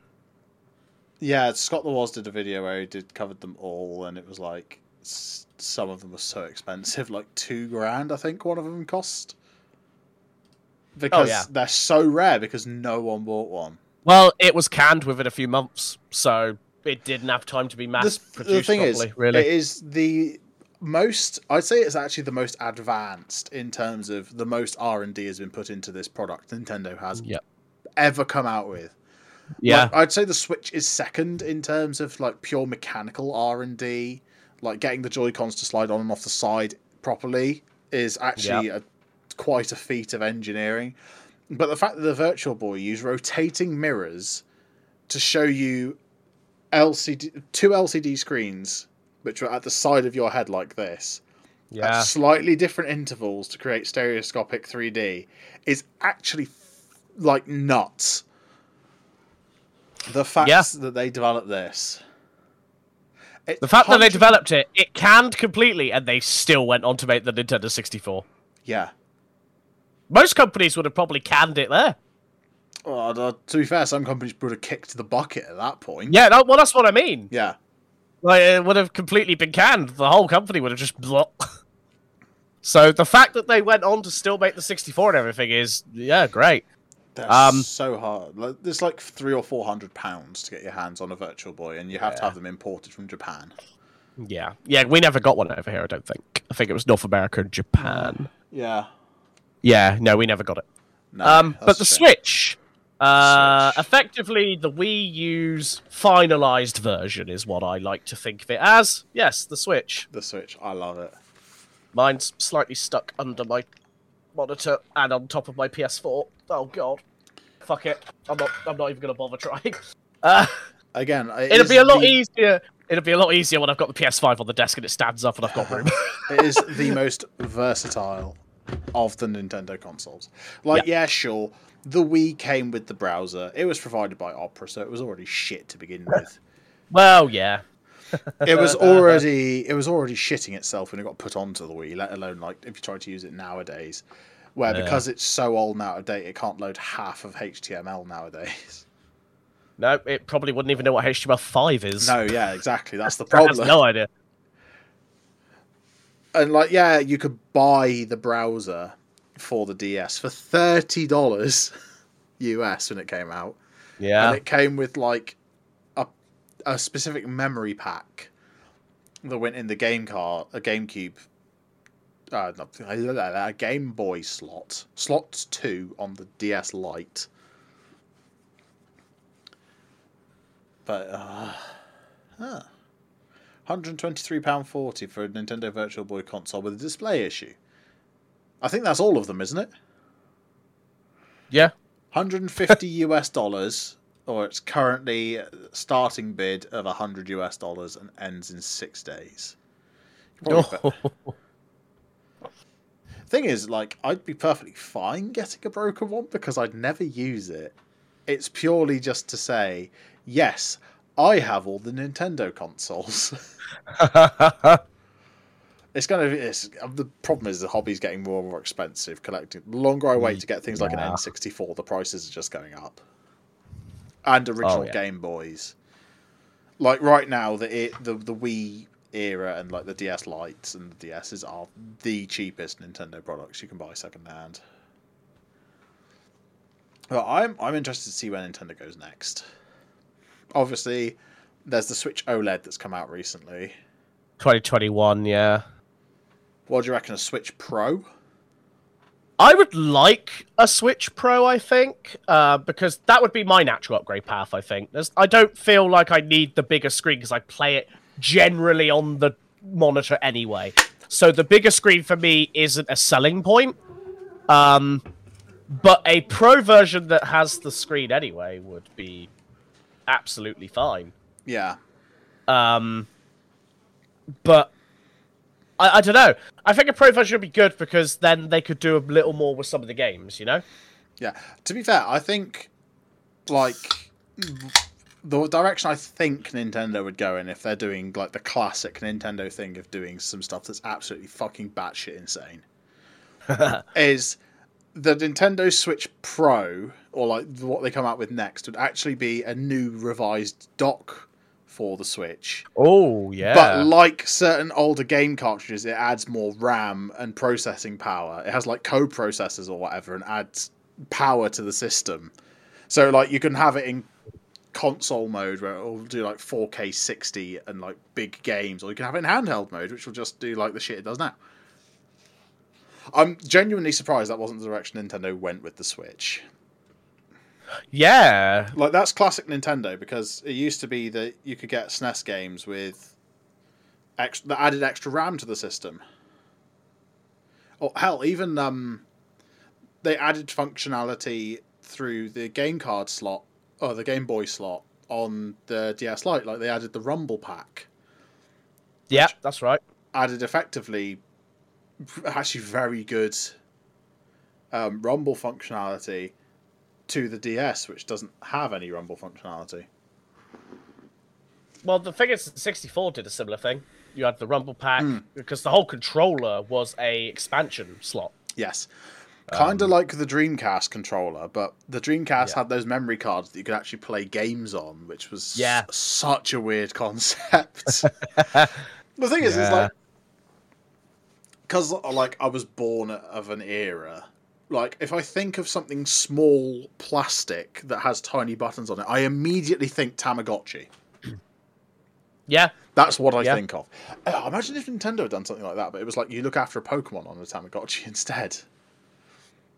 yeah, Scott the Woz did a video where he did covered them all, and it was like some of them were so expensive, like two grand. I think one of them cost. Because yeah. they're so rare because no one bought one. Well, it was canned within a few months, so it didn't have time to be mass produced the thing properly. is, really, it is the most. I'd say it's actually the most advanced in terms of the most R and D has been put into this product. Nintendo has Yep. Ever come out with. yeah, Like, I'd say the Switch is second in terms of like pure mechanical R and D, like getting the Joy Cons to slide on and off the side properly is actually a, quite a feat of engineering. But the fact that the Virtual Boy used rotating mirrors to show you LCD two LCD screens, which were at the side of your head like this, yeah. at slightly different intervals to create stereoscopic 3D, is actually like nuts. The fact Yeah. that they developed this. The fact that they developed it, it canned completely, and they still went on to make the Nintendo 64. Yeah. Most companies would have probably canned it there. Well, uh, to be fair, some companies would have kicked the bucket at that point. Yeah, no, well, that's what I mean. Yeah. Like, it would have completely been canned. The whole company would have just. Blah. So the fact that they went on to still make the 64 and everything is, yeah, great. They're Um, so hard. Like, there's like three or four hundred pounds to get your hands on a Virtual Boy, and you have to have them imported from Japan. Yeah, yeah, we never got one over here. I don't think. I think it was North America and Japan. Yeah. Yeah, no, we never got it. No, Um, but the. Switch, uh, Switch. effectively the Wii U's finalized version is what I like to think of it as. Yes, the Switch. The Switch, I love it. Mine's slightly stuck under my monitor and on top of my PS4. Oh god, fuck it. I'm not. I'm not even gonna bother trying. Uh, Again, it it'll be a lot the- easier. It'll be a lot easier when I've got the PS5 on the desk and it stands up and I've got room. it is the most versatile of the Nintendo consoles. Like, yeah. sure, the Wii came with the browser. It was provided by Opera, so it was already shit to begin with. well, yeah. It was already it was already shitting itself when it got put onto the Wii. Let alone like if you try to use it nowadays, where Yeah. because it's so old and out of date, it can't load half of HTML nowadays. No, it probably wouldn't even know what HTML5 is. No, yeah, exactly. That's the It has problem. no idea. And like, yeah, you could buy the browser for the DS for thirty dollars US when it came out, Yeah. and it came with like a specific memory pack that went in the game car, a GameCube, uh, not, a Game Boy slot, slot two on the DS Lite. But uh, huh. £123.40 for a Nintendo Virtual Boy console with a display issue. I think that's all of them, isn't it? Yeah. 150 US dollars, or it's currently starting bid of 100 US dollars and ends in six days. Bet- oh. Thing is, like, I'd be perfectly fine getting a broken one because I'd never use it. It's purely just to say, yes, I have all the Nintendo consoles. it's gonna be. It's, um, the problem is the hobby's getting more and more expensive. Collecting the longer I wait to get things like an N64, the prices are just going up. And oh, original yeah. Game Boys, like right now, the the the Wii era and like the DS lights and the DSs are the cheapest Nintendo products you can buy second hand. But I'm I'm interested to see where Nintendo goes next. Obviously, there's the Switch OLED that's come out recently. 2021, yeah. What do you reckon? A Switch Pro? I would like a Switch Pro, I think, uh, because that would be my natural upgrade path. I think There's, I don't feel like I need the bigger screen because I play it generally on the monitor anyway. So the bigger screen for me isn't a selling point. Um, but a Pro version that has the screen anyway would be absolutely fine. Yeah. Um, but I, I don't know. I think a pro version would be good because then they could do a little more with some of the games. You know? Yeah. To be fair, I think like the direction I think Nintendo would go in if they're doing like the classic Nintendo thing of doing some stuff that's absolutely fucking batshit insane is the Nintendo Switch Pro or like what they come out with next would actually be a new revised dock for the Switch. Oh yeah. But like certain older game cartridges, it adds more RAM and processing power. It has like co-processors or whatever, and adds power to the system. So like you can have it in console mode where it'll do like 4K 60 and like big games, or you can have it in handheld mode, which will just do like the shit it does now. I'm genuinely surprised that wasn't the direction Nintendo went with the Switch. Yeah. Like that's classic Nintendo because it used to be that you could get SNES games with ex- that added extra RAM to the system. Or hell, even um, they added functionality through the game card slot or the Game Boy slot on the DS Lite. Like they added the Rumble pack, Yeah, that's right. added effectively actually very good um, Rumble functionality to the DS, which doesn't have any Rumble functionality. Well, the thing is, the 64 did a similar thing. You had the Rumble Pack hmm. because the whole controller was a expansion slot. Yes. Kind of um, like the Dreamcast controller, but the Dreamcast Yeah. had those memory cards that you could actually play games on, which was Yeah. s- such a weird concept. the thing is, is Yeah. like, because like I was born of an era. Like, if I think of something small plastic that has tiny buttons on it, I immediately think Tamagotchi. Yeah, That's what I Yeah. think of. Uh, imagine if Nintendo had done something like that, but it was like you look after a Pokemon on a Tamagotchi instead.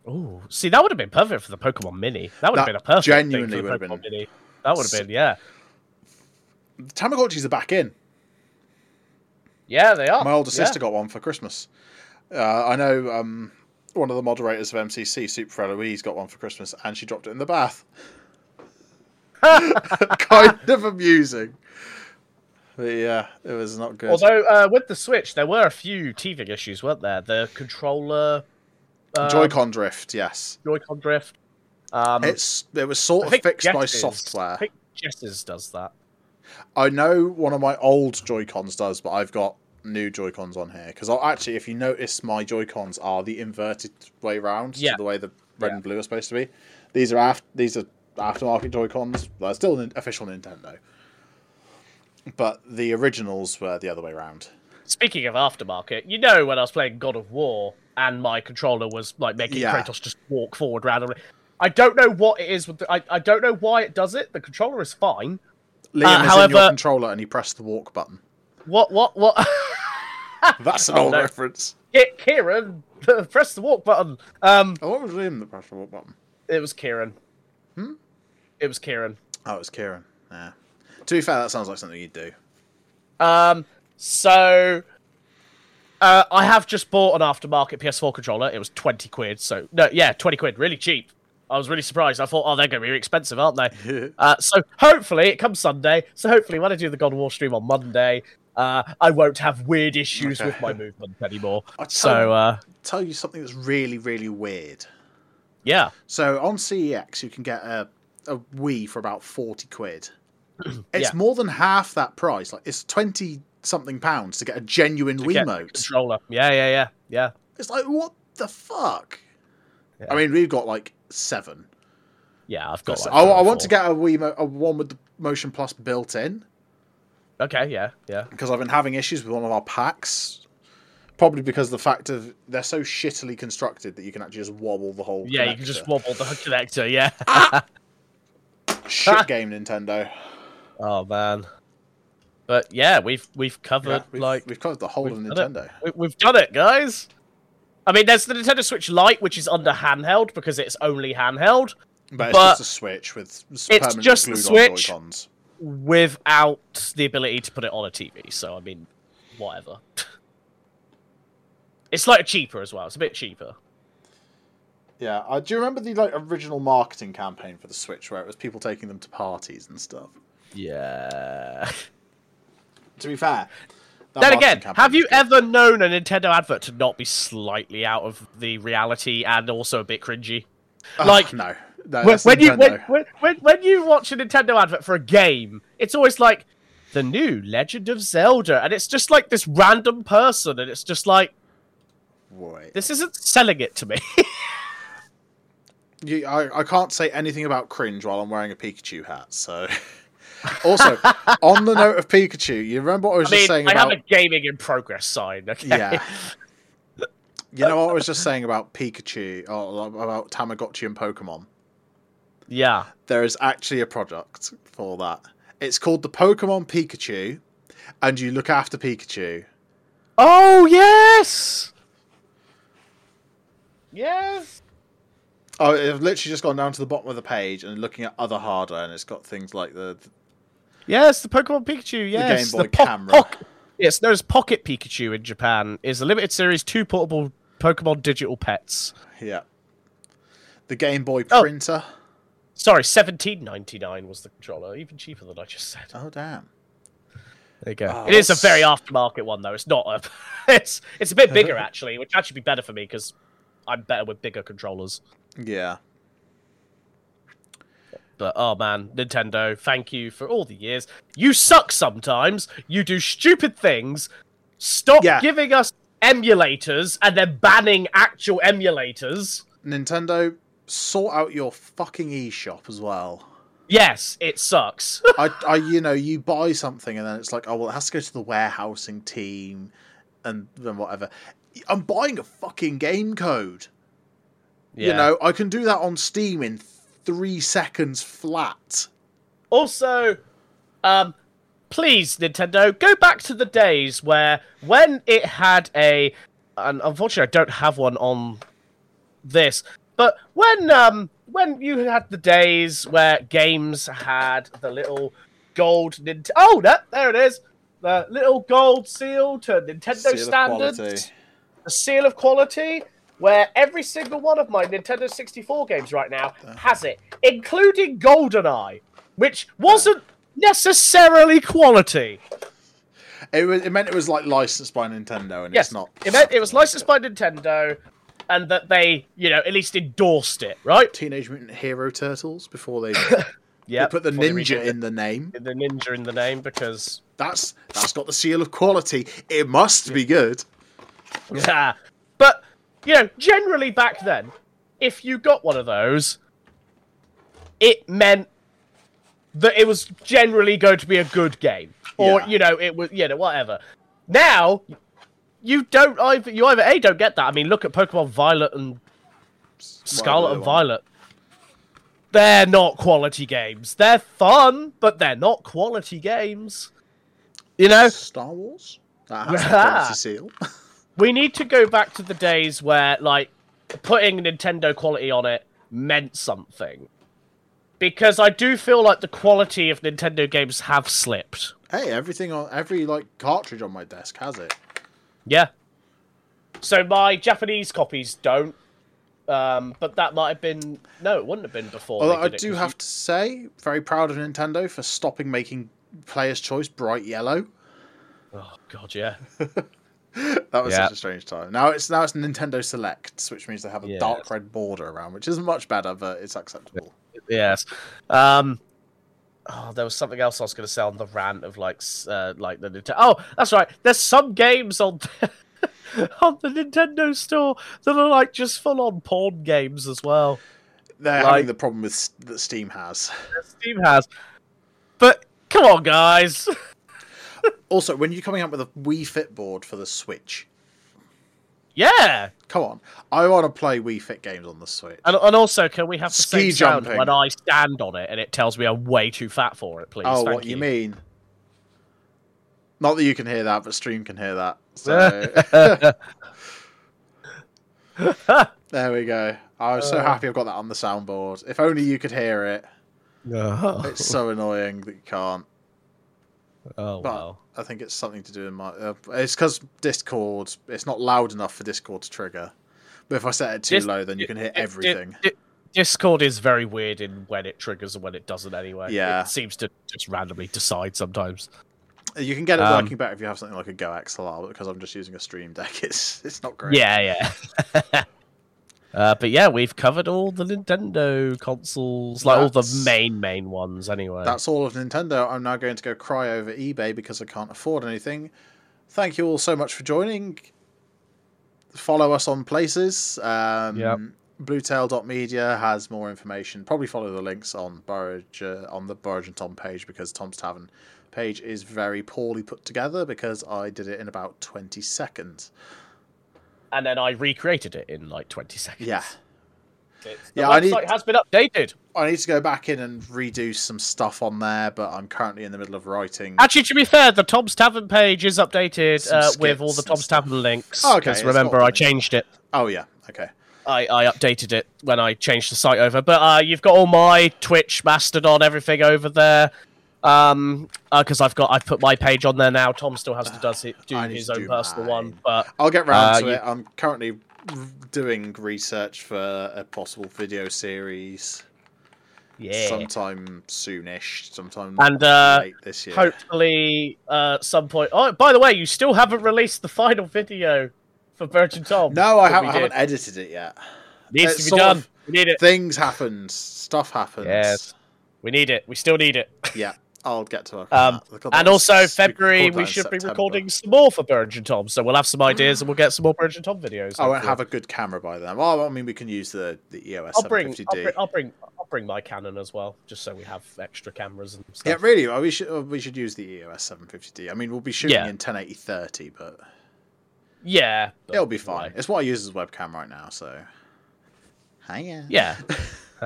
Oh, see, that would have been perfect for the Pokemon Mini. That would have been a perfect genuinely thing for would the have Pokemon been- Mini. That would have been, yeah, The Tamagotchis are back in. yeah, they are. My older Yeah. sister got one for Christmas. Uh, I know um, one of the moderators of MCC, Super Eloise, got one for Christmas, and she dropped it in the bath. kind of amusing. But yeah, it was not good. Although uh, with the Switch, there were a few teething issues, weren't there? The controller, um, Joy-Con drift, yes. Joy-Con drift. Um, It's it was sort I of fixed by software. I think Jess's does that. I know one of my old Joy Cons does, but I've got new Joy Cons on here because actually, if you notice, my Joy Cons are the inverted way round, Yeah. so the way the red Yeah. and blue are supposed to be. These are after these are aftermarket Joy Cons. They're still an official Nintendo, but the originals were the other way round. Speaking of aftermarket, you know when I was playing God of War and my controller was like making Yeah. Kratos just walk forward randomly. I don't know what it is with the, I, I don't know why it does it. The controller is fine. Liam Uh, is in your controller and he pressed the walk button. What what what That's an Oh, old no. reference. Ki- Kieran press the walk button. Um Oh, what was Liam that pressed the walk button? it was Kieran. Hmm? It was Kieran. Oh, it was Kieran. Yeah. To be fair, that sounds like something you'd do. Um, so uh, I have just bought an aftermarket PS4 controller. It was twenty quid. So no, yeah, twenty quid, really cheap. I was really surprised. I thought, oh, they're going to be expensive, aren't they? uh, so hopefully it comes Sunday. So hopefully when I do the God of War stream on Monday, uh, I won't have weird issues Okay. with my movement anymore. I tell So uh, tell you something that's really, really weird. yeah, So on CEX, you can get a, a Wii for about 40 quid. It's Yeah. more than half that price. Like It's 20 something pounds to get a genuine to Wiimote. controller. Yeah, yeah, yeah, yeah. It's like, what the fuck? Yeah. I mean, we've got like seven. Yeah, I've got. Like I, I want to get a Wiimote, a one with the Motion Plus built in, Okay, yeah, yeah. because I've been having issues with one of our packs. Probably because of the fact of they're so shittily constructed that you can actually just wobble the whole. Yeah, you can just wobble the connector. Yeah. Ah! shit game Nintendo. Oh man. But yeah, we've we've covered Yeah, we've, like we've covered the whole of Nintendo. we, we've done it, guys. I mean, there's the Nintendo Switch Lite, which is under handheld because it's only handheld But it's just a Switch with it's just the Switch. Joy-Cons. Without the ability to put it on a TV. So I mean, whatever. it's like cheaper as well. It's a bit cheaper. Yeah, uh, do you remember the like original marketing campaign for the Switch where it was people taking them to parties and stuff? Yeah. To be fair, then again, have you ever known a Nintendo advert to not be slightly out of the reality and also a bit cringy? Like- no, no when, when you when, when, when, you watch a Nintendo advert for a game, it's always like the new Legend of Zelda, and it's just like this random person, and it's just like Wait. this isn't selling it to me. You, I, I can't say anything about cringe while I'm wearing a Pikachu hat. So, also on the note of Pikachu, you remember what I was I just mean, saying I about have a gaming in progress sign. Okay? yeah. You know what I was just saying about Pikachu or about Tamagotchi and Pokemon. Yeah. there is actually a product for that. It's called the Pokemon Pikachu, and you look after Pikachu. Oh yes. Yes. Oh, I've literally just gone down to the bottom of the page and looking at other hardware, and it's got things like the Yes, the Pokemon Pikachu. Yes, Game Boy po- camera. poc- yes, there's Pocket Pikachu in Japan. Is a limited series two portable Pokemon digital pets. yeah, the Game Boy Oh. Printer. Sorry, seventeen ninety nine was the controller, even cheaper than I just said. Oh damn! There you go. Oh, it is a very aftermarket one though. It's not a. it's it's a bit bigger actually, which actually be better for me because I'm better with bigger controllers. Yeah, But oh man, Nintendo, thank you for all the years. You suck sometimes. You do stupid things. Stop Yeah. giving us emulators and then banning actual emulators. Nintendo, sort out your fucking eShop as well. Yes, it sucks. I, I, you know, you buy something and then it's like, oh well, it has to go to the warehousing team, and then whatever. I'm buying a fucking game code. You know, I can do that on Steam in three seconds flat. Also, um, please, Nintendo, go back to the days where when it had a, and unfortunately, I don't have one on this, but when um when you had the days where games had the little gold Nint- oh no, there it is, the little gold seal to Nintendo Seal standards, the seal of quality. Where every single one of my Nintendo 64 games right now has it, including GoldenEye, which wasn't necessarily quality. It, was, it meant it was like licensed by Nintendo, and Yes, it's not. it meant it was licensed by Nintendo, and that they, you know, at least endorsed it, right? Teenage Mutant Hero Turtles before they, Yeah. put the ninja in the name. the ninja in the name because That's that's got the seal of quality. It must be good. Yeah. But, you know, generally back then, if you got one of those, it meant that it was generally going to be a good game. Or, Yeah. you know, it was, you know, whatever. Now, you don't either, you either A, don't get that. I mean, look at Pokemon Violet and Scarlet and. Violet. They're not quality games. They're fun, but they're not quality games. You know? Star Wars. That has quality seal. We need to go back to the days where, like, putting Nintendo quality on it meant something. Because I do feel like the quality of Nintendo games have slipped. hey, everything on every like cartridge on my desk has it. Yeah. So my Japanese copies don't. Um, but that might have been no, it wouldn't have been before. they Although I do it, do 'cause have to say, very proud of Nintendo for stopping making Player's Choice bright yellow. Oh god, yeah. That was Yeah. such a strange time. Now it's now it's Nintendo Selects, which means they have a Yes. dark red border around, which isn't much better, but it's acceptable. Yes. Um. Oh, there was something else I was going to say on the rant of like, uh, like the Nintendo. Oh, that's right. There's some games on on the Nintendo store that are like just full on porn games as well. They're Like- having the problem with that Steam has. Steam has, but come on, guys. Also, when you're coming up with a Wii Fit board for the Switch, yeah, come on, I want to play Wii Fit games on the Switch. and, and also, can we have the Ski same sound when I stand on it and it tells me I'm way too fat for it, please? oh, Thank what you mean? Not that you can hear that, but Stream can hear that. So there we go. I was so Uh. happy I've got that on the soundboard. If only you could hear it. It's so annoying that you can't. Oh But well. I think it's something to do in my. Uh, it's because Discord. It's not loud enough for Discord to trigger. But if I set it too Dis- low, then you can hear everything. di- Discord is very weird in when it triggers and when it doesn't anyway. Yeah. It seems to just randomly decide sometimes. You can get it Um, working better if you have something like a Go XLR, but because I'm just using a Stream Deck, it's it's not great. Yeah, yeah. uh, but yeah, we've covered all the Nintendo consoles, like all the main main ones anyway. That's all of Nintendo. I'm now going to go cry over eBay because I can't afford anything. Thank you all so much for joining. Follow us on places. Um, Yep. Bluetail.media has more information. Probably follow the links on Burridge, uh, on the Burridge and Tom page because Tom's Tavern page is very poorly put together because I did it in about 20 seconds. And then I recreated it in like 20 seconds. Yeah. it. The Yeah, I website need- has been updated. I need to go back in and redo some stuff on there, but I'm currently in the middle of writing. Actually, to be fair, the Tom's Tavern page is updated uh, with all the Tom's. Tavern links. Oh, okay, Because remember, I changed it. Oh yeah, okay. I, I updated it when I changed the site over. But uh, you've got all my Twitch, Mastodon, everything over there. Um, because I've got I've put my page on there now. Tom still has to does it, do his own do personal mine. one, but I'll get round Uh, to you- it. I'm currently doing research for a possible video series yeah. sometime soonish, sometime And, uh, late this year. Hopefully, uh, some point. Oh, by the way, you still haven't released the final video for Virgin Tom. no, I haven't, I haven't edited it yet. Needs it's to be done. We need it. Things happen, stuff happens. Yes. We need it. We still need it. Yeah, I'll get to work Um. And also February, we should be recording some more for Virgin Tom. So we'll have some ideas and we'll get some more Virgin Tom videos. I won't have a good camera by then. Well, I mean, we can use the the EOS I'll bring, 750D. I'll bring, I'll bring, I'll bring my Canon as well, just so we have extra cameras and stuff. Yeah, really. We should uh, we should use the EOS 750D. I mean, we'll be shooting Yeah. in 1080 30, but Yeah, but it'll be fine. like- It's what I use as webcam right now, so. Hiya. Yeah,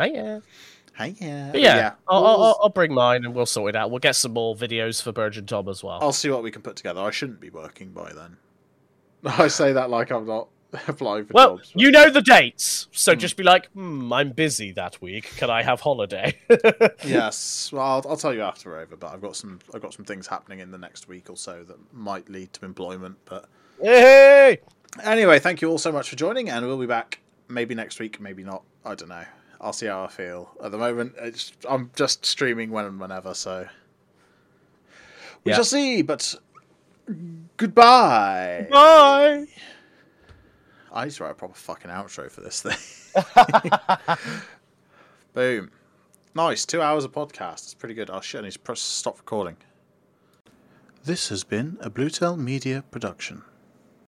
oh, yeah. But yeah, I'll, we'll- I'll, I'll- I'll bring mine and we'll sort it out. We'll get some more videos for Virgin Tom as well. I'll see what we can put together. I shouldn't be working by then. I say that like I'm not applying for well, jobs. but- you know the dates, so Hmm. just be like, hmm, I'm busy that week. Can I have holiday? yes. Well, I'll, I'll tell you after we're over. But I've got some I've got some things happening in the next week or so that might lead to employment. But hey! anyway, thank you all so much for joining, and we'll be back maybe next week, maybe not. I don't know. I'll see how I feel. At the moment, it's, I'm just streaming when and whenever, so we Yeah. shall see. But goodbye. Bye! I need to write a proper fucking outro for this thing. Boom. Nice. Two hours of podcast. It's pretty good. Oh shit, I need to press stop recording. This has been a Bluetel Media production.